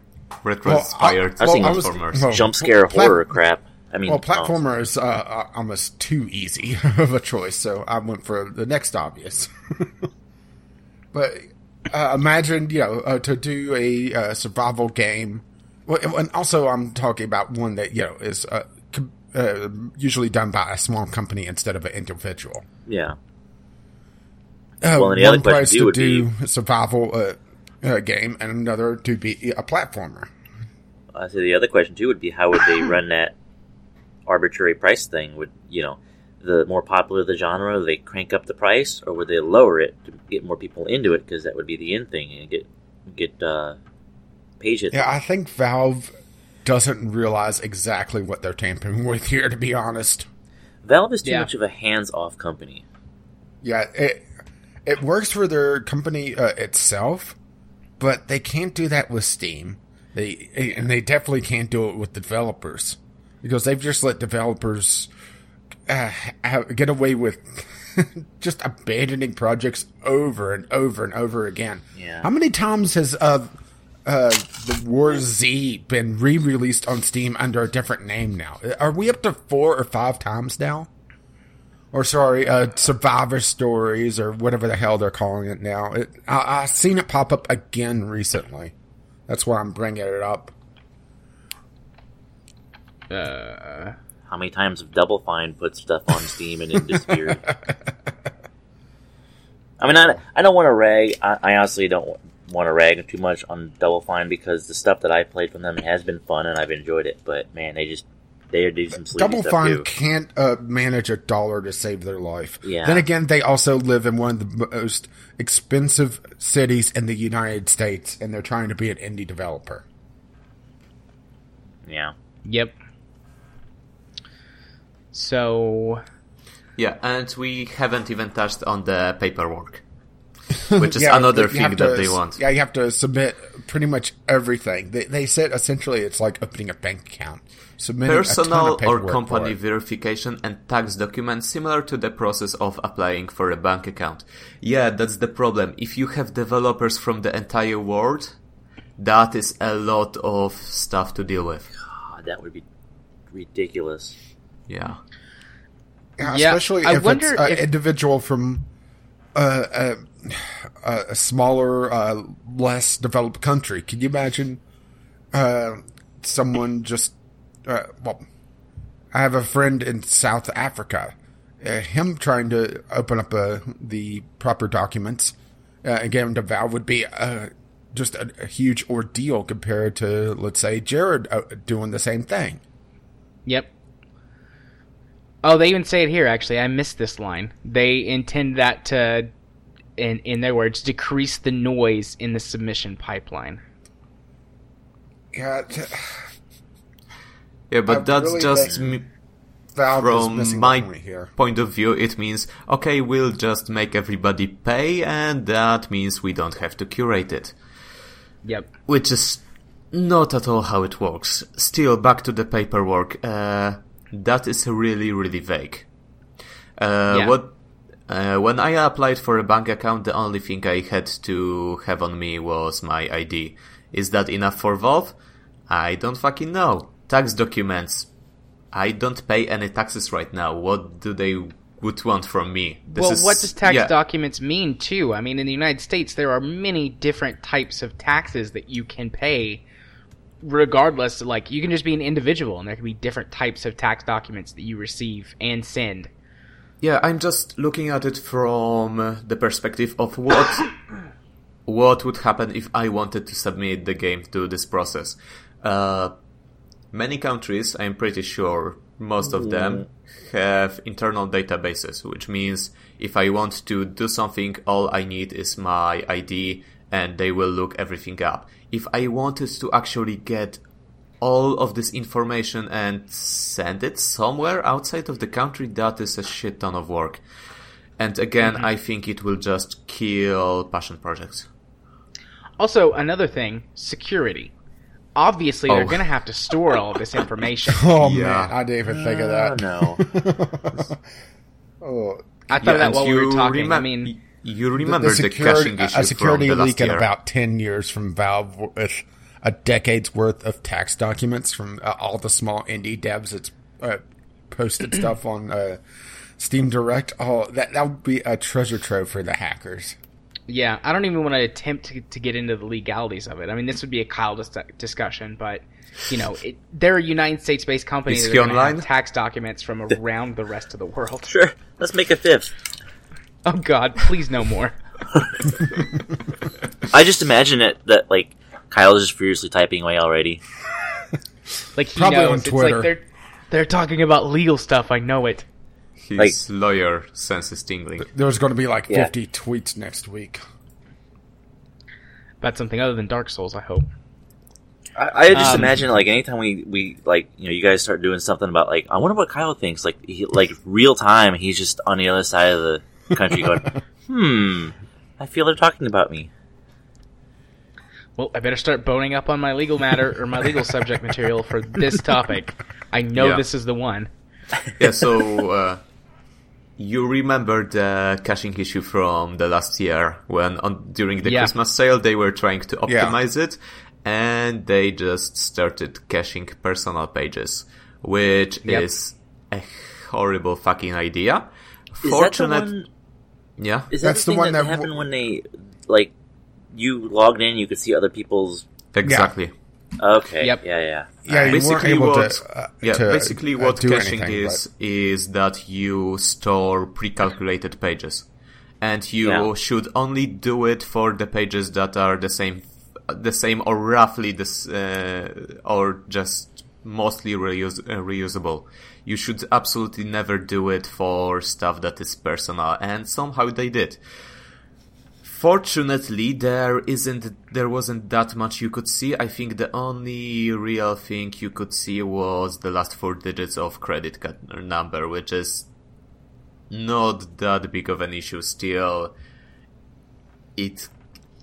Retro inspired. I was thinking- I was- platformers. well, Jump scare plat- horror crap. I mean, Well, oh, platformer is uh, uh, almost too easy [laughs] of a choice, so I went for the next obvious. [laughs] but uh, imagine, you know, uh, to do a uh, survival game. Well, and also, I'm talking about one that you know is uh, com- uh, usually done by a small company instead of an individual. yeah. Uh, Well, and the other one question, price to would do be- a survival uh, game, and another to be a platformer. I say the other question too would be how would they [coughs] run that arbitrary price thing? Would you know the more popular the genre, they crank up the price, or would they lower it to get more people into it? Because that would be the end thing and get get uh, page hits. Yeah, I think Valve doesn't realize exactly what they're tampering [laughs] with here, to be honest. Valve is too Yeah. much of a hands-off company. Yeah, it it works for their company uh, itself, but they can't do that with Steam. They and they definitely can't do it with developers because they've just let developers uh, get away with [laughs] just abandoning projects over and over and over again. Yeah. How many times has uh, uh, the War Z been re-released on Steam under a different name now. Are we up to four or five times now? Or sorry, uh, Survivor Stories or whatever the hell they're calling it now. It, I, I seen it pop up again recently. That's why I'm bringing it up. Uh, How many times have Double Fine put stuff on Steam and it disappeared? [laughs] I mean, I, I don't want to rag. I, I honestly don't want to rag too much on Double Fine because the stuff that I played from them has been fun and I've enjoyed it. But man, they just they do some sleazy Double stuff Fine too. can't uh, manage a dollar to save their life. Yeah. Then again, they also live in one of the most expensive cities in the United States, and they're trying to be an indie developer. Yeah, yep. So Yeah, and we haven't even touched on the paperwork, [laughs] which is Yeah, another thing that to- they want. Yeah, you have to submit pretty much everything. They, they said essentially it's like opening a bank account. Submitting a ton Personal of or company for it. verification and tax documents similar to the process of applying for a bank account. Yeah, that's the problem. If you have developers from the entire world, that is a lot of stuff to deal with. God, that would be ridiculous. Yeah. Yeah, Yeah, especially I if wonder it's an if- individual from uh, a, a, a smaller, uh, less developed country. Can you imagine uh, someone just? Uh, well, I have a friend in South Africa. Uh, him trying to open up uh, the proper documents uh, and get him to Valve would be uh, just a, a huge ordeal compared to, let's say, Jared uh, doing the same thing. Yep. Oh, they even say it here. Actually, I missed this line. They intend that to, in in their words, decrease the noise in the submission pipeline. Yeah, t- Yeah, but I that's really just think- me- from my point here. point of view, it means, okay, we'll just make everybody pay, and that means we don't have to curate it. Yep. Which is not at all how it works. Still, back to the paperwork. Uh, that is really, really vague. Uh, Yeah. What? Uh, when I applied for a bank account, the only thing I had to have on me was my ID. Is that enough for Valve? I don't fucking know. Tax documents. I don't pay any taxes right now. What do they would want from me? This well, is- what does tax yeah. documents mean too? I mean, in the United States, there are many different types of taxes that you can pay, regardless. Like, you can just be an individual, and there can be different types of tax documents that you receive and send. Yeah, I'm just looking at it from the perspective of what [coughs] what would happen if I wanted to submit the game to this process. Uh, many countries, I'm pretty sure, most of them have internal databases, which means if I want to do something, all I need is my ID and they will look everything up. If I wanted to actually get all of this information and send it somewhere outside of the country, that is a shit ton of work. And again, mm-hmm. I think it will just kill passion projects. Also, another thing, security. Obviously, they're Oh. going to have to store all this information. [laughs] Oh Yeah. man, I didn't even think of Oh, that. no. [laughs] Oh, I thought of that and while we were you talking. I mean, you remember the, security, caching issue a security from the leak last in about ten years from Valve with a decade's worth of tax documents from uh, all the small indie devs that's uh, posted [clears throat] stuff on uh, Steam Direct. Oh, that that would be a treasure trove for the hackers. Yeah, I don't even want to attempt to, to get into the legalities of it. I mean, this would be a Kyle dis- discussion, but you know, it, they're a United States-based company Is that he are online? have tax documents from [laughs] around the rest of the world. Sure, let's make a fifth. Oh God, please no more. [laughs] I just imagine it that like Kyle's just furiously typing away already. Like he Probably knows. on It's Twitter. like they're they're talking about legal stuff. I know it. His Like- lawyer senses tingling. There's going to be like Yeah. 50 tweets next week. About something other than Dark Souls, I hope. I, I just Um, imagine like anytime we we like you know you guys start doing something about like I wonder what Kyle thinks like he, like real time he's just on the other side of the country going [laughs] hmm I feel they're talking about me. Well, I better start boning up on my legal matter or my legal subject material for this topic. I know Yeah. this is the one. yeah, so [laughs] uh, you remember the caching issue from the last year when on during the Yeah. Christmas sale they were trying to Yeah. optimize it, and they just started caching personal pages, which Yep. is a horrible fucking idea. Is that Fortunate, one? yeah, Is That's that the the thing one that, that- happened when they like you logged in? You could see other people's. exactly. Okay. Yep. Yeah. Yeah. Yeah, you weren't basically able what to, uh, yeah to, basically uh, what do caching anything, is is that you store pre-calculated pages and you Yeah. should only do it for the pages that are the same the same or roughly this uh, or just mostly reuse, uh, reusable you should absolutely never do it for stuff that is personal and somehow they did Fortunately, there isn't, there wasn't that much you could see. I think the only real thing you could see was the last four digits of credit card number, which is not that big of an issue. Still, it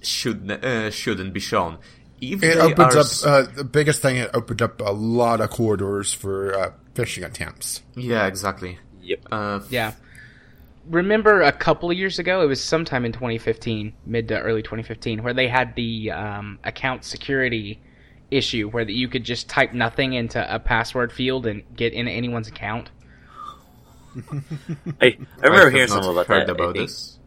should uh, shouldn't be shown. If It opens are up s- uh, the biggest thing. It opened up a lot of corridors for uh, phishing attempts. yeah, exactly. Yep. Uh, Yeah. Remember a couple of years ago, it was sometime in 2015, mid to early 2015, where they had the um, account security issue where that you could just type nothing into a password field and get in anyone's account. [laughs] I, I remember have hearing not something about that. About this.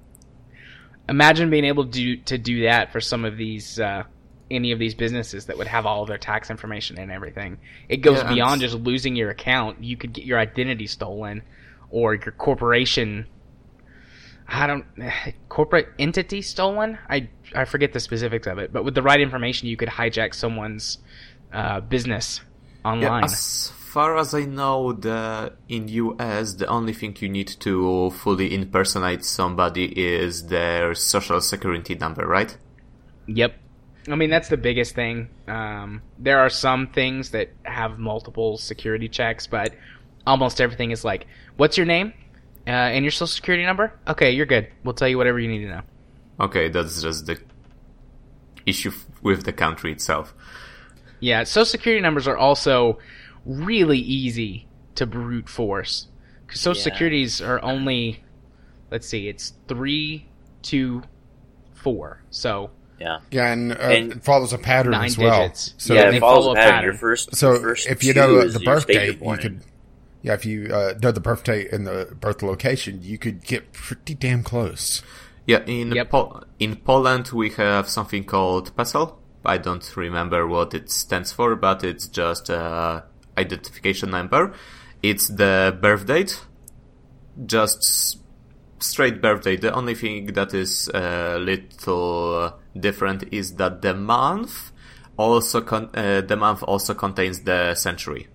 Imagine being able to do, to do that for some of these uh, any of these businesses that would have all of their tax information and everything. It goes Yeah, and beyond s- just losing your account. You could get your identity stolen or your corporation I don't [sighs] corporate entity stolen. I I forget the specifics of it, but with the right information, you could hijack someone's uh, business Yeah, as far as I know, the in US, the only thing you need to fully impersonate somebody is their social security number, right? Yep. I mean that's the biggest thing. Um, there are some things that have multiple security checks, but almost everything is like, "What's your name uh, and your social security number?" Okay, you're good. We'll tell you whatever you need to know. Okay, that's just the issue with the country itself. Yeah, social security numbers are also really easy to brute force. Because social Yeah. securities are only, let's see, it's three, two, four. So Yeah. Yeah, and, uh, And it follows a pattern as well. digits. So yeah, it follows follow a a pattern. pattern. Your first, So your first if you know the your birth date, you're you born in. could. Yeah, if you uh, know the birth date and the birth location, you could get pretty damn close. Yeah, in Yep. Po- in Poland we have something called PESEL. I don't remember what it stands for, but it's just a identification number. It's the birth date, just straight birth date. The only thing that is a little different is that the month also con- uh, the month also contains the century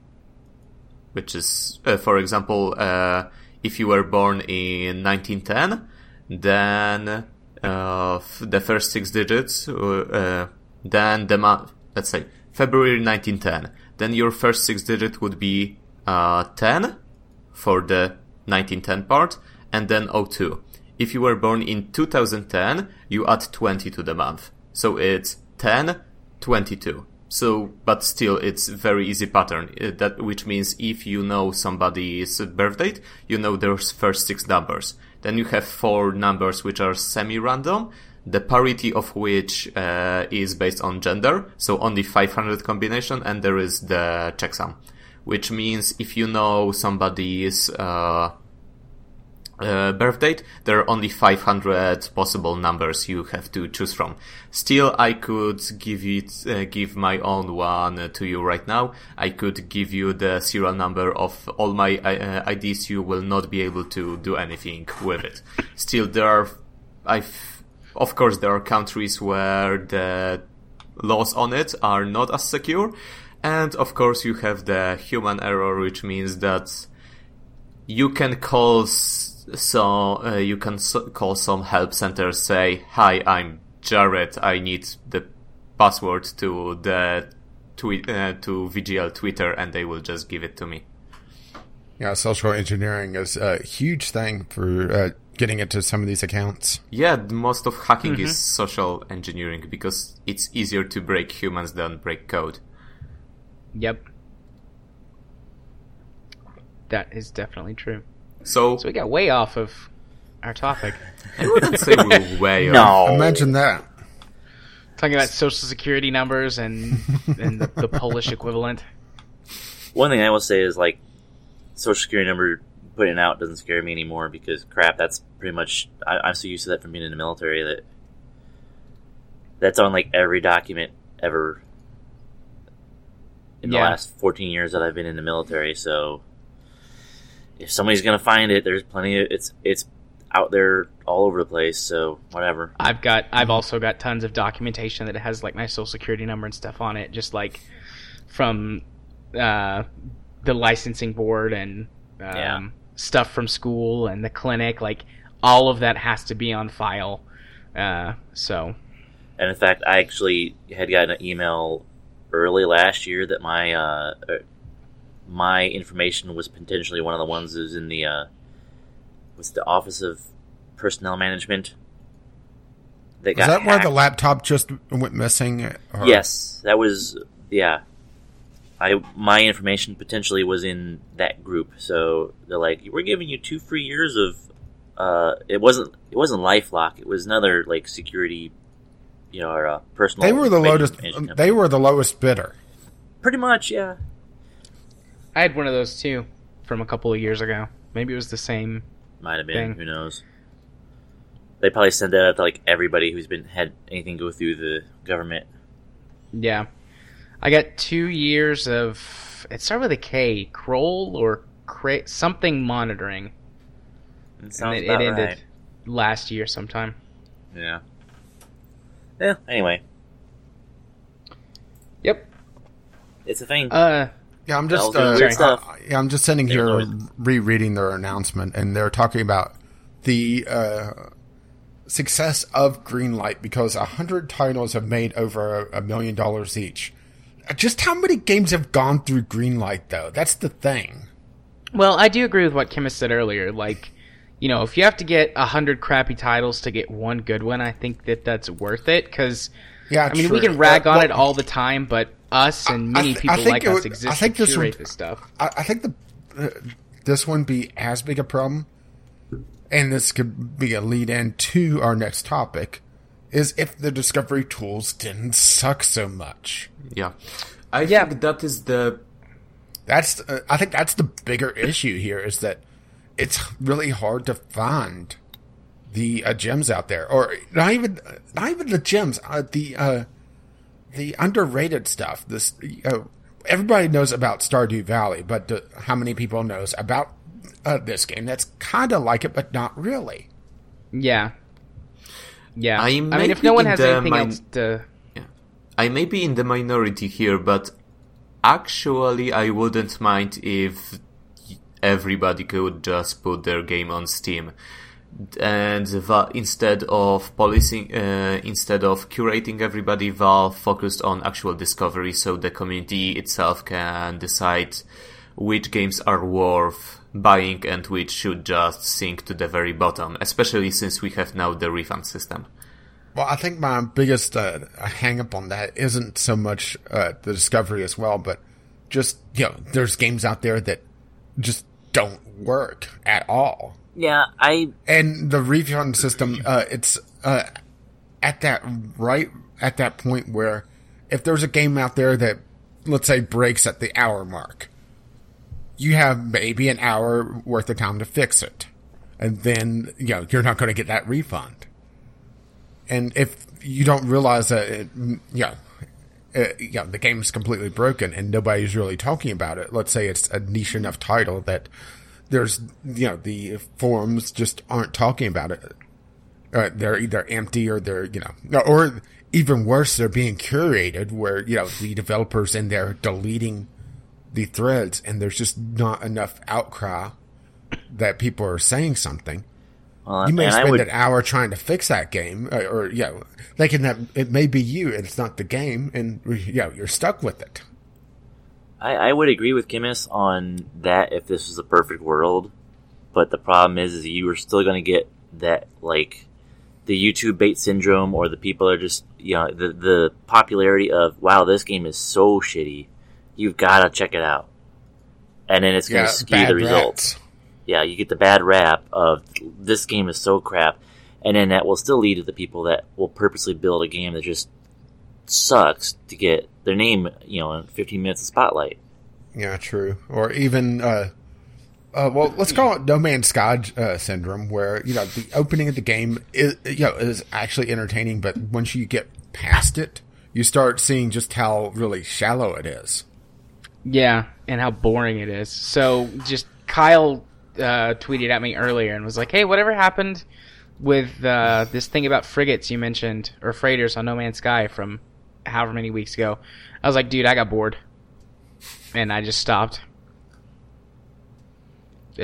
which is, uh, for example, uh, if you were born in 1910, then uh, the first six digits, uh, uh, then the month, let's say February 1910, then your first six digit would be uh, 10 for the 1910 part, and then 02. If you were born in 2010, you add 20 to the month. So it's 10, 22. So, but still, it's very easy pattern. uh, That which means if you know somebody's birth date, you know their first six numbers. Then you have four numbers which are semi-random, the parity of which uh, is based on gender. So only 500 combination, and there is the checksum, which means if you know somebody's uh, uh, birth date, there are only 500 possible numbers you have to choose from. Still, I could give it, uh, give my own one uh, to you right now. I could give you the serial number of all my uh, IDs. You will not be able to do anything with it. Still, there are, I, of course, there are countries where the laws on it are not as secure. And of course, you have the human error, which means that you can s- so uh, you can s- call some help center say hi i'm jared i need the password to the tweet uh, to vgl twitter and they will just give it to me Yeah, social engineering is a huge thing for uh, getting into some of these accounts. yeah most of hacking is social engineering because it's easier to break humans than break code Yep. That is definitely true. So So we got way off of our topic. [laughs] i wouldn't say we're way off. No. Imagine that. Talking about social security numbers and [laughs] and the, the Polish equivalent. One thing I will say is like social security number putting out doesn't scare me anymore because crap, that's pretty much I, I'm so used to that from being in the military that that's on like every document ever in the last 14 years that I've been in the military. So if somebody's gonna find it, there's plenty of it's it's out there all over the place. So whatever. I've got I've also got tons of documentation that has like my social security number and stuff on it, just like from uh, the licensing board and um, Yeah. stuff from school and the clinic. Like all of that has to be on file. Uh, so And in fact, I actually had gotten an email early last year that my uh, uh, my information was potentially one of the ones that was in the uh, was the Office of Personnel Management. That Is got that where the laptop just went missing? Or- Yes, that was yeah. I my information potentially was in that group, so they're like, "We're giving you two free years of." Uh, it wasn't it wasn't LifeLock. It was another like security, you know, or uh, personal. They were the lowest. They were the lowest bidder. Pretty much, yeah. I had one of those too from a couple of years ago. Maybe it was the same. Might have been. Thing. Who knows? They probably sent that out to like everybody who's been had anything go through the government. Yeah, I got two years of. It started with a K. Kroll or Cra- something monitoring. It sounds it, it about ended right. last year sometime. Yeah. Yeah. Anyway, Yep. it's a thing. Uh, Yeah, I'm just uh, uh, yeah, I'm just sitting here rereading their announcement, and they're talking about the uh, success of Greenlight because a hundred titles have made over a, a million dollars each. Just how many games have gone through Greenlight, though? That's the thing. well, I do agree with what Kmiss said earlier. Like, you know, if you have to get a hundred crappy titles to get one good one, I think that that's worth it. Because Yeah, I mean, we can rag Uh, on well, it all the time, but us and many th- I people think like us would- exist I think to this curate would- this stuff. I, I think the uh, this wouldn't be as big a problem, and this could be a lead in to our next topic, is if the discovery tools didn't suck so much. Yeah. I Yeah. think that is the That's uh, I think that's the bigger issue here is that it's really hard to find the uh, gems out there, or not even not even the gems, uh, the uh, the underrated stuff. This uh, everybody knows about Stardew Valley, but uh, how many people knows about uh, this game? That's kind of like it, but not really. Yeah. Yeah. I I, mean, if no one in has the anything min- else to. I may be in the minority here, but actually, I wouldn't mind if everybody could just put their game on Steam. And instead of policing, uh, instead of curating everybody, Valve focused on actual discovery, so the community itself can decide which games are worth buying and which should just sink to the very bottom. Especially since we have now the refund system. Well, I think my biggest uh, hang up on that isn't so much uh, the discovery as well, but just, you know, there's games out there that just don't work at all. Yeah, I And the refund system, uh, it's uh, at that right at that point where if there's a game out there that, let's say, breaks at the hour mark, you have maybe an hour worth of time to fix it, and then you know you're not going to get that refund. And if you don't realize that, it, you know, uh, you know, the game's completely broken and nobody's really talking about it. Let's say it's a niche enough title that there's, you know, the forums just aren't talking about it. Uh, they're either empty or they're, you know, or even worse, they're being curated where, you know, the developers in there deleting the threads and there's just not enough outcry that people are saying something. well, You may spend would an hour trying to fix that game, uh, or you know, thinking that it may be you and it's not the game, and you know, you're stuck with it. I, I would agree with Kmiss on that if this was a perfect world, but the problem is, is you are still going to get that like the YouTube bait syndrome, or the people are just you know the the popularity of wow this game is so shitty, you've got to check it out, and then it's going to skew bad the results. rats. Yeah, you get the bad rap of this game is so crap, and then that will still lead to the people that will purposely build a game that just sucks to get their name, you know, in 15 minutes of spotlight. Yeah, true. Or even, uh, uh, well, let's call it No Man's Sky uh, syndrome, where you know the opening of the game is, you know, is actually entertaining, but once you get past it, you start seeing just how really shallow it is. Yeah, and how boring it is. So just Kyle uh, tweeted at me earlier and was like, "Hey, whatever happened with uh, this thing about frigates you mentioned or freighters on No Man's Sky from however many weeks ago?" I was like, "Dude, I got bored, and I just stopped."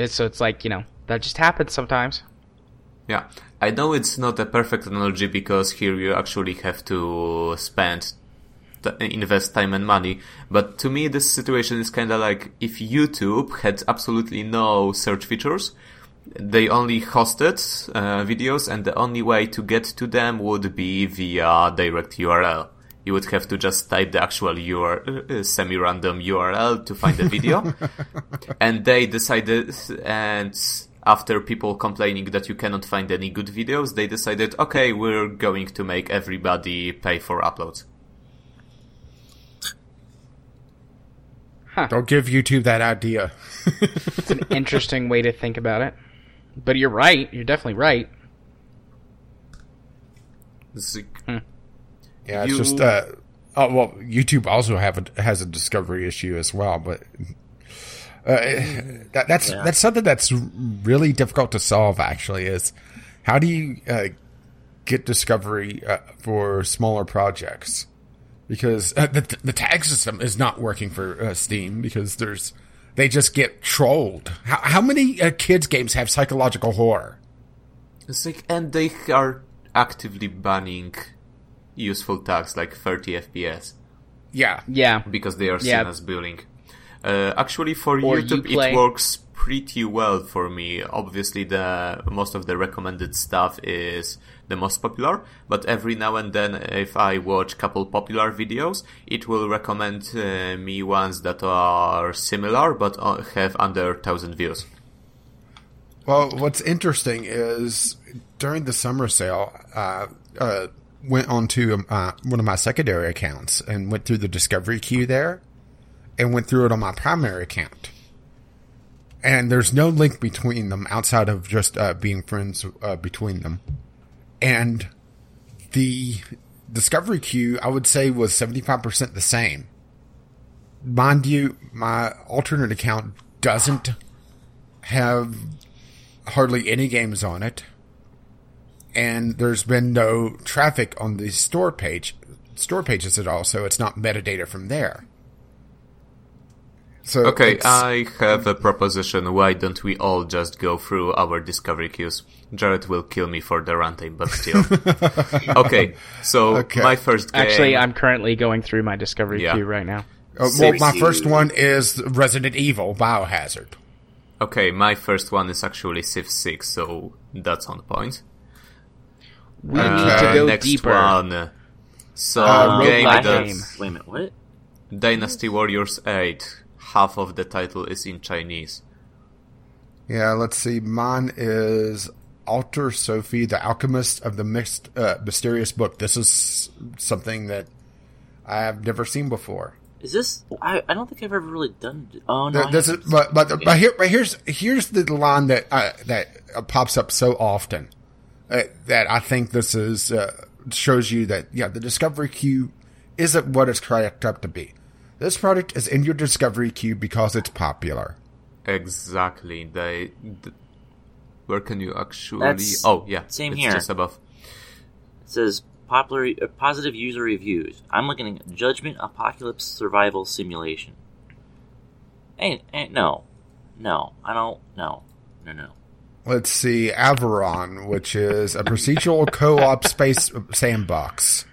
So it's like you know that just happens sometimes. Yeah, I know it's not a perfect analogy because here you actually have to spend, invest time and money. But to me, this situation is kind of like if YouTube had absolutely no search features, they only hosted uh, videos, and the only way to get to them would be via direct URL. You would have to just type the actual URL, uh, semi-random URL to find the video, [laughs] and they decided and after people complaining that you cannot find any good videos, they decided, okay, we're going to make everybody pay for uploads. Huh. Don't give YouTube that idea. It's an interesting way to think about it. But you're right. You're definitely right. Yeah, it's You- just uh, oh well, YouTube also have a, has a discovery issue as well, but uh, that, that's Yeah. that's something that's really difficult to solve. Actually, is how do you uh, get discovery uh, for smaller projects? Because uh, the the tag system is not working for uh, Steam because there's they just get trolled. How, how many uh, kids games have psychological horror? It's like, and they are actively banning useful tags like 30 FPS Yeah, Yeah. because they are seen Yeah. as bullying. Uh, actually, for Or YouTube, Uplay. it works pretty well for me. Obviously, the most of the recommended stuff is the most popular, but every now and then, if I watch couple popular videos, it will recommend uh, me ones that are similar but uh, have under thousand views. Well, what's interesting is during the summer sale, uh, uh, went onto um, uh, one of my secondary accounts and went through the discovery queue there, and went through it on my primary account. And there's no link between them outside of just uh, being friends uh, between them. And the discovery queue, I would say, was 75% the same. Mind you, my alternate account doesn't have hardly any games on it, and there's been no traffic on the store page, store pages at all. So it's not metadata from there. So Okay, I have a proposition. Why don't we all just go through our discovery queues? Jared will kill me for the runtime, but still. [laughs] okay, so Okay. my first game. Actually, I'm currently going through my discovery Yeah. queue right now. uh, well, my first one is Resident Evil Biohazard. Okay, my first one is actually Civ 6, so that's on point. We Uh, need to go next deeper. one. So, Uh, game roguelike that game. Wait a minute, what? Dynasty Warriors 8. Half of the title is in Chinese. Yeah, let's see. Mine is Atelier Sophie, the Alchemist of the Mixed, uh, Mysterious Book. This is something that I have never seen before. Is this? I, I don't think I've ever really done. Oh no, This is, but but but here but here's here's the line that uh, that uh, pops up so often uh, that I think this is uh, shows you that yeah the discovery queue isn't what it's cracked up to be. This product is in your discovery queue because it's popular. Exactly. They. th- where can you actually. That's- oh, yeah. same it's here. just above. It says popular uh, positive user reviews. I'm looking at Judgment Apocalypse Survival Simulation. Ain't, ain't no, no. I don't. No, no, no. Let's see Avorion, which is a procedural co-op space sandbox.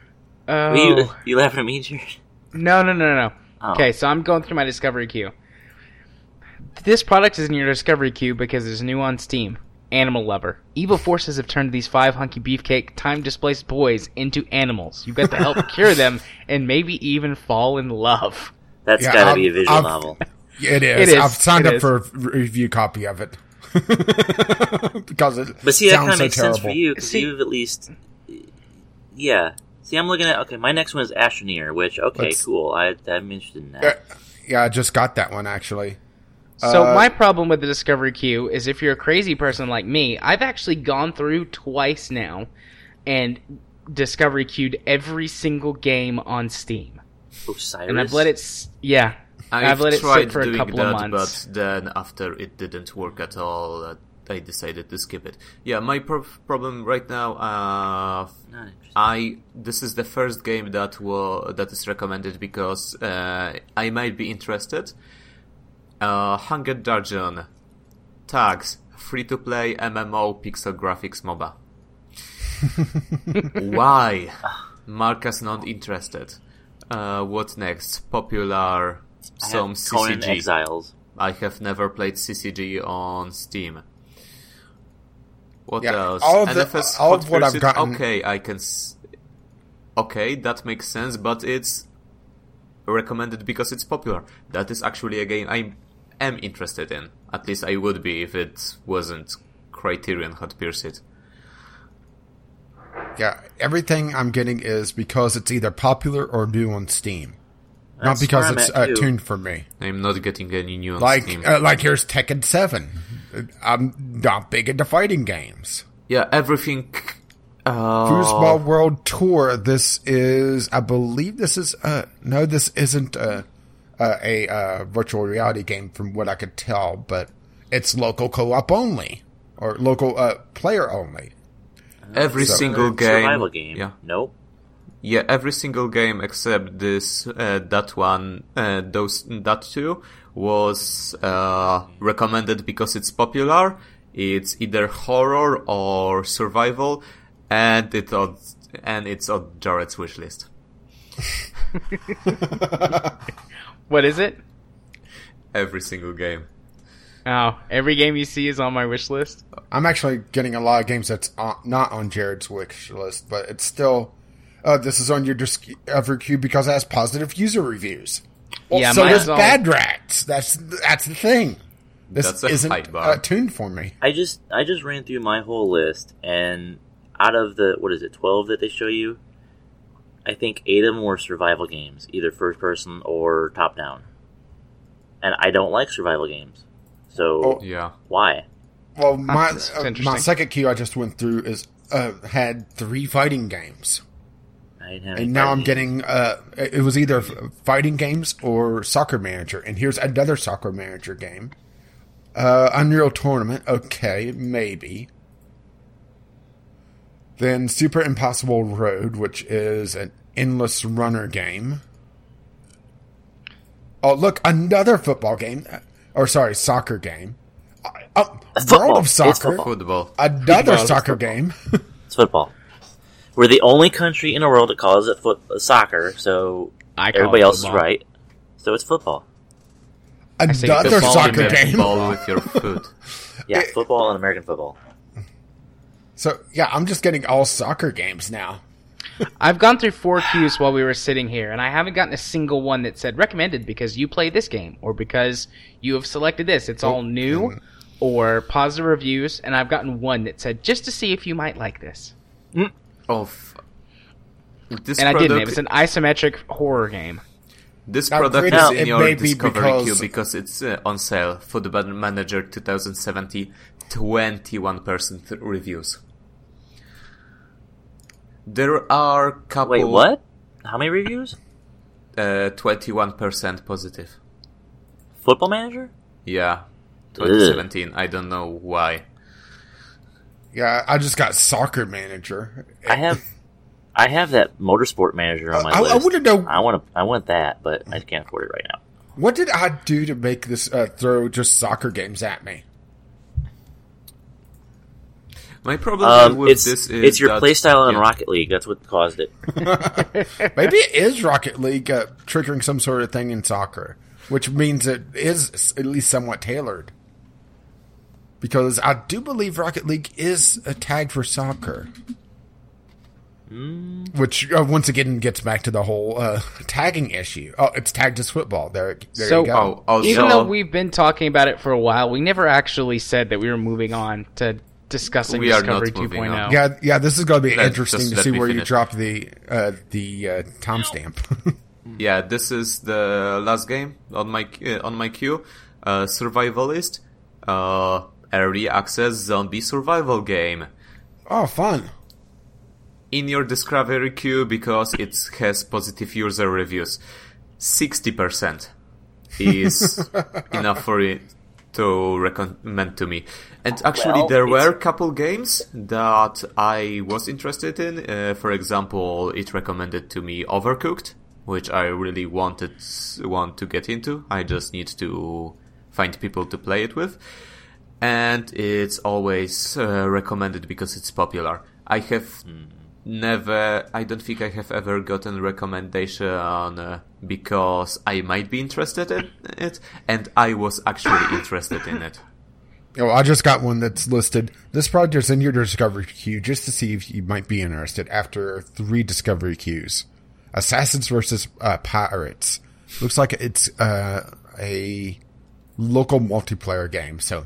Oh, you you laughing at me, Jared? no, no, no, no. Oh. Okay, so I'm going through my discovery queue. This product is in your discovery queue because it's new on Steam. Animal Lover. Evil forces have turned these five hunky beefcake, time displaced boys into animals. You've got to help cure them and maybe even fall in love. That's Yeah, gotta I've- be a visual I've- novel. It is. It is. I've signed It up is. for a review copy of it [laughs] because it But see, that kind of so makes terrible. sense for you because See- you've at least, yeah. See, I'm looking at okay. My next one is Astroneer, which okay, Let's- cool. I I'm interested in that. Uh, yeah, I just got that one actually. So Uh, my problem with the Discovery Queue is if you're a crazy person like me, I've actually gone through twice now and Discovery Queued every single game on Steam. Osiris. And I've let it yeah. I've, I've let it tried sit for a doing couple that, of months. but then after it didn't work at all, uh, I decided to skip it. Yeah, my pro- problem right now, uh, I this is the first game that wa- that is recommended because uh, I might be interested. Uh, Hunger Dungeon tags free to play MMO pixel graphics MOBA. [laughs] Why? Marcus not interested. Uh, what next? Popular I some have CCG. Exiles. I have never played CCG on Steam. What Yeah, else? all of the- NFS all Hot of what I've gotten- Okay, I can. S- okay, that makes sense, but it's recommended because it's popular. That is actually a game I am interested in. At least I would be if it wasn't Criterion Hot Pursuit. Yeah, everything I'm getting is because it's either popular or new on Steam, not because it's uh, tuned for me. I'm not getting any new Like, Steam. uh, like here's Tekken Seven. I'm not big into fighting games. yeah, everything. Uh, Foosball World Tour. This is, I believe, this is. Uh, no, this isn't a a, a uh, virtual reality game, from what I could tell. But it's local co-op only or local uh, player only. every So- single game. Survival game. Yeah. Nope. Yeah, every single game except this, uh, that one, uh, those, that two was, uh, recommended because it's popular. It's either horror or survival, and it on, and it's on Jared's wish list. [laughs] What is it? Every single game. Oh, every game you see is on my wish list. I'm actually getting a lot of games that's on, not on Jared's wish list, but it's still. Uh, this is on your Discover queue because it has positive user reviews. Well, Yeah, so mine's does on- Bad Rats. That's that's the thing. This That's isn't uh, tuned for me. I just I just ran through my whole list, and out of the what is it, twelve that they show you, I think eight of them were survival games, either first person or top down. And I don't like survival games, so Oh. Yeah. why? Well, my uh, my second queue I just went through is uh, had three fighting games, I didn't have any and now I'm fighting getting uh, it was either fighting games or Soccer Manager, and here's another Soccer Manager game. Uh, Unreal Tournament, okay, maybe. Then Super Impossible Road, which is an endless runner game. Oh, look, another football game, Uh, or sorry, soccer game. Uh, oh, Football. World of Soccer, football. Football. another Football. soccer game. [laughs] It's football. We're the only country in the world that calls it foot uh, soccer, so I call everybody it else is right. So it's football. another football, soccer game. Ball with your foot. [laughs] Yeah, It- football and American football. So yeah, I'm just getting all soccer games now. I've gone through four queues while we were sitting here, and I haven't gotten a single one that said recommended because you play this game or because you have selected this. It's all new or positive reviews, and I've gotten one that said just to see if you might like this. Oh, f- this And I didn't. It was an isometric horror game. This Now, product granted, is it in your may be Discovery because- queue because it's uh, on sale. For the Football Manager 2070, 21% reviews. There are couple. Wait, what? How many reviews? Uh, 21% positive. Football Manager? Yeah, 2017. I don't know why. Yeah, I just got soccer manager. I have, I have that Motorsport Manager on my I, I want to know I want to, I want that, but I can't afford it right now. what did I do to make this uh, throw just soccer games at me? My problem Um, with it's this is it's your playstyle in yeah, Rocket League. That's what caused it. [laughs] Maybe it is Rocket League uh, triggering some sort of thing in soccer, which means it is at least somewhat tailored. Because I do believe Rocket League is a tag for soccer. Which uh, once again gets back to the whole uh, tagging issue. Oh, it's tagged as football. There, there So- you go. Oh, also, Even though we've been talking about it for a while, we never actually said that we were moving on to discussing We are Discovery not moving 2.0. on. Yeah, yeah. This is going to be Let- interesting just to see me where you drop the uh, the uh, timestamp. [laughs] Yeah, this is the last game on my uh, on my queue. Uh, survivalist, uh, early access zombie survival game. oh, fun! In your discovery queue because it has positive user reviews. Sixty percent is [laughs] enough for it to recommend to me. And actually, Well, there it's- were a couple games that I was interested in. Uh, for example, it recommended to me Overcooked, which I really wanted want to get into. I just need to find people to play it with, and it's always uh, recommended because it's popular. I have never i don't think i have ever gotten recommendation uh, because i might be interested in it and i was actually [coughs] interested in it Oh, I just got one that's listed. This project is in your discovery queue just to see if you might be interested. After three discovery queues, Assassins versus uh, Pirates looks like it's uh, a local multiplayer game. So,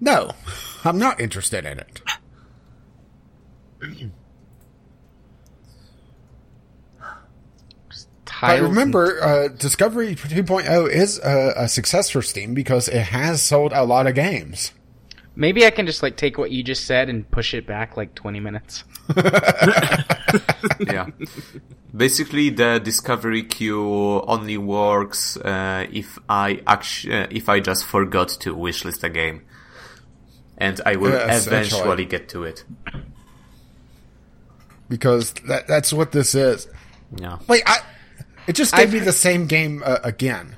no, I'm not interested in it. But remember, uh, Discovery 2.0 is a, a success for Steam because it has sold a lot of games. Maybe I can just like take what you just said and push it back like 20 minutes. [laughs] [laughs] yeah basically the discovery queue only works uh, if i actu- uh, if i just forgot to wishlist a game and i will Yeah, eventually get to it because that, that's what this is. yeah Wait, I it just gave I've- me the same game uh, again.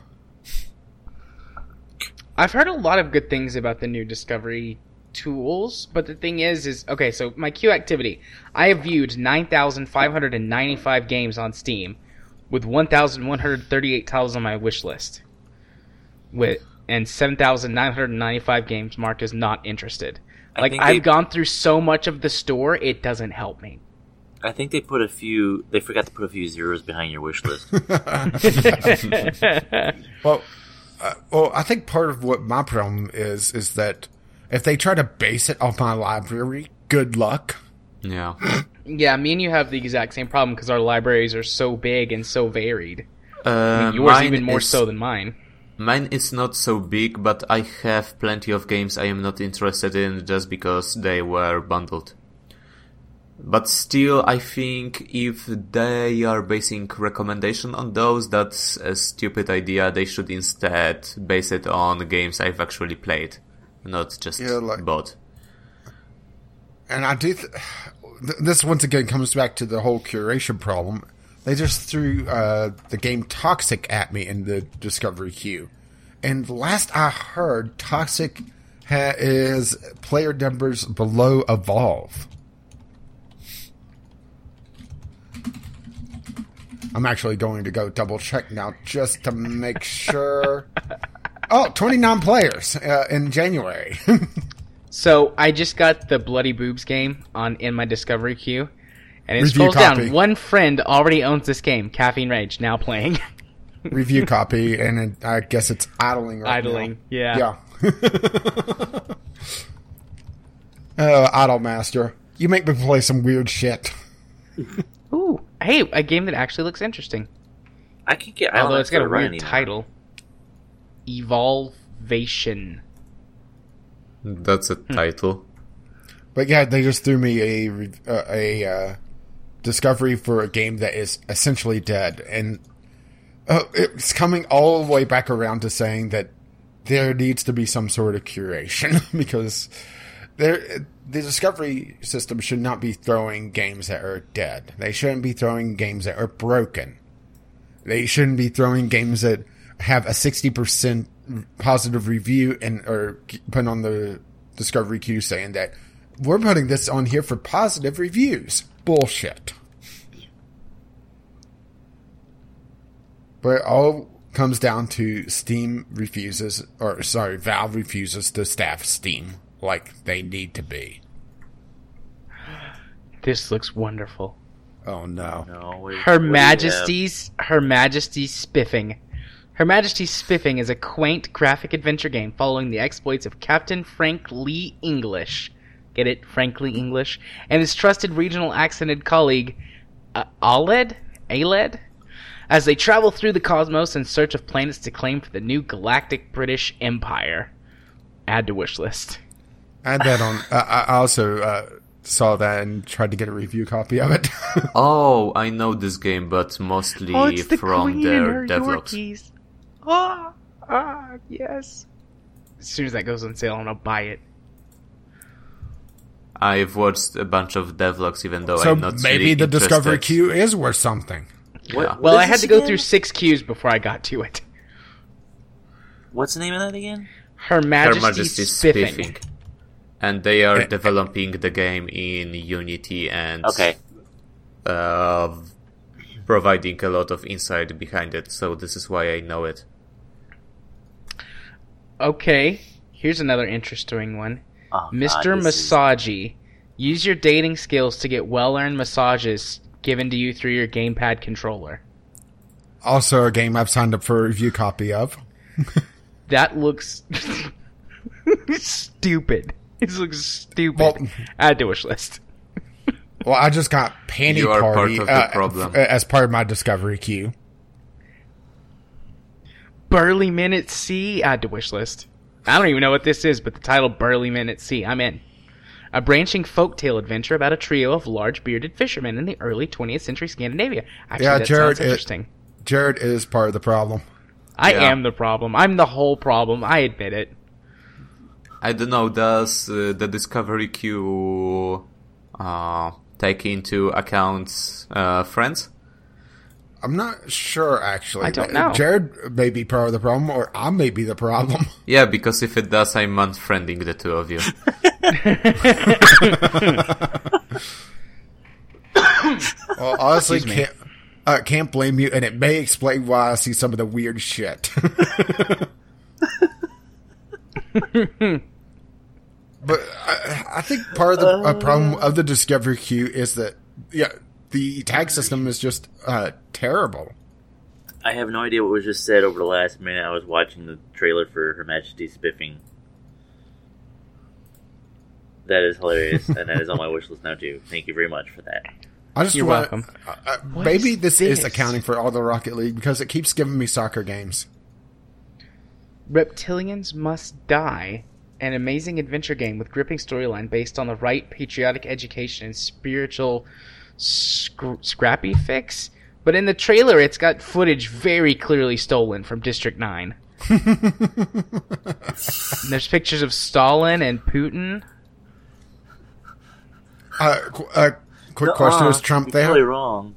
I've heard a lot of good things about the new Discovery tools, but the thing is, is okay. So my queue activity, I have viewed nine thousand five hundred and ninety-five games on Steam, with one thousand one hundred thirty-eight titles on my wish list, with and seven thousand nine hundred ninety-five games marked as not interested. I Like I've they- gone through so much of the store, it doesn't help me. I think they put a few. They forgot to put a few zeros behind your wish list. [laughs] Well, uh, well, I think part of what my problem is is that if they try to base it off my library, good luck. yeah [clears throat] yeah, me and you have the exact same problem because our libraries are so big and so varied. uh, Yours mine even more is- so than mine. Mine is not so big, but I have plenty of games I am not interested in just because they were bundled. But still, I think if they are basing recommendation on those, that's a stupid idea. They should instead base it on games I've actually played, not just Yeah, like- bought. And I do. Th- th- this once again comes back to the whole curation problem. They just threw uh, the game Toxikk at me in the Discovery queue, and last I heard, Toxikk ha- is player numbers below Evolve. I'm actually going to go double check now just to make sure. Oh, 29 players uh, in January. [laughs] So I just got the Bloody Boobs game on in my Discovery queue, and it Review scrolls copy. down. One friend already owns this game, Caffeine Rage, now playing, [laughs] review copy, and it, I guess it's idling right idling. now. Yeah. Yeah. [laughs] oh, Idle Master. You make me play some weird shit. Ooh, hey, a game that actually looks interesting. I can get. I don't Although know it's if got a they're weird anymore. title. Evolvation. That's a Hmm. title. But yeah, they just threw me a re- uh, a uh, discovery for a game that is essentially dead, and uh, it's coming all the way back around to saying that there needs to be some sort of curation [laughs] because there the discovery system should not be throwing games that are dead. They shouldn't be throwing games that are broken. They shouldn't be throwing games that have a sixty percent positive review and or put on the discovery queue saying that we're putting this on here for positive reviews. Bullshit. But it all comes down to Steam refuses, or sorry, Valve refuses to staff Steam like they need to be. This looks wonderful. Oh no. No, what- Her what do you Majesty's Her Majesty's Spiffing. Her Majesty's Spiffing is a quaint graphic adventure game following the exploits of Captain Frank Lee English. get it, frankly English, and his trusted regional accented colleague, uh, Aled? Aled? As they travel through the cosmos in search of planets to claim for the new galactic British Empire. Add to wish list. Add that on. Uh, I also uh, saw that and tried to get a review copy of it. [laughs] Oh, I know this game, but mostly Oh, it's the from Queen their and devlogs. Yorkies. Ah, ah, yes. As soon as that goes on sale, I'm gonna buy it. I've watched a bunch of devlogs, even though so I'm not maybe really the Discovery. Queue is worth something. Yeah. Well, is I had to go again? through six queues before I got to it. What's the name of that again? Her Her Majesty's, Majesty's spiffing. Spiffing. And they are Eh. developing the game in Unity and Okay. uh, providing a lot of insight behind it, so this is why I know it. Okay, here's another interesting one. Oh, Mr. God, this is- Massagey. Use your dating skills to get well-earned massages given to you through your gamepad controller. Also, a game I've signed up for a review copy of. [laughs] That looks [laughs] stupid. [laughs] It looks stupid. Well- Add to wish list. [laughs] Well, I just got Panty You are part Party of the uh, problem. as part of my Discovery Queue. Burly Men at Sea. Add to wish list. I don't even know what this is, but the title Burly Men at Sea. I'm in. A branching folktale adventure about a trio of large bearded fishermen in the early 20th century Scandinavia. Actually, Yeah, that Jared, sounds it- interesting. Jared is part of the problem. I Yeah. am the problem. I'm the whole problem. I admit it. I don't know, does uh, the Discovery Queue uh, take into account uh, friends? I'm not sure, actually. I don't know. Jared may be part of the problem, or I may be the problem. [laughs] Yeah, because if it does, I'm unfriending the two of you. [laughs] Well, honestly, Excuse can't uh, can't blame you, and it may explain why I see some of the weird shit. [laughs] but I, I think part of the uh, problem of the Discovery Queue is that yeah, the tag system is just uh, terrible. I have no idea what was just said over the last minute. I was watching the trailer for Her Majesty's Spiffing. That is hilarious, [laughs] and that is on my wish list now too. Thank you very much for that. I just You're want, welcome. Uh, uh, maybe is this, is accounting for all the Rocket League because it keeps giving me soccer games. Reptilians Must Die, an amazing adventure game with gripping storyline based on the right patriotic education and spiritual scr- scrappy fix. But in the trailer, it's got footage very clearly stolen from District 9. [laughs] And there's pictures of Stalin and Putin. Uh, qu- uh, quick question: Uh-uh, Is Trump there? Totally wrong.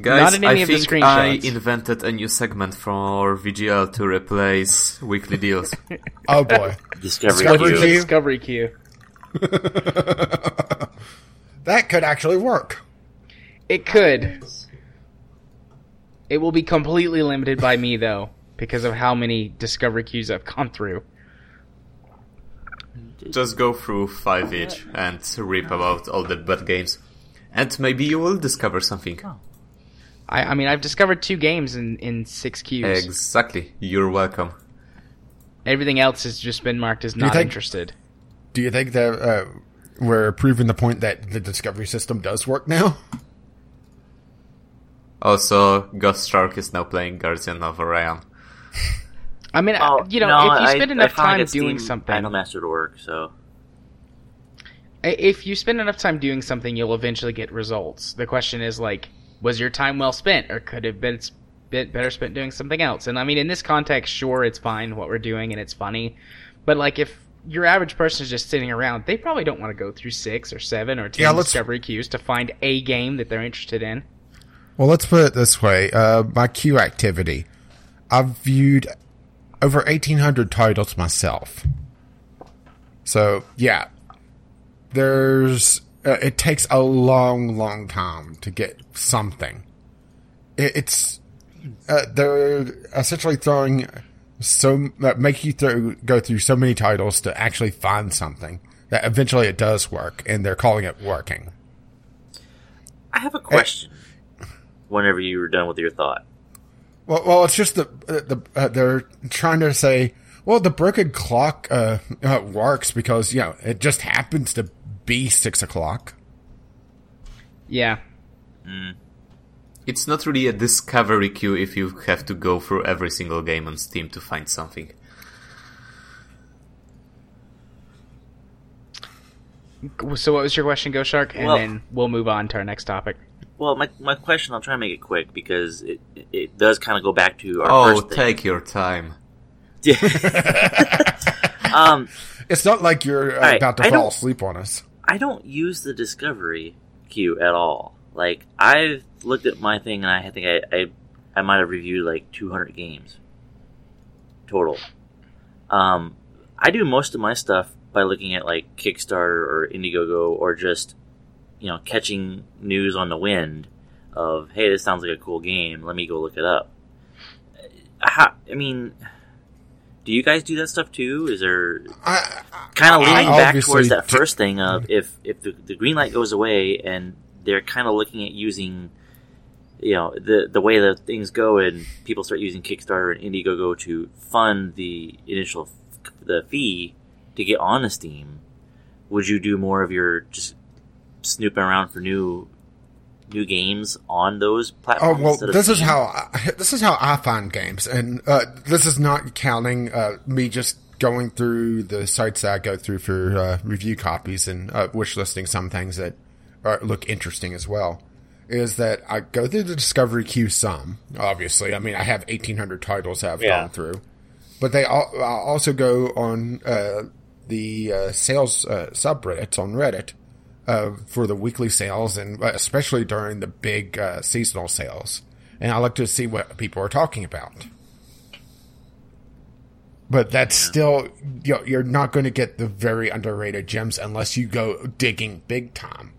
Guys, in any I of the think I invented a new segment for VGL to replace weekly deals. [laughs] Oh boy, [laughs] Discovery, Discovery Queue. Queue. Discovery Queue. [laughs] that could actually work. It could. It will be completely limited by me, though, because of how many Discovery Queues I've gone through. Just go through five each and rip about all the bad games. And maybe you will discover something. Oh. I, I mean, I've discovered two games in, in six queues. Exactly. You're welcome. Everything else has just been marked as you not think- interested. Do you think that uh, we're proving the point that the Discovery system does work now? Also, Ghost Shark is now playing Guardian of Orion. I mean, Oh, you know, no, if you spend I enough finally time doing something, Idle Master to work, so if you spend enough time doing something, you'll eventually get results. The question is like, was your time well spent, or could it have been better spent doing something else? And I mean, in this context, sure, it's fine what we're doing and it's funny, but like if your average person is just sitting around, they probably don't want to go through six or seven or ten Yeah, discovery queues to find a game that they're interested in. Well, let's put it this way: uh, my queue activity. I've viewed over eighteen hundred titles myself. So yeah, there's. Uh, it takes a long, long time to get something. It, it's uh, they're essentially throwing so uh, make you through, go through so many titles to actually find something that eventually it does work, and they're calling it working. I have a question. Whenever you were done with your thought, Well, well, it's just the the uh, they're trying to say, Well, the broken clock uh, uh, works because you know it just happens to be six o'clock. Yeah. It's not really a discovery queue if you have to go through every single game on Steam to find something. So what was your question, Ghost Shark? And Well- then we'll move on to our next topic. Well, my, my question, I'll try and make it quick because it it does kind of go back to our Oh, first thing. take your time. [laughs] um, It's not like you're uh, right, about to I fall asleep on us. I don't use the discovery queue at all. Like I've looked at my thing and I think I I, I might have reviewed like 200 games total. Um, I do most of my stuff by looking at like Kickstarter or Indiegogo or just you know catching news on the wind of hey this sounds like a cool game let me go look it up. How, I mean, do you guys do that stuff too? Is there kind of I leaning back towards that do- first thing of if if the, the green light goes away and they're kind of looking at using you know the the way that things go and people start using Kickstarter and Indiegogo to fund the initial f- the fee to get on the Steam, would you do more of your just snooping around for new new games on those platforms. Oh well, this is Steam? how I, this is how I find games, and uh, this is not counting uh, me just going through the sites that I go through for uh, review copies and uh, wish listing some things that are, look interesting as well. Is that I go through the discovery queue some, obviously. I mean, I have eighteen hundred titles I've Yeah. gone through, but they all, I also go on uh, the uh, sales uh, subreddits on Reddit uh, for the weekly sales and uh, especially during the big uh, seasonal sales. And I like to see what people are talking about. But that's still, you know, you're not going to get the very underrated gems unless you go digging big time.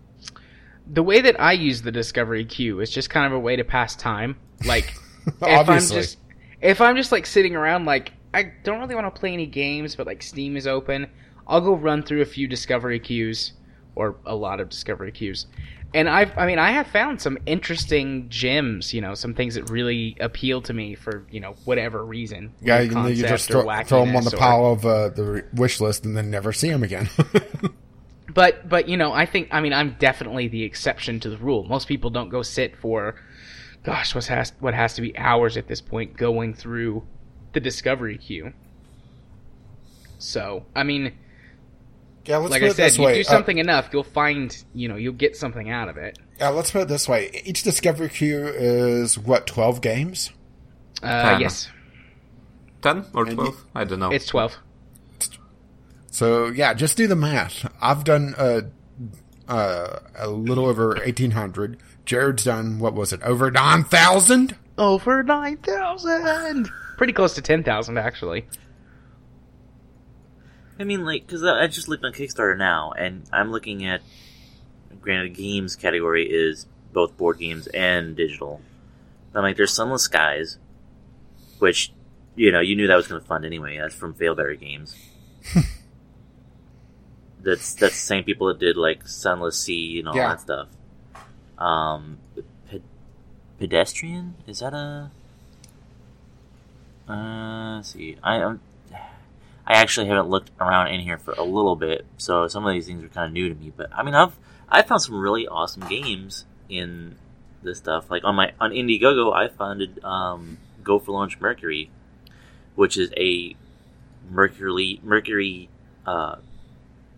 The way that I use the discovery queue is just kind of a way to pass time. Like [laughs] if I'm Obviously. just if I'm just like sitting around like I don't really want to play any games, but like Steam is open, I'll go run through a few discovery queues or a lot of discovery queues. And I've I mean I have found some interesting gems, you know, some things that really appeal to me for, you know, whatever reason. Yeah, and you just throw, throw them on the pile of uh, the wish list and then never see them again. [laughs] But but you know, I think I mean I'm definitely the exception to the rule. Most people don't go sit for gosh, what has what has to be hours at this point going through the discovery queue. So, I mean, yeah, let's like put I it said, this you way. do Uh, something enough, you'll find, you know, you'll get something out of it. yeah, let's put it this way. Each discovery queue is what twelve games. Uh, Ten. yes, 10 or And 12? I don't know. it's 12. So yeah, just do the math. I've done uh, uh, a little over eighteen hundred. Jared's done what was it? Over nine thousand. Over 9,000. Pretty close to 10,000 actually. I mean, like, because I just looked on Kickstarter now, and I'm looking at. Granted, games category is both board games and digital. I'm like, there's Sunless Skies, which, you know, you knew that was going to fund anyway. That's from Failbetter Games. [laughs] that's that's the same people that did like Sunless Sea and all Yeah. that stuff. Um, Pe- pedestrian is that a? Uh, let's see, I um, I actually haven't looked around in here for a little bit, so some of these things are kind of new to me. But I mean, I've I found some really awesome games in this stuff. Like on my on Indiegogo, I founded um, Go for Launch Mercury, which is a Mercury Mercury uh,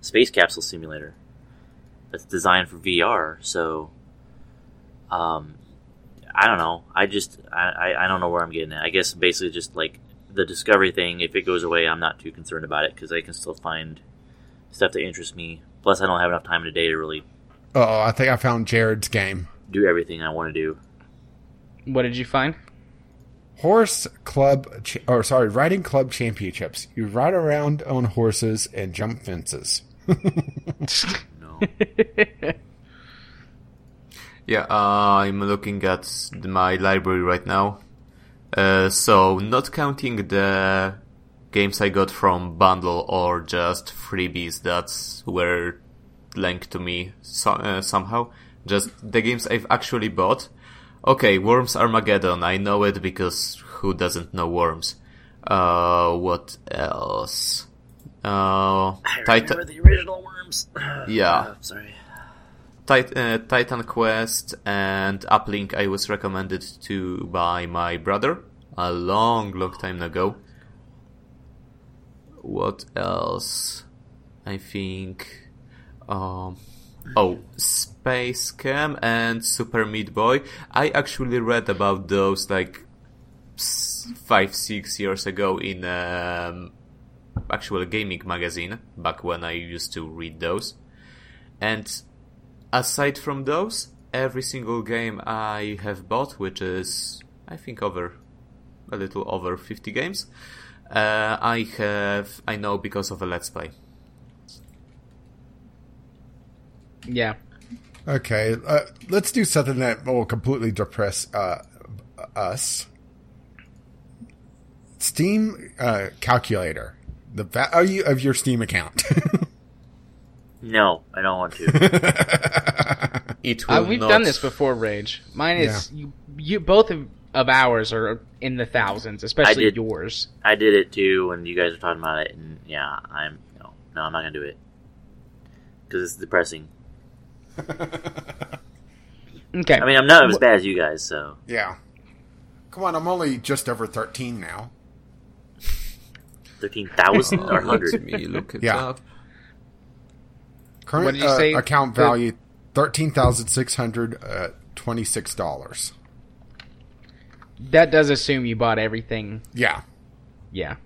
space capsule simulator that's designed for VR. So, um, I don't know. I just I, I, I don't know where I'm getting at. I guess basically just like the discovery thing. If it goes away, I'm not too concerned about it because I can still find stuff that interests me. Plus, I don't have enough time in a day to really Oh, I think I found Jared's game. do everything I want to do. What did you find? Horse Club, ch- or sorry, riding club championships. You ride around on horses and jump fences. [laughs] No. [laughs] Yeah, uh, I'm looking at my library right now. Uh, so, not counting the games I got from bundle or just freebies that were linked to me so, uh, somehow, just the games I've actually bought. Okay, Worms Armageddon, I know it because who doesn't know Worms? Uh, what else? Uh, I Titan, the original worms. [sighs] Yeah. Uh, sorry. Uh, Titan Quest and Uplink I was recommended to by my brother a long, long time ago. What else? I think. Um, oh, SpaceChem and Super Meat Boy. I actually read about those like five, six years ago in um, actual gaming magazine back when I used to read those. And aside from those, every single game I have bought, which is I think over a little over 50 games, uh, I have I know because of a let's play. Yeah. Okay, uh, let's do something that will completely depress uh, us. Steam uh, calculator, the value of your Steam account. [laughs] No, I don't want to. [laughs] [laughs] It will Uh, we've not, done this before, Rage. Mine is you, you. Both of, of ours are in the thousands, especially I did- yours. I did it too when you guys were talking about it, and yeah, I'm no, no, I'm not gonna do it because it's depressing. [laughs] Okay. I mean, I'm not as bad as you guys, so yeah. Come on, I'm only just over 13 now. thirteen thousand or Let hundred. me look it Yeah. up. Current What did you uh, say? account The- value thirteen thousand six hundred uh, twenty six dollars. that does assume you bought everything. Yeah, Yeah.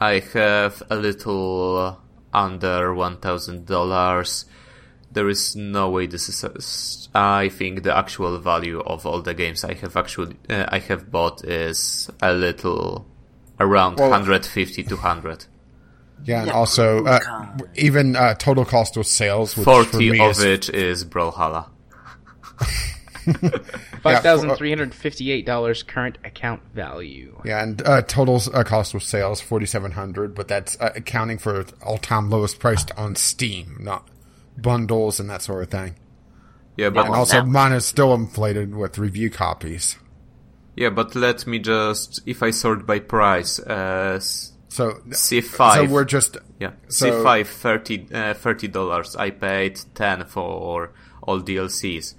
I have a little under one thousand dollars. There is no way this is. A, I think the actual value of all the games I have actually uh, I have bought is a little around Well- 150 to 100. Yeah, and Yeah, also uh, even uh, total cost of sales, which for 40 me of is it is Brawlhalla. [laughs] Five thousand three hundred fifty-eight dollars current account value. yeah, and uh, total uh, cost of sales forty seven hundred, but that's uh, accounting for all time lowest priced on Steam, not bundles and that sort of thing. Yeah, but And also, now- mine is still inflated with review copies. yeah, but let me just if I sort by price, uh, s- So, Civ 5. so we're just Yeah, So- Civ 5 30 uh, thirty dollars. I paid ten for all DLCs.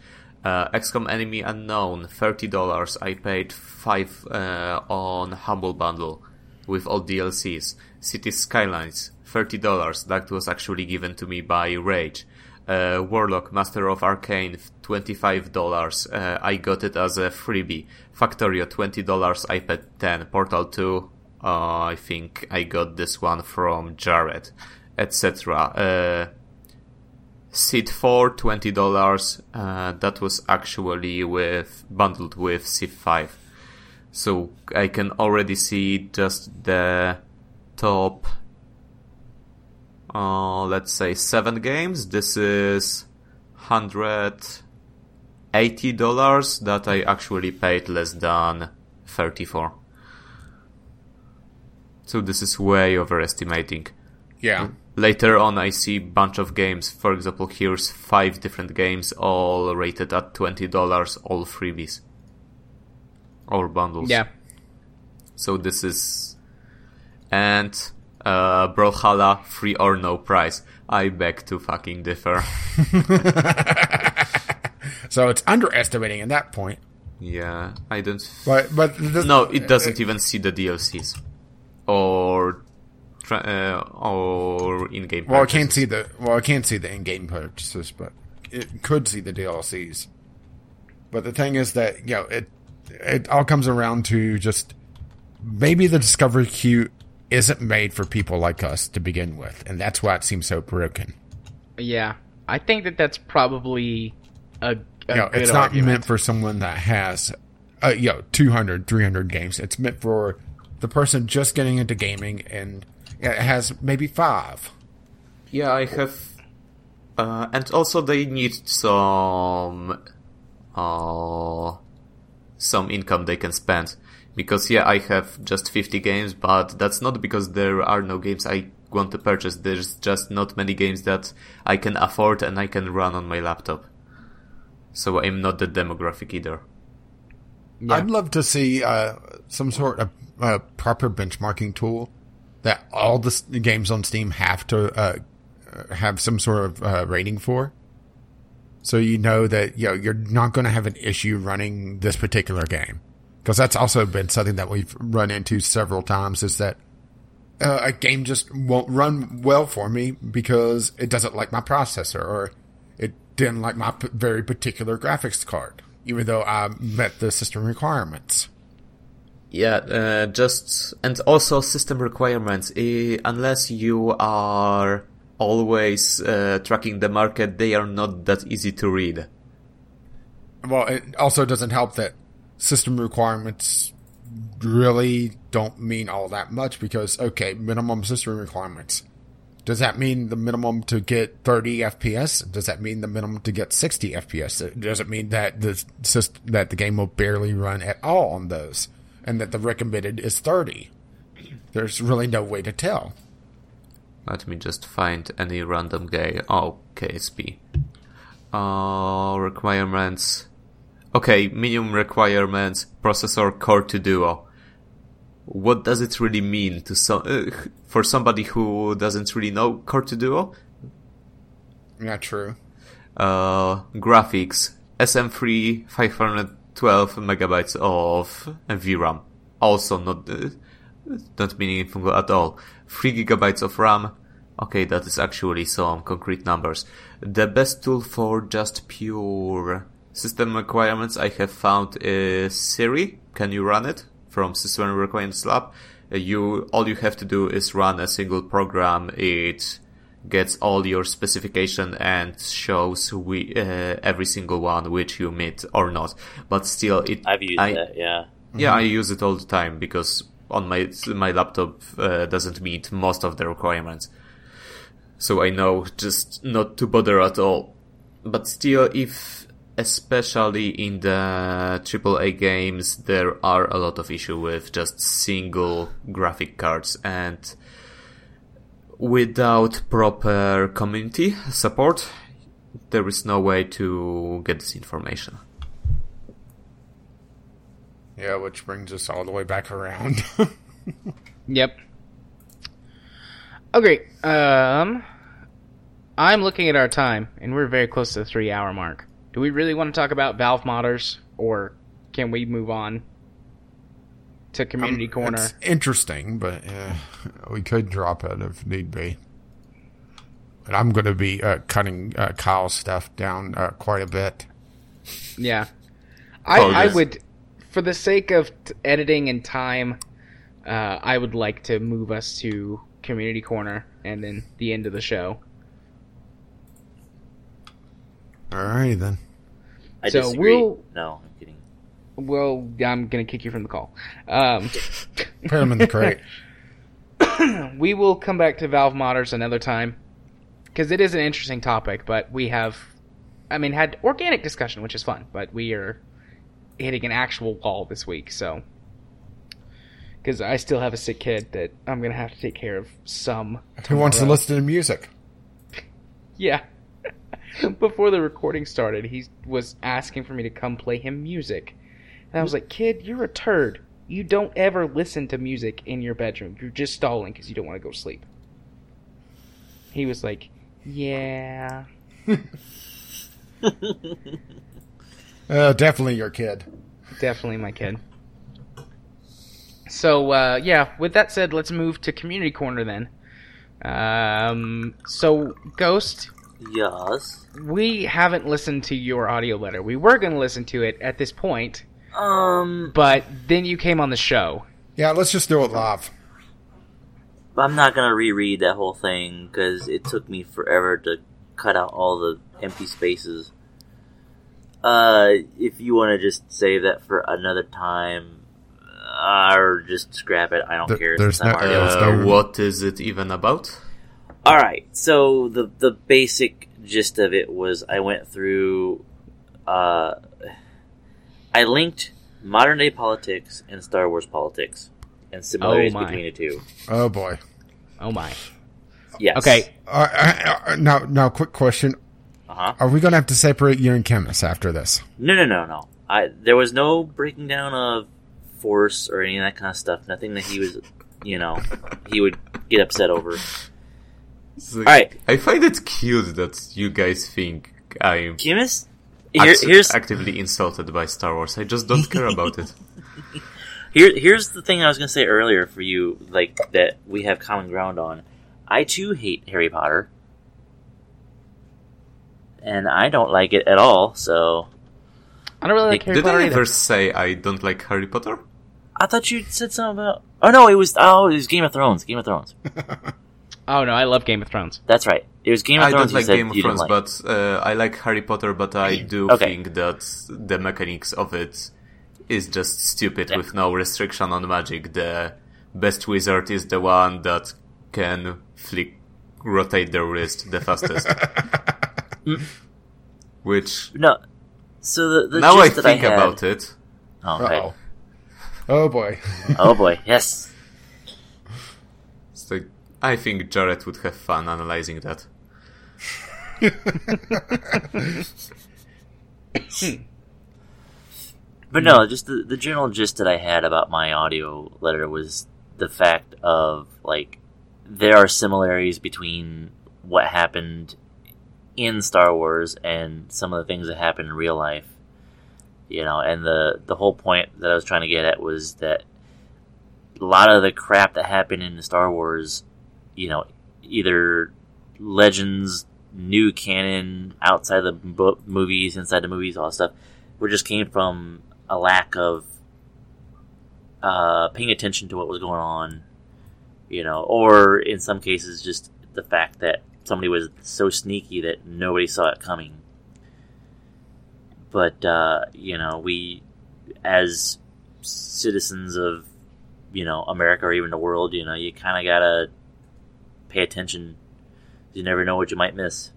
Uh, XCOM Enemy Unknown thirty dollars. I paid five uh, on Humble Bundle with all DLCs. Cities Skylines thirty dollars. That was actually given to me by Rage. Uh, Warlock Master of Arcane twenty five dollars. Uh, I got it as a freebie. Factorio twenty dollars. I paid ten. Portal two. Uh, I think I got this one from Jared, etc. Uh, Civ 4, $20. Uh, that was actually with bundled with Civ 5. So I can already see just the top, uh, let's say seven games. This is $180 that I actually paid less than 34. So this is way overestimating. yeah. Later on, I see bunch of games. For example, here's five different games, all rated at twenty dollars, all freebies, or bundles. Yeah. So this is, and uh, Brawlhalla free or no price. I beg to fucking differ. [laughs] So it's underestimating at that point. yeah, I don't. But but this, No, it doesn't even see the DLCs, or uh, or in-game. Well, I can't purchases. see the well, I can't see the in-game purchases, but it could see the DLCs. But the thing is that you know it it all comes around to just maybe the discovery queue isn't made for people like us to begin with, and that's why it seems so broken. Yeah. I think that that's probably a, a You know, good it's not argument. meant for someone that has uh, you know 200 300 games it's meant for the person just getting into gaming and has maybe five Yeah, I have, uh, and also they need some, uh, some income they can spend. Because yeah, I have just 50 games, but that's not because there are no games I want to purchase. There's just not many games that I can afford and I can run on my laptop. So I'm not the demographic either. Yeah. I'd love to see uh, some sort of uh, proper benchmarking tool that all the games on Steam have to uh, have some sort of uh, rating for. So you know that you know you're not going to have an issue running this particular game, because that's also been something that we've run into several times. Is that uh, a game just won't run well for me because it doesn't like my processor or it didn't like my p- very particular graphics card, even though I met the system requirements. Yeah, uh, just and also system requirements. Eh, unless you are always uh, tracking the market, they are not that easy to read. Well, it also doesn't help that system requirements really don't mean all that much because, okay, minimum system requirements. Does that mean the minimum to get 30 FPS? Does that mean the minimum to get 60 FPS? Does it mean that the that the game will barely run at all on those, and that the recommended is 30? There's really no way to tell. Let me just find any random gay. Oh, KSP. Uh, requirements. Okay, minimum requirements, processor Core 2 Duo. What does it really mean to some, uh, for somebody who doesn't really know Core 2 Duo? Not true. Uh, graphics, SM3, 512 megabytes of VRAM. Also not, uh, not meaningful at all. 3 gigabytes of RAM. Okay, that is actually some concrete numbers. The best tool for just pure system requirements I have found is Siri. Can you run it from System Requirements Lab? Uh, You, all you have to do is run a single program. It gets all your specification and shows we, uh, every single one which you meet or not. But still, it I've used I- that. Yeah. yeah, I use it all the time because on my my laptop uh, doesn't meet most of the requirements. So I know just not to bother at all. But still, if especially in the AAA games, there are a lot of issue with just single graphic cards and without proper community support, there is no way to get this information. Yeah, which brings us all the way back around. [laughs] Yep. Okay. Um, I'm looking at our time, and we're very close to the three-hour mark. Do we really want to talk about Valve modders, or can we move on to Community Corner? It's interesting, but uh, we could drop it if need be. But I'm going to be uh, cutting uh, Kyle's stuff down uh, quite a bit. Yeah. I, Oh, I would, for the sake of t- editing and time, uh, I would like to move us to Community Corner and then the end of the show. All right, then. I So disagree. we'll- No, I'm kidding. Well, I'm going to kick you from the call. Um, [laughs] Put him in the crate. [coughs] we will come back to Valve modders another time because it is an interesting topic, but we have, I mean, had organic discussion, which is fun, but we are hitting an actual wall this week, so because I still have a sick kid that I'm gonna have to take care of some. Who wants to listen to music? [laughs] Yeah. [laughs] Before the recording started, he was asking for me to come play him music. And I was like, kid, you're a turd. You don't ever listen to music in your bedroom. You're just stalling because you don't want to go sleep. He was like, yeah. Uh, [laughs] definitely your kid. Definitely my kid. So, uh, yeah, with that said, let's move to Community Corner then. Um, so, Ghost, Yes. we haven't listened to your audio letter. We were going to listen to it at this point, Um, but then you came on the show. Yeah, let's just do it live. I'm not gonna reread that whole thing because it took me forever to cut out all the empty spaces. Uh, if you want to just save that for another time, uh, or just scrap it, I don't There- care. there's since no- uh, on Uh, what is it even about? All right. So the the basic gist of it was I went through. Uh, I linked modern day politics and Star Wars politics and similarities Oh, between the two. Oh boy. Oh my. Yes. Okay. Uh, uh, uh, now, now, quick question: Uh huh. Are we going to have to separate you and Kmiss after this? No, no, no, no. I there was no breaking down of force or any of that kind of stuff. Nothing that he was, you know, he would get upset over. So, Alright. I find it cute that you guys think I'm Kmiss, here, act- here's actively insulted by Star Wars. I just don't care about it. [laughs] Here, here's the thing I was going to say earlier for you, like that we have common ground on. I too hate Harry Potter, and I don't like it at all. So I don't really like Harry Did Potter I either. ever say I don't like Harry Potter? I thought you said something about. Oh no, it was oh it was Game of Thrones. Game of Thrones. [laughs] Oh no, I love Game of Thrones. That's right. It was Game of I Thrones. don't like Game of Thrones, like. but uh, I like Harry Potter. But I do Okay. think that the mechanics of it is just stupid Yeah. with no restriction on magic. The best wizard is the one that can flick, rotate their wrist the fastest. [laughs] Which no. So the, the now I that think I had, about it, Oh, okay. Uh-oh. Oh boy. oh boy, yes. it's like I think Jared would have fun analyzing that. But no, just the, the general gist that I had about my audio letter was the fact of like there are similarities between what happened in Star Wars and some of the things that happen in real life. You know, and the the whole point that I was trying to get at was that a lot of the crap that happened in Star Wars, you know, either legends, new canon, outside the bo- movies, inside the movies, all that stuff, were just came from a lack of uh, paying attention to what was going on, you know, or in some cases, just the fact that somebody was so sneaky that nobody saw it coming. But uh, you know, we as citizens of you know America or even the world, you know, you kind of gotta pay attention. You never know what you might miss.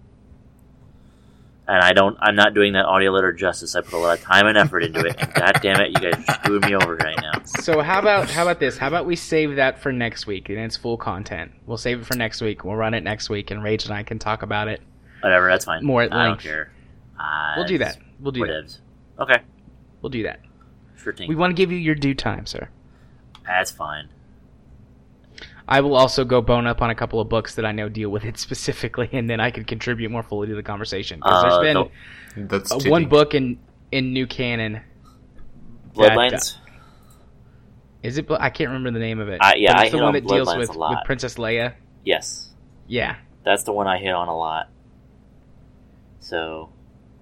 And I don't. I'm not doing that audio letter justice. I put a lot of time and effort into it. And [laughs] God damn it, you guys are screwing me over right now. So how about how about this? How about we save that for next week and it's full content. We'll save it for next week. We'll run it next week, and Rage and I can talk about it. Whatever, that's fine. More at I don't length. care. Uh, We'll do that. We'll do that. Whatevs. Okay, We'll do that. sure thing. We want to give you your due time, sir. that's fine. I will also go bone up on a couple of books that I know deal with it [laughs] specifically, and then I can contribute more fully to the conversation. Because Uh, there's the been That's uh, cheating. one book in in new canon. That, uh, Bloodlines. Is it? I can't remember the name of it. I- yeah, it's the one on that deals with, with Princess Leia. yes, Yeah. that's the one I hit on a lot. So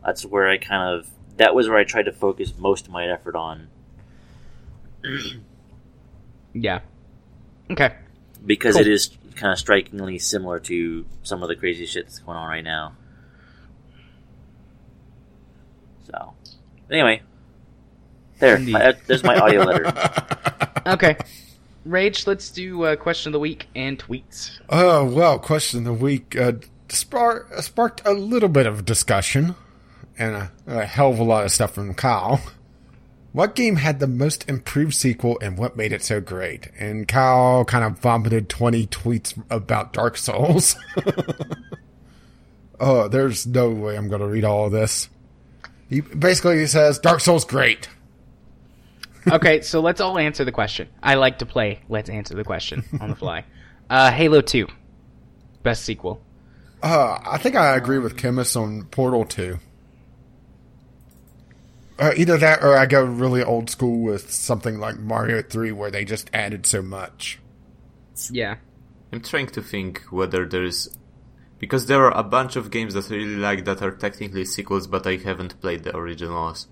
that's where I kind of that was where I tried to focus most of my effort on Yeah. Okay. Because Cool. it is kind of strikingly similar to some of the crazy shit that's going on right now. So, anyway, there. My- uh, there's my audio letter. [laughs] Okay. Rage, let's do uh, question of the week and tweets. Oh, well, question of the week uh, spark, sparked a little bit of discussion and a, a hell of a lot of stuff from Kyle. What game had the most improved sequel and what made it so great? And Kyle kind of vomited 20 tweets about Dark Souls. [laughs] oh, there's no way I'm going to read all of this. He basically he says Dark Souls great. [laughs] Okay, so let's all answer the question. I like to play. Let's answer the question on the fly. [laughs] Uh, Halo 2. Best sequel. Uh, I think I agree with Kmiss on Portal 2. Uh, either that or I go really old school with something like Mario 3 where they just added so much. Yeah. I'm trying to think whether there's because there are a bunch of games that I really like that are technically sequels, but I haven't played the originals.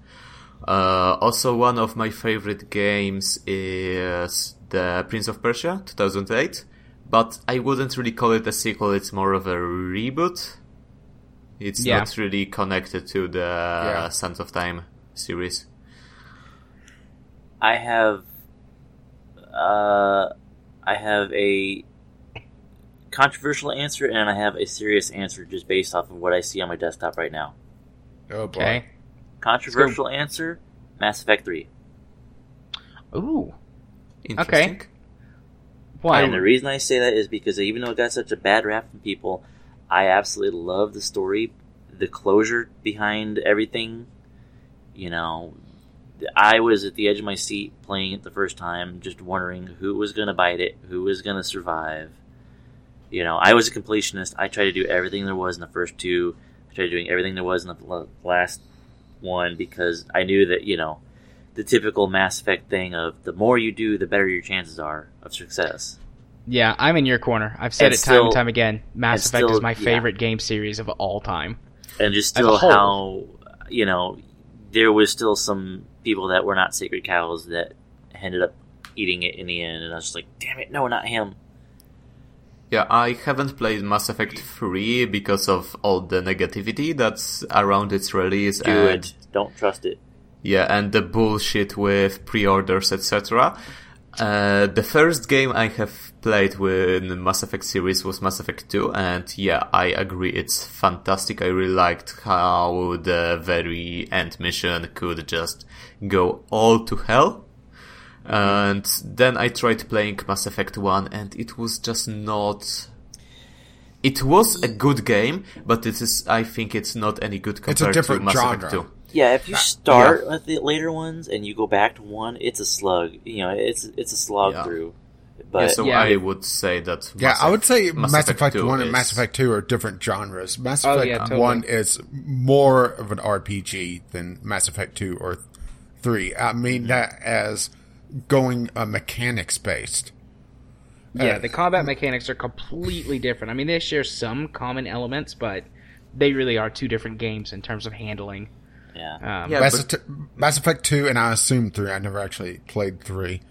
Uh, also, one of my favorite games is the Prince of Persia 2008, but I wouldn't really call it a sequel. It's more of a reboot. It's Yeah. not really connected to the Yeah. Sands of Time series. I have, uh, I have a controversial answer and I have a serious answer just based off of what I see on my desktop right now. Oh boy. Okay. Controversial answer: Mass Effect Three. Ooh. Interesting. Why? And the reason I say that is because even though it got such a bad rap from people, I absolutely love the story, the closure behind everything. You know, I was at the edge of my seat playing it the first time, just wondering who was going to bite it, who was going to survive. You know, I was a completionist. I tried to do everything there was in the first two. I tried doing everything there was in the last one because I knew that you know the typical Mass Effect thing of the more you do, the better your chances are of success. Yeah, I'm in your corner. I've said And it still- time and time again. Mass Effect still- is my yeah. favorite game series of all time. and just still how you know there was still some people that were not sacred cows that ended up eating it in the end, and I was just like, damn it, no, not him. Yeah, I haven't played Mass Effect 3 because of all the negativity that's around its release Do and it. Don't trust it. yeah, and the bullshit with pre-orders, etc. Uh, the first game I have played with the Mass Effect series was Mass Effect 2, and yeah, I agree, it's fantastic. I really liked how the very end mission could just go all to hell. Mm-hmm. And then I tried playing Mass Effect 1, and it was just not. It was a good game, but it is. I think it's not any good compared It's a different to Mass genre. Effect 2. Yeah, if you uh, start with the later ones and you go back to one, it's a slug. You know, it's it's a slog Yeah. through. Yeah, so Yeah. I would say that. Yeah, Mass I would say Effect- Mass, Effect, 2 One and is- Mass Effect Two are different genres. Mass Oh, Effect yeah, totally. One is more of an RPG than Mass Effect Two or Three. I mean that as going uh, mechanics based. Yeah, Uh, the combat mechanics are completely different. I mean, they share some common elements, but they really are two different games in terms of handling. yeah, Um, Yeah, Mass, but- Effect- Mass Effect Two, and I assume Three. I never actually played Three.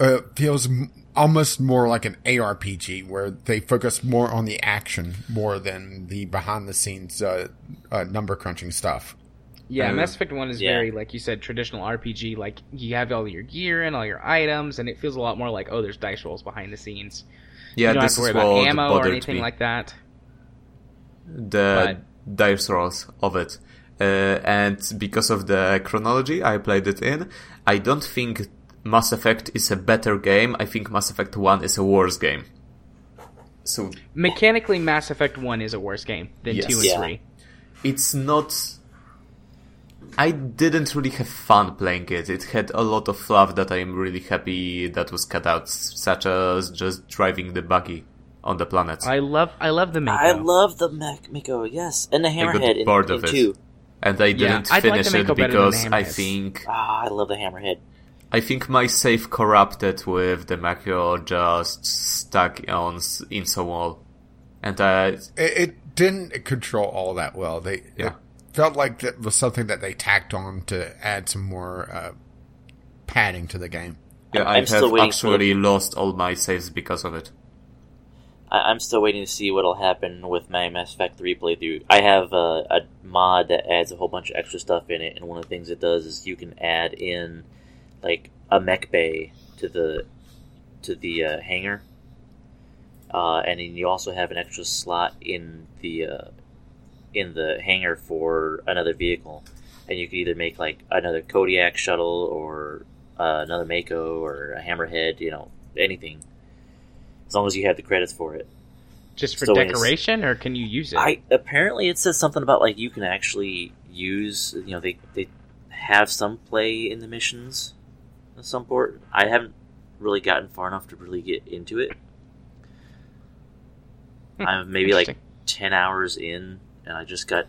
Uh, feels m- almost more like an ARPG where they focus more on the action more than the behind the scenes uh, uh, number crunching stuff. Yeah, Uh, Mass Effect One is yeah. very, like you said, traditional RPG. Like you have all your gear and all your items, and it feels a lot more like oh, there's dice rolls behind the scenes. Yeah, you don't have this to worry is about ammo or anything me. like that. the dice rolls of it. Uh, and because of the chronology I played it in, I don't think Mass Effect is a better game. I think Mass Effect 1 is a worse game. So Mechanically, Mass Effect One is a worse game than Yes. two and Yeah. three. it's not. I didn't really have fun playing it. It had a lot of fluff that I'm really happy that was cut out, such as just driving the buggy on the planet. I love, I love the Mako. I love the Mech Miko, yes, and the got Hammerhead in, bored in of it. two. and I didn't I'd like finish it Mako better than the because I think Ah, I love the Hammerhead. I think my save corrupted with the Mako just stuck on s- Insowall. And I, It, it didn't control all that well. They Yeah. it felt like that was something that they tacked on to add some more uh, padding to the game. yeah, I'm- I I'm still have waiting for- actually lost all my saves because of it. I, I'm still waiting to see what'll happen with my Mass Effect 3 playthrough. I have a, a mod that adds a whole bunch of extra stuff in it, and one of the things it does is you can add in like a mech bay to the to the uh, hangar, uh, and then you also have an extra slot in the uh, in the hangar for another vehicle, and you can either make like another Kodiak shuttle or uh, another Mako or a Hammerhead, you know, anything as long as you have the credits for it. Just for So decoration, or can you use it? I apparently it says something about like you can actually use you know they they have some play in the missions of some port. I haven't really gotten far enough to really get into it. Hmm, I'm maybe like ten hours in, and I just got.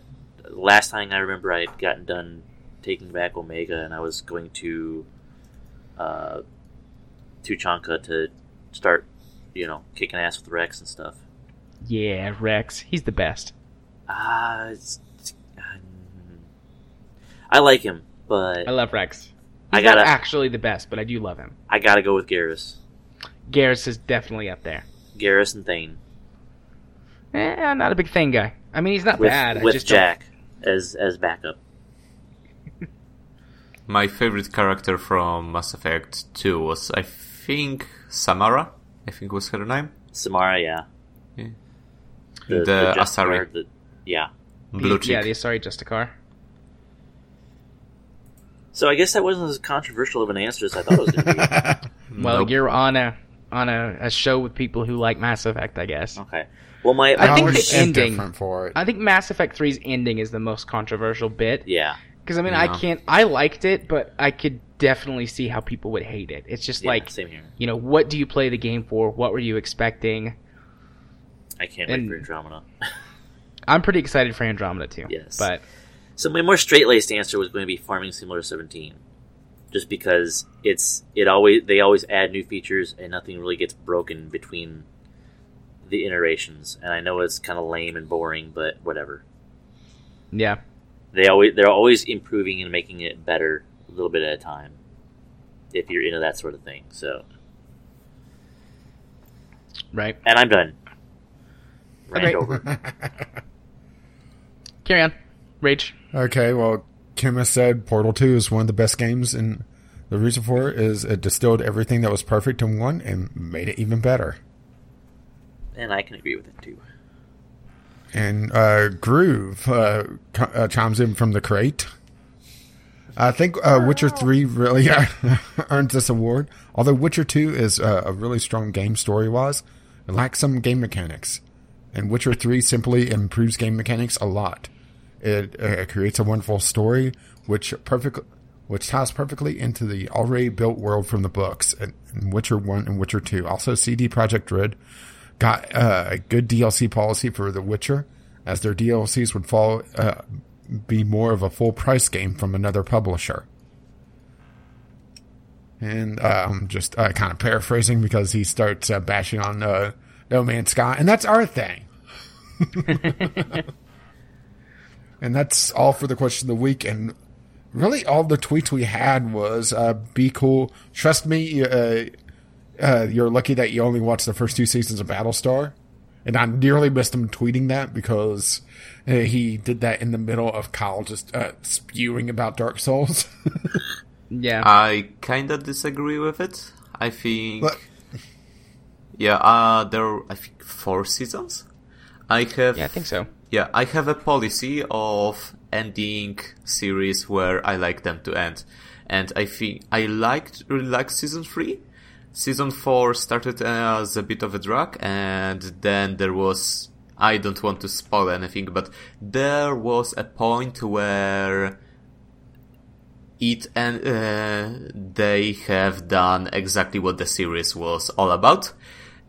Last time I remember, I had gotten done taking back Omega, and I was going to uh, Tuchanka to start, you know, kicking ass with Wrex and stuff. yeah, Wrex, he's the best. Ah, it's, it's- um, I like him, but I love Wrex. He's I gotta- actually the best, but I do love him. I gotta go with Garrus. Garrus is definitely up there. Garrus and Thane Eh, I'm not a big thing guy. I mean, he's not with, bad. I with just don't- Jack as as backup. [laughs] My favorite character from Mass Effect 2 was, I think, Samara. I think was her name. Samara, yeah. Yeah. The, The Justicar, Asari. the- yeah. Blue the, yeah, the Asari Justicar. So I guess that wasn't as controversial of an answer as I thought it was going to be. [laughs] Well, Nope. you're on a on a, a show with people who like Mass Effect, I guess. Okay. Well, my I think the ending- for it. I think Mass Effect 3's ending is the most controversial bit, yeah. Because I mean, I can't. I liked it, but I could definitely see how people would hate it. It's just Yeah, like, same here. you know, what do you play the game for? What were you expecting? I can't And- wait for Andromeda. [laughs] I'm pretty excited for Andromeda too. Yes. but So my more straight laced answer was going to be Farming Simulator 17, just because it's it always they always add new features and nothing really gets broken between the iterations. And I know it's kind of lame and boring, but whatever. yeah, They always they're always improving and making it better a little bit at a time. If you're into that sort of thing, so right. and I'm done. Rant Okay. over. [laughs] Carry on, Rage. Okay, well, Kmiss said Portal 2 is one of the best games, and the reason for it is it distilled everything that was perfect in one and made it even better. And I can agree with it too. And uh, Groove uh, co- uh, chimes in from the crate. I think uh, Witcher 3 really [laughs] earns this award. Although Witcher 2 is uh, a really strong game story wise, it lacks some game mechanics. And Witcher 3 simply improves game mechanics a lot. It uh, creates a wonderful story, which perfect, which ties perfectly into the already built world from the books in, in Witcher 1 and Witcher 2. Also, CD Projekt Red got uh, a good DLC policy for The Witcher, as their DLCs would fall uh, be more of a full price game from another publisher. And I'm just uh, kind of paraphrasing because he starts uh, bashing on uh, No Man's Sky, and that's our thing. [laughs] and that's all for the question of the week. And really, all the tweets we had was uh, "Be cool, trust me." Uh, uh, you're lucky that you only watched the first two seasons of Battlestar. And I nearly missed him tweeting that because uh, he did that in the middle of Kyle just uh, spewing about Dark Souls. [laughs] Yeah, I kind of disagree with it. I think, But- yeah, uh, there are, I think four seasons. I have, yeah, I think so. Yeah, I have a policy of ending series where I like them to end, and I think I liked really season three. Season four started as a bit of a drag, and then there was I don't want to spoil anything, but there was a point where it and uh, they have done exactly what the series was all about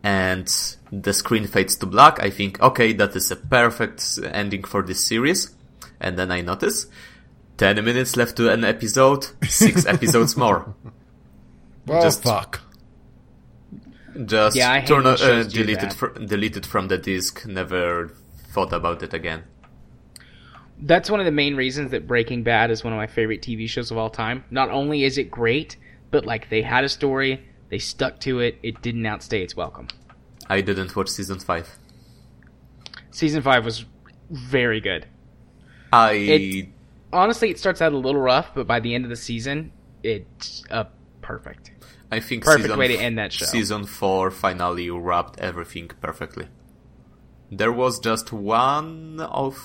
and the screen fades to black i think okay that is a perfect ending for this series and then i notice 10 minutes left to an episode 6 [laughs] episodes more well, Just- fuck. just Yeah, I hate turn uh, shows do delete it that. fr- delete it from the disk never thought about it again That's one of the main reasons that Breaking Bad is one of my favorite TV shows of all time. Not only is it great, but like they had a story, they stuck to it, it didn't outstay its welcome. i didn't watch season 5 Season 5 was very good. i It- Honestly, it starts out a little rough, but by the end of the season, it's uh, perfect. I think Perfect way to end that show. Season four finally wrapped everything perfectly. There was just one of,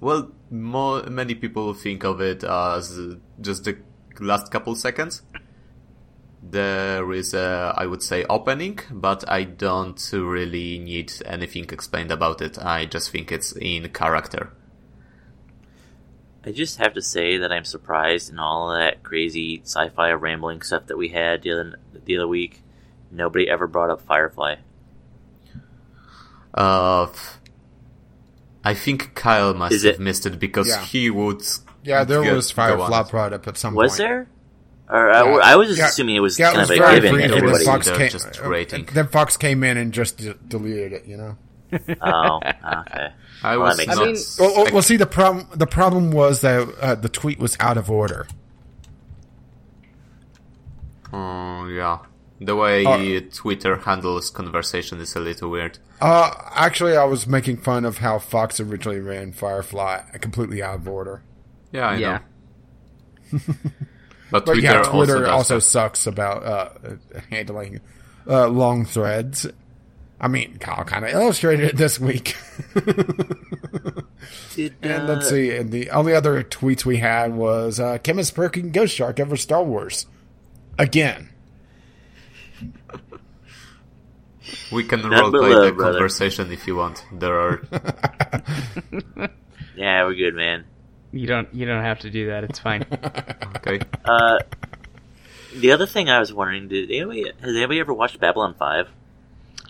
well, more, many people think of it as just the last couple seconds. There is a, I would say, opening, but I don't really need anything explained about it. I just think it's in character. I just have to say that I'm surprised in all of that crazy sci-fi rambling stuff that we had the other, the other week. Nobody ever brought up Firefly. Uh, I think Kyle must Is have it- missed it because Yeah. he would. Yeah, there go- was Firefly it. brought up at some Was point. there? Or I, Yeah. I was just Yeah. assuming it was Yeah, it kind was of a very given. brief, and and then everybody. Fox came, just uh, rating. Then Fox came in and just de- deleted it. You know. [laughs] oh, okay. [laughs] I Well, was I mean, Well, well, well, see, the problem the problem was that uh, the tweet was out of order. Oh, yeah. The way Uh, Twitter handles conversation is a little weird. Uh, actually, I was making fun of how Fox originally ran Firefly completely out of order. Yeah, I yeah. know. [laughs] But, But Twitter, yeah, also, Twitter does also, sucks about uh, handling uh, long threads. I mean, Kyle kind of illustrated it this week. [laughs] Did, and uh, let's see, and the only other tweets we had was uh, Kim is perking Ghost Shark over Star Wars again. We can Nothing but roleplay the brother. conversation if you want. There are. [laughs] Yeah, we're good, man. You don't. You don't have to do that. It's fine. [laughs] Okay. Uh, the other thing I was wondering, did anybody has anybody ever watched Babylon Five?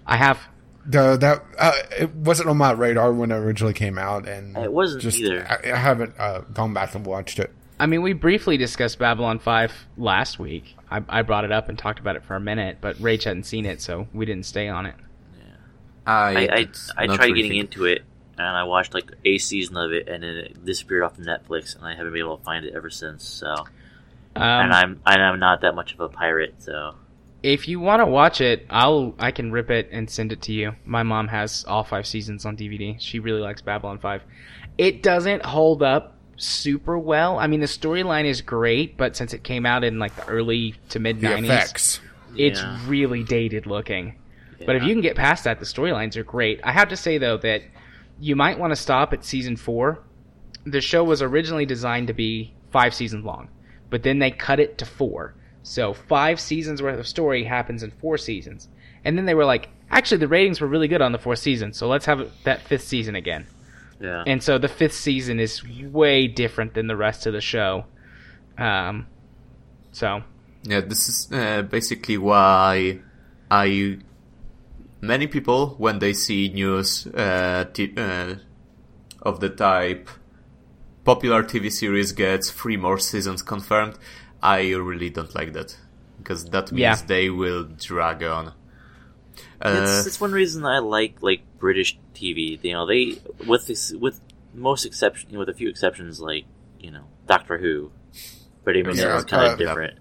I have. The, that uh, it wasn't on my radar when it originally came out, and It wasn't just, either. I, I haven't uh, gone back and watched it. I mean, we briefly discussed Babylon 5 last week. I, I brought it up and talked about it for a minute, but Rach hadn't seen it, so we didn't stay on it. I I I, I tried really getting think- into it, and I watched like a season of it, and then it disappeared off of Netflix, and I haven't been able to find it ever since. So, Um, and I'm and I'm not that much of a pirate, so if you want to watch it, I'll I can rip it and send it to you. My mom has all five seasons on DVD. She really likes Babylon 5. It doesn't hold up super well. I mean, the storyline is great, but since it came out in like the early to mid 90s, it's Yeah. really dated looking. But if you can get past that, the storylines are great. I have to say though that you might want to stop at season four. The show was originally designed to be five seasons long, but then they cut it to four. So five seasons worth of story happens in four seasons, and then they were like, actually, the ratings were really good on the fourth season, so let's have that fifth season again. yeah. And so the fifth season is way different than the rest of the show. Um, so Yeah, this is uh, basically why I. Many people, when they see news uh, t- uh, of the type popular TV series gets three more seasons confirmed, I really don't like that because that means Yeah. they will drag on. Uh, it's, it's one reason I like like British TV. You know, they with this, with most exception with a few exceptions like you know Doctor Who, but even Yeah, it's kind uh, of different.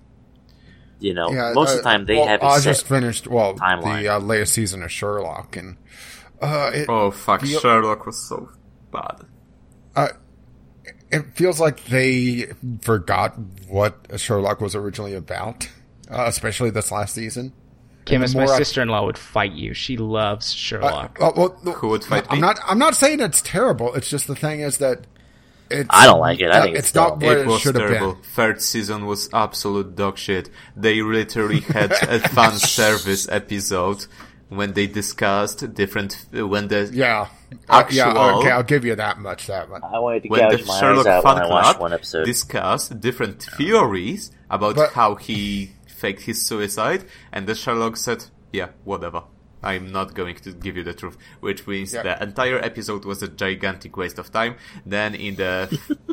You know, Yeah, most uh, of the time they well, have it I set. just finished well timeline. the uh, latest season of Sherlock, and uh, it oh fuck, feel- Sherlock was so bad. uh, it feels like they forgot what Sherlock was originally about, uh, especially this last season. Kim, the my sister-in-law would fight you. She loves Uh, Sherlock. uh, well, Who would fight I'm me? not. I'm not saying it's terrible. It's just the thing is that it's. I don't like it. I uh, think it's it's not dumb. what it it, was should have terrible. been. Third season was absolute dog shit. They literally had a fan [laughs] service episode when they discussed different when the Yeah, Uh, yeah. Okay, I'll give you that much. That one. I wanted to when the gouge my Sherlock eyes out when fan I watched club one episode. discussed different theories about But- how he faked his suicide, and the Sherlock said, "Yeah, whatever." I'm not going to give you the truth, which means Yeah. the entire episode was a gigantic waste of time. Then in the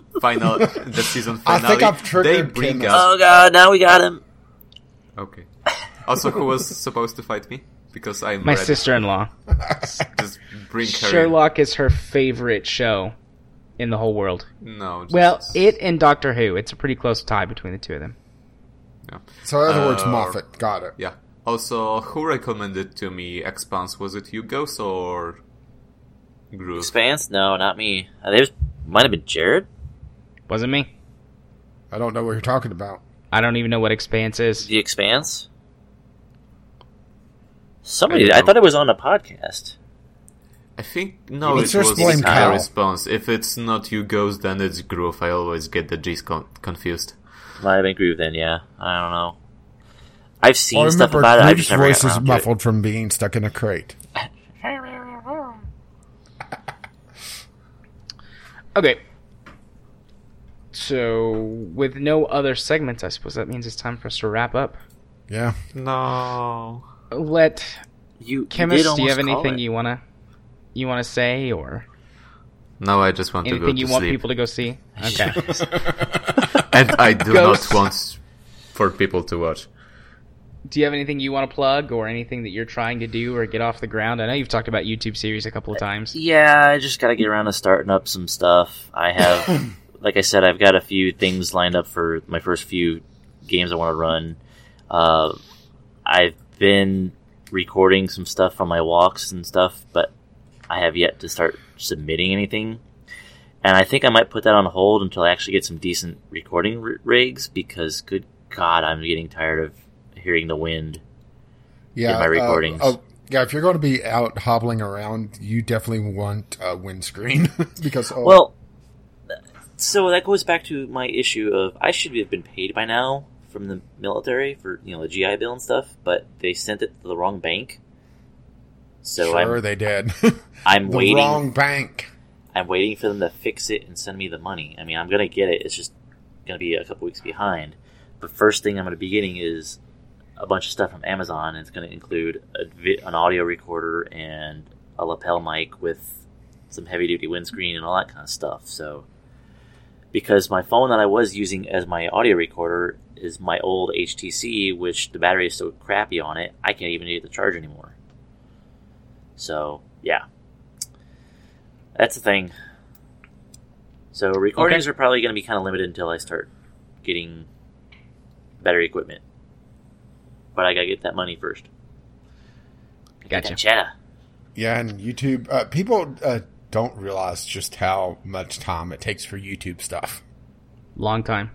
[laughs] final, the season I finale, think I've they bring Kim. up oh god, now we got him. Okay. Also, who was supposed to fight me? Because I'm my sister-in-law. [laughs] Just bring her. Sherlock is her favorite show in the whole world. No. Just, Well, it and Doctor Who. It's a pretty close tie between the two of them. Yeah. So in other words, Uh, Moffat got it. Yeah. Also, who recommended to me Expanse? Was it you, Ghost, or Groove? Expanse? No, not me. Uh, There's might have been Jared. Wasn't me. I don't know what you're talking about. I don't even know what Expanse is. The Expanse. Somebody, I I, thought it was on a podcast. I think no, Let's it was blame the response. If it's not you, Ghost, then it's Groove. I always get the G's con- confused. Might have been Groove then. Yeah, I don't know. I've seen Well, stuff remember, about it. I just never voice is around to it. muffled from being stuck in a crate. [laughs] Okay. So, with no other segments, I suppose that means it's time for us to wrap up. Yeah. No. Let You, you chemist, did do you have anything you wanna you wanna say or No, I just want to go anything to you want sleep. people to go see? [laughs] Okay. and I do [laughs] Ghost. not want for people to watch. Do you have anything you want to plug or anything that you're trying to do or get off the ground? I know you've talked about YouTube series a couple of times. Yeah, I just got to get around to starting up some stuff. I have, [laughs] like I said, I've got a few things lined up for my first few games I want to run. Uh, I've been recording some stuff on my walks and stuff, but I have yet to start submitting anything. And I think I might put that on hold until I actually get some decent recording r- rigs because, good God, I'm getting tired of hearing the wind. Yeah. my uh, recordings. oh, yeah, if you're going to be out hobbling around, you definitely want a windscreen [laughs] because oh, Well, so that goes back to my issue of I should have been paid by now from the military for you know the GI Bill and stuff, but they sent it to the wrong bank. So sure I'm they did. [laughs] I'm the waiting. wrong bank. I'm waiting for them to fix it and send me the money. I mean, I'm gonna get it. It's just gonna be a couple weeks behind. But first thing I'm gonna be getting is a bunch of stuff from Amazon. And it's gonna include a vi- an audio recorder and a lapel mic with some heavy duty windscreen and all that kind of stuff. So, because my phone that I was using as my audio recorder is my old HTC, which the battery is so crappy on it, I can't even get the charge anymore. So, yeah. That's the thing. So, recordings Okay. are probably going to be kind of limited until I start getting better equipment. But I gotta get that money first. Get Gotcha. That cheddar. Yeah, and YouTube, uh, people uh, don't realize just how much time it takes for YouTube stuff. Long time.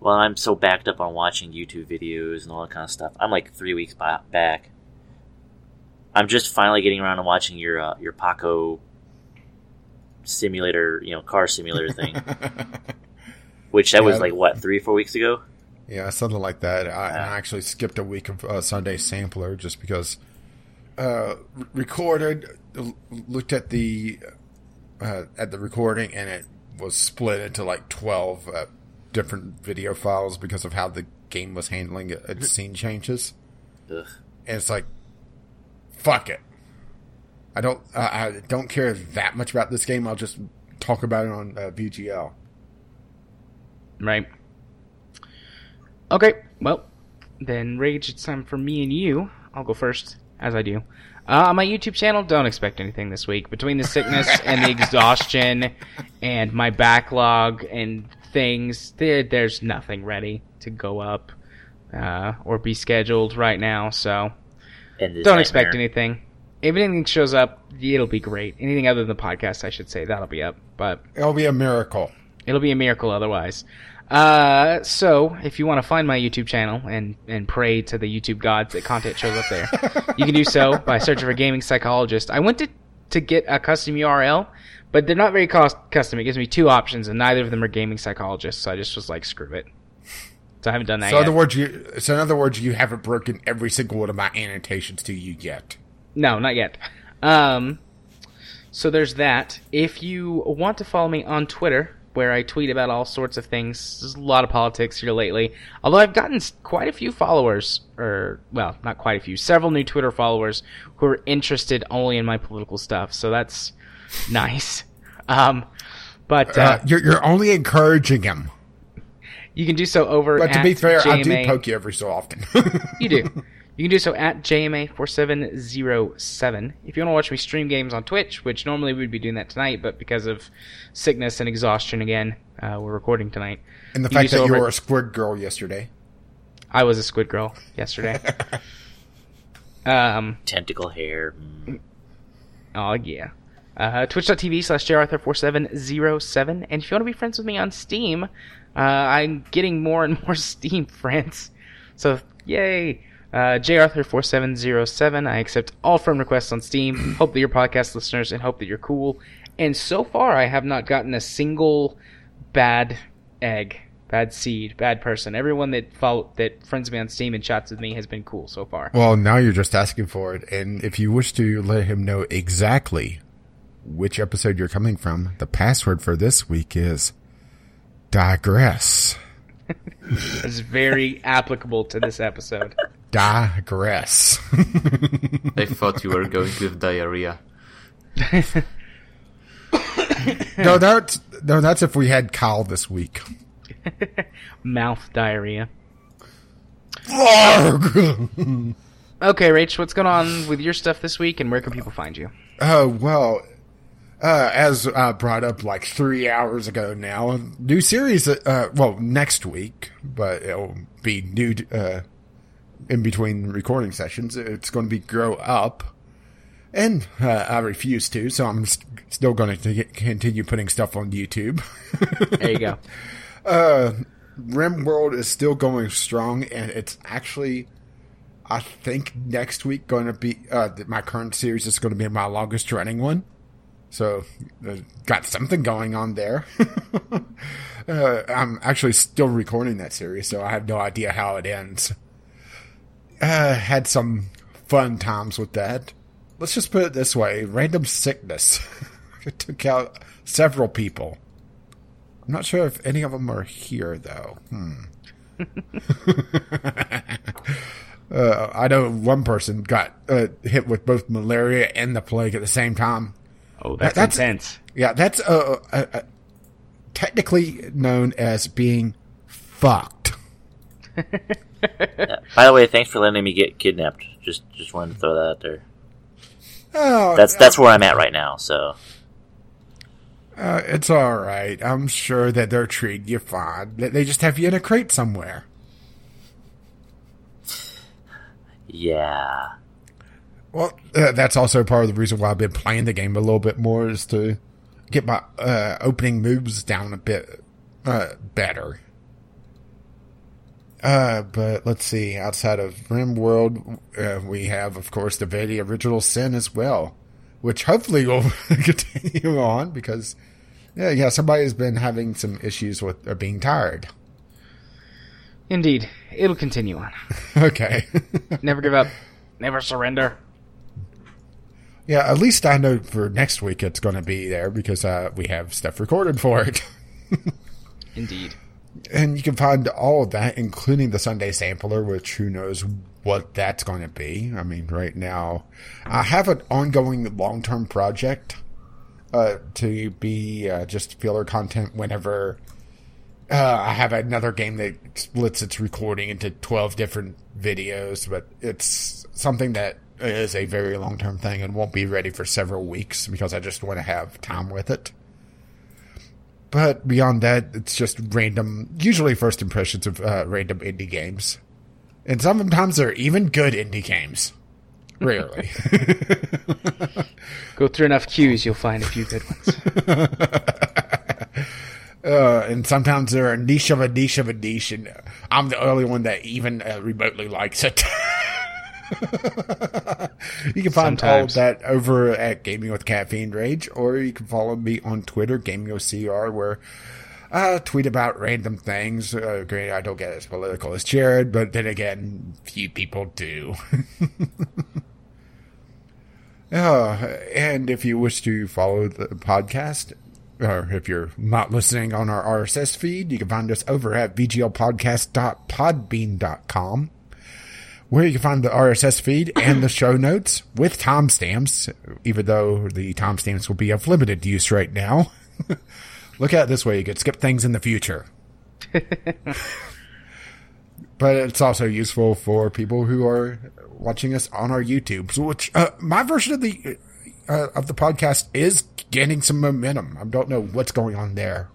Well, I'm so backed up on watching YouTube videos and all that kind of stuff. I'm like three weeks back. I'm just finally getting around to watching your uh, your PAKO simulator, you know, car simulator thing, [laughs] which that was like what three, four weeks ago. Yeah, something like that. I, Yeah. I actually skipped a week of uh, Sunday Sampler just because uh, r- recorded, looked at the uh, at the recording, and it was split into like twelve uh, different video files because of how the game was handling it- its scene changes. Ugh. And it's like, fuck it. I don't. Uh, I don't care that much about this game. I'll just talk about it on uh, VGL. Right. Okay, well, then Rage, it's time for me and you. I'll go first, as I do. Uh, on my YouTube channel, don't expect anything this week. Between the sickness [laughs] and the exhaustion and my backlog and things, there, there's nothing ready to go up uh, or be scheduled right now, so don't expect nightmare. anything. If anything shows up, it'll be great. Anything other than the podcast, I should say, that'll be up. But It'll be a miracle. It'll be a miracle otherwise. Uh, so if you want to find my YouTube channel and and pray to the YouTube gods that content shows up there, you can do so by searching for gaming psychologist. I went to to get a custom URL, but they're not very cost custom. It gives me two options, and neither of them are gaming psychologists. So I just was like, screw it. So I haven't done that So in yet. other words, you so in other words, you haven't broken every single one of my annotations to you yet. No, not yet. Um, so there's that. If you want to follow me on Twitter, where I tweet about all sorts of things, there's a lot of politics here lately. Although I've gotten quite a few followers, or well, not quite a few, several new Twitter followers who are interested only in my political stuff. So that's [laughs] nice. Um, but uh, Uh, you're you're only encouraging him. you can do so over. But to be fair, I do poke you every so often. You do. [laughs] You can do so at JMA4707. If you want to watch me stream games on Twitch, which normally we'd be doing that tonight, but because of sickness and exhaustion again, uh, we're recording tonight. and the You fact do so that you over- were a squid girl yesterday. I was a squid girl yesterday. [laughs] um, Tentacle hair. oh, yeah. Uh, Twitch.tv slash jarthur4707. And if you want to be friends with me on Steam, uh, I'm getting more and more [laughs] Steam friends. So, yay. Uh, jarthur4707. I accept all friend requests on Steam. [clears throat] hope that you're podcast listeners and hope that you're cool. And so far, I have not gotten a single bad egg, bad seed, bad person. Everyone that follow, that friends me on Steam and chats with me has been cool so far. Well, now you're just asking for it, and if you wish to let him know exactly which episode you're coming from, the password for this week is digress. [laughs] It's very applicable to this episode. [laughs] Digress. I thought you were going with diarrhea. no, that's no, that's if we had Kyle this week. [laughs] Mouth diarrhea. Okay, Rach, what's going on with your stuff this week, and where can people find you? Oh well, uh, as I brought up like three hours ago now, a new series. Uh, well, next week, but it'll be new uh, in between recording sessions. It's going to be Grow Up. And uh, I refuse to, so I'm s- still going to continue putting stuff on YouTube. [laughs] There you go. [laughs] RimWorld is still going strong, and it's actually, I think next week going to be uh, my current series is going to be my longest running one. So, uh, got something going on there. [laughs] uh, I'm actually still recording that series, so I have no idea how it ends. Uh, had some fun times with that. Let's just put it this way: random sickness it [laughs] took out several people. I'm not sure if any of them are here, though. Hmm. [laughs] uh, I know one person got uh, hit with both malaria and the plague at the same time. Oh, that's, That's- intense. Yeah, that's uh, uh, uh, technically known as being fucked. [laughs] [laughs] By the way, thanks for letting me get kidnapped. Just just wanted to throw that out there. Oh, That's that's where I'm at right now. So Uh, it's all right. I'm sure that they're treating you fine. They- They just have you in a crate somewhere. yeah, Well, uh, that's also part of the reason why I've been playing the game a little bit more is to get my uh, opening moves down a bit uh, better. Uh, but let's see. Outside of RimWorld, uh, we have, of course, the very original Sin as well, which hopefully [laughs] will continue on because, yeah, yeah, somebody's been having some issues with uh, being tired. Indeed, it'll continue on. [laughs] okay. [laughs] Never give up. Never surrender. yeah, at least I know for next week it's going to be there because uh, we have stuff recorded for it. Indeed. And you can find all of that, including the Sunday sampler, which who knows what that's going to be. I mean, right now, I have an ongoing long term project uh, to be uh, just filler content whenever uh, I have another game that splits its recording into 12 different videos, but it's something that is a very long term thing and won't be ready for several weeks because I just want to have time with it. But beyond that, it's just random, usually first impressions of uh, random indie games. And sometimes they're even good indie games. Rarely. [laughs] Go through enough queues, you'll find a few good ones. [laughs] uh, and sometimes they're a niche of a niche of a niche, and I'm the only one that even uh, remotely likes it. [laughs] [laughs] you can find all of that over at Gaming with Caffeine Rage, or you can follow me on Twitter, GamingOCR, where I tweet about random things. Uh, granted, I don't get as political as Jared, but then again, few people do. [laughs] Uh, and if you wish to follow the podcast, or if you're not listening on our RSS feed, you can find us over at vglpodcast.podbean.com, where you can find the RSS feed and the show notes with timestamps, even though the timestamps will be of limited use right now. [laughs] Look at it this way, you could skip things in the future. [laughs] but it's also useful for people who are watching us on our YouTubes, which uh, my version of the uh, of the podcast is gaining some momentum. I don't know what's going on there.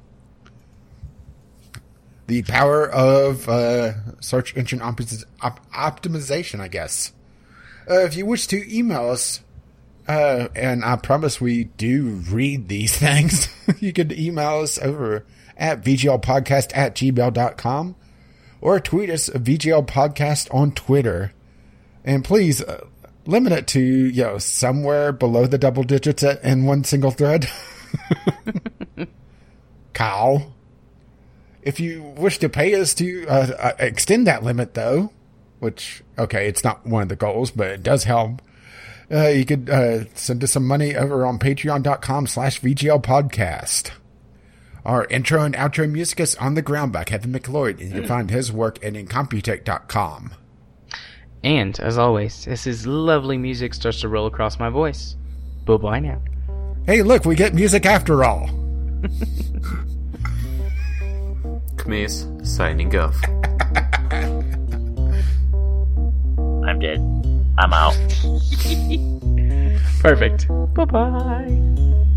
The power of uh, search engine opti- op- optimization, I guess. Uh, if you wish to email us, uh, and I promise we do read these [laughs] things, you can email us over at vglpodcast at gmail.com or tweet us a VGL podcast on Twitter. And please uh, limit it to, you know, somewhere below the double digits in one single thread. [laughs] Kyle. If you wish to pay us to uh, uh, extend that limit, though, which, okay, it's not one of the goals, but it does help. Uh, you could uh, send us some money over on patreon.com slash VGL podcast. Our intro and outro music is On the Ground by Kevin MacLeod, and you can find his work at incompetech.com. And, as always, as his lovely music starts to roll across my voice. Bye bye now. Hey, look, we get music after all. [laughs] Kmiss signing off. [laughs] I'm dead. I'm out. [laughs] Perfect. Bye bye.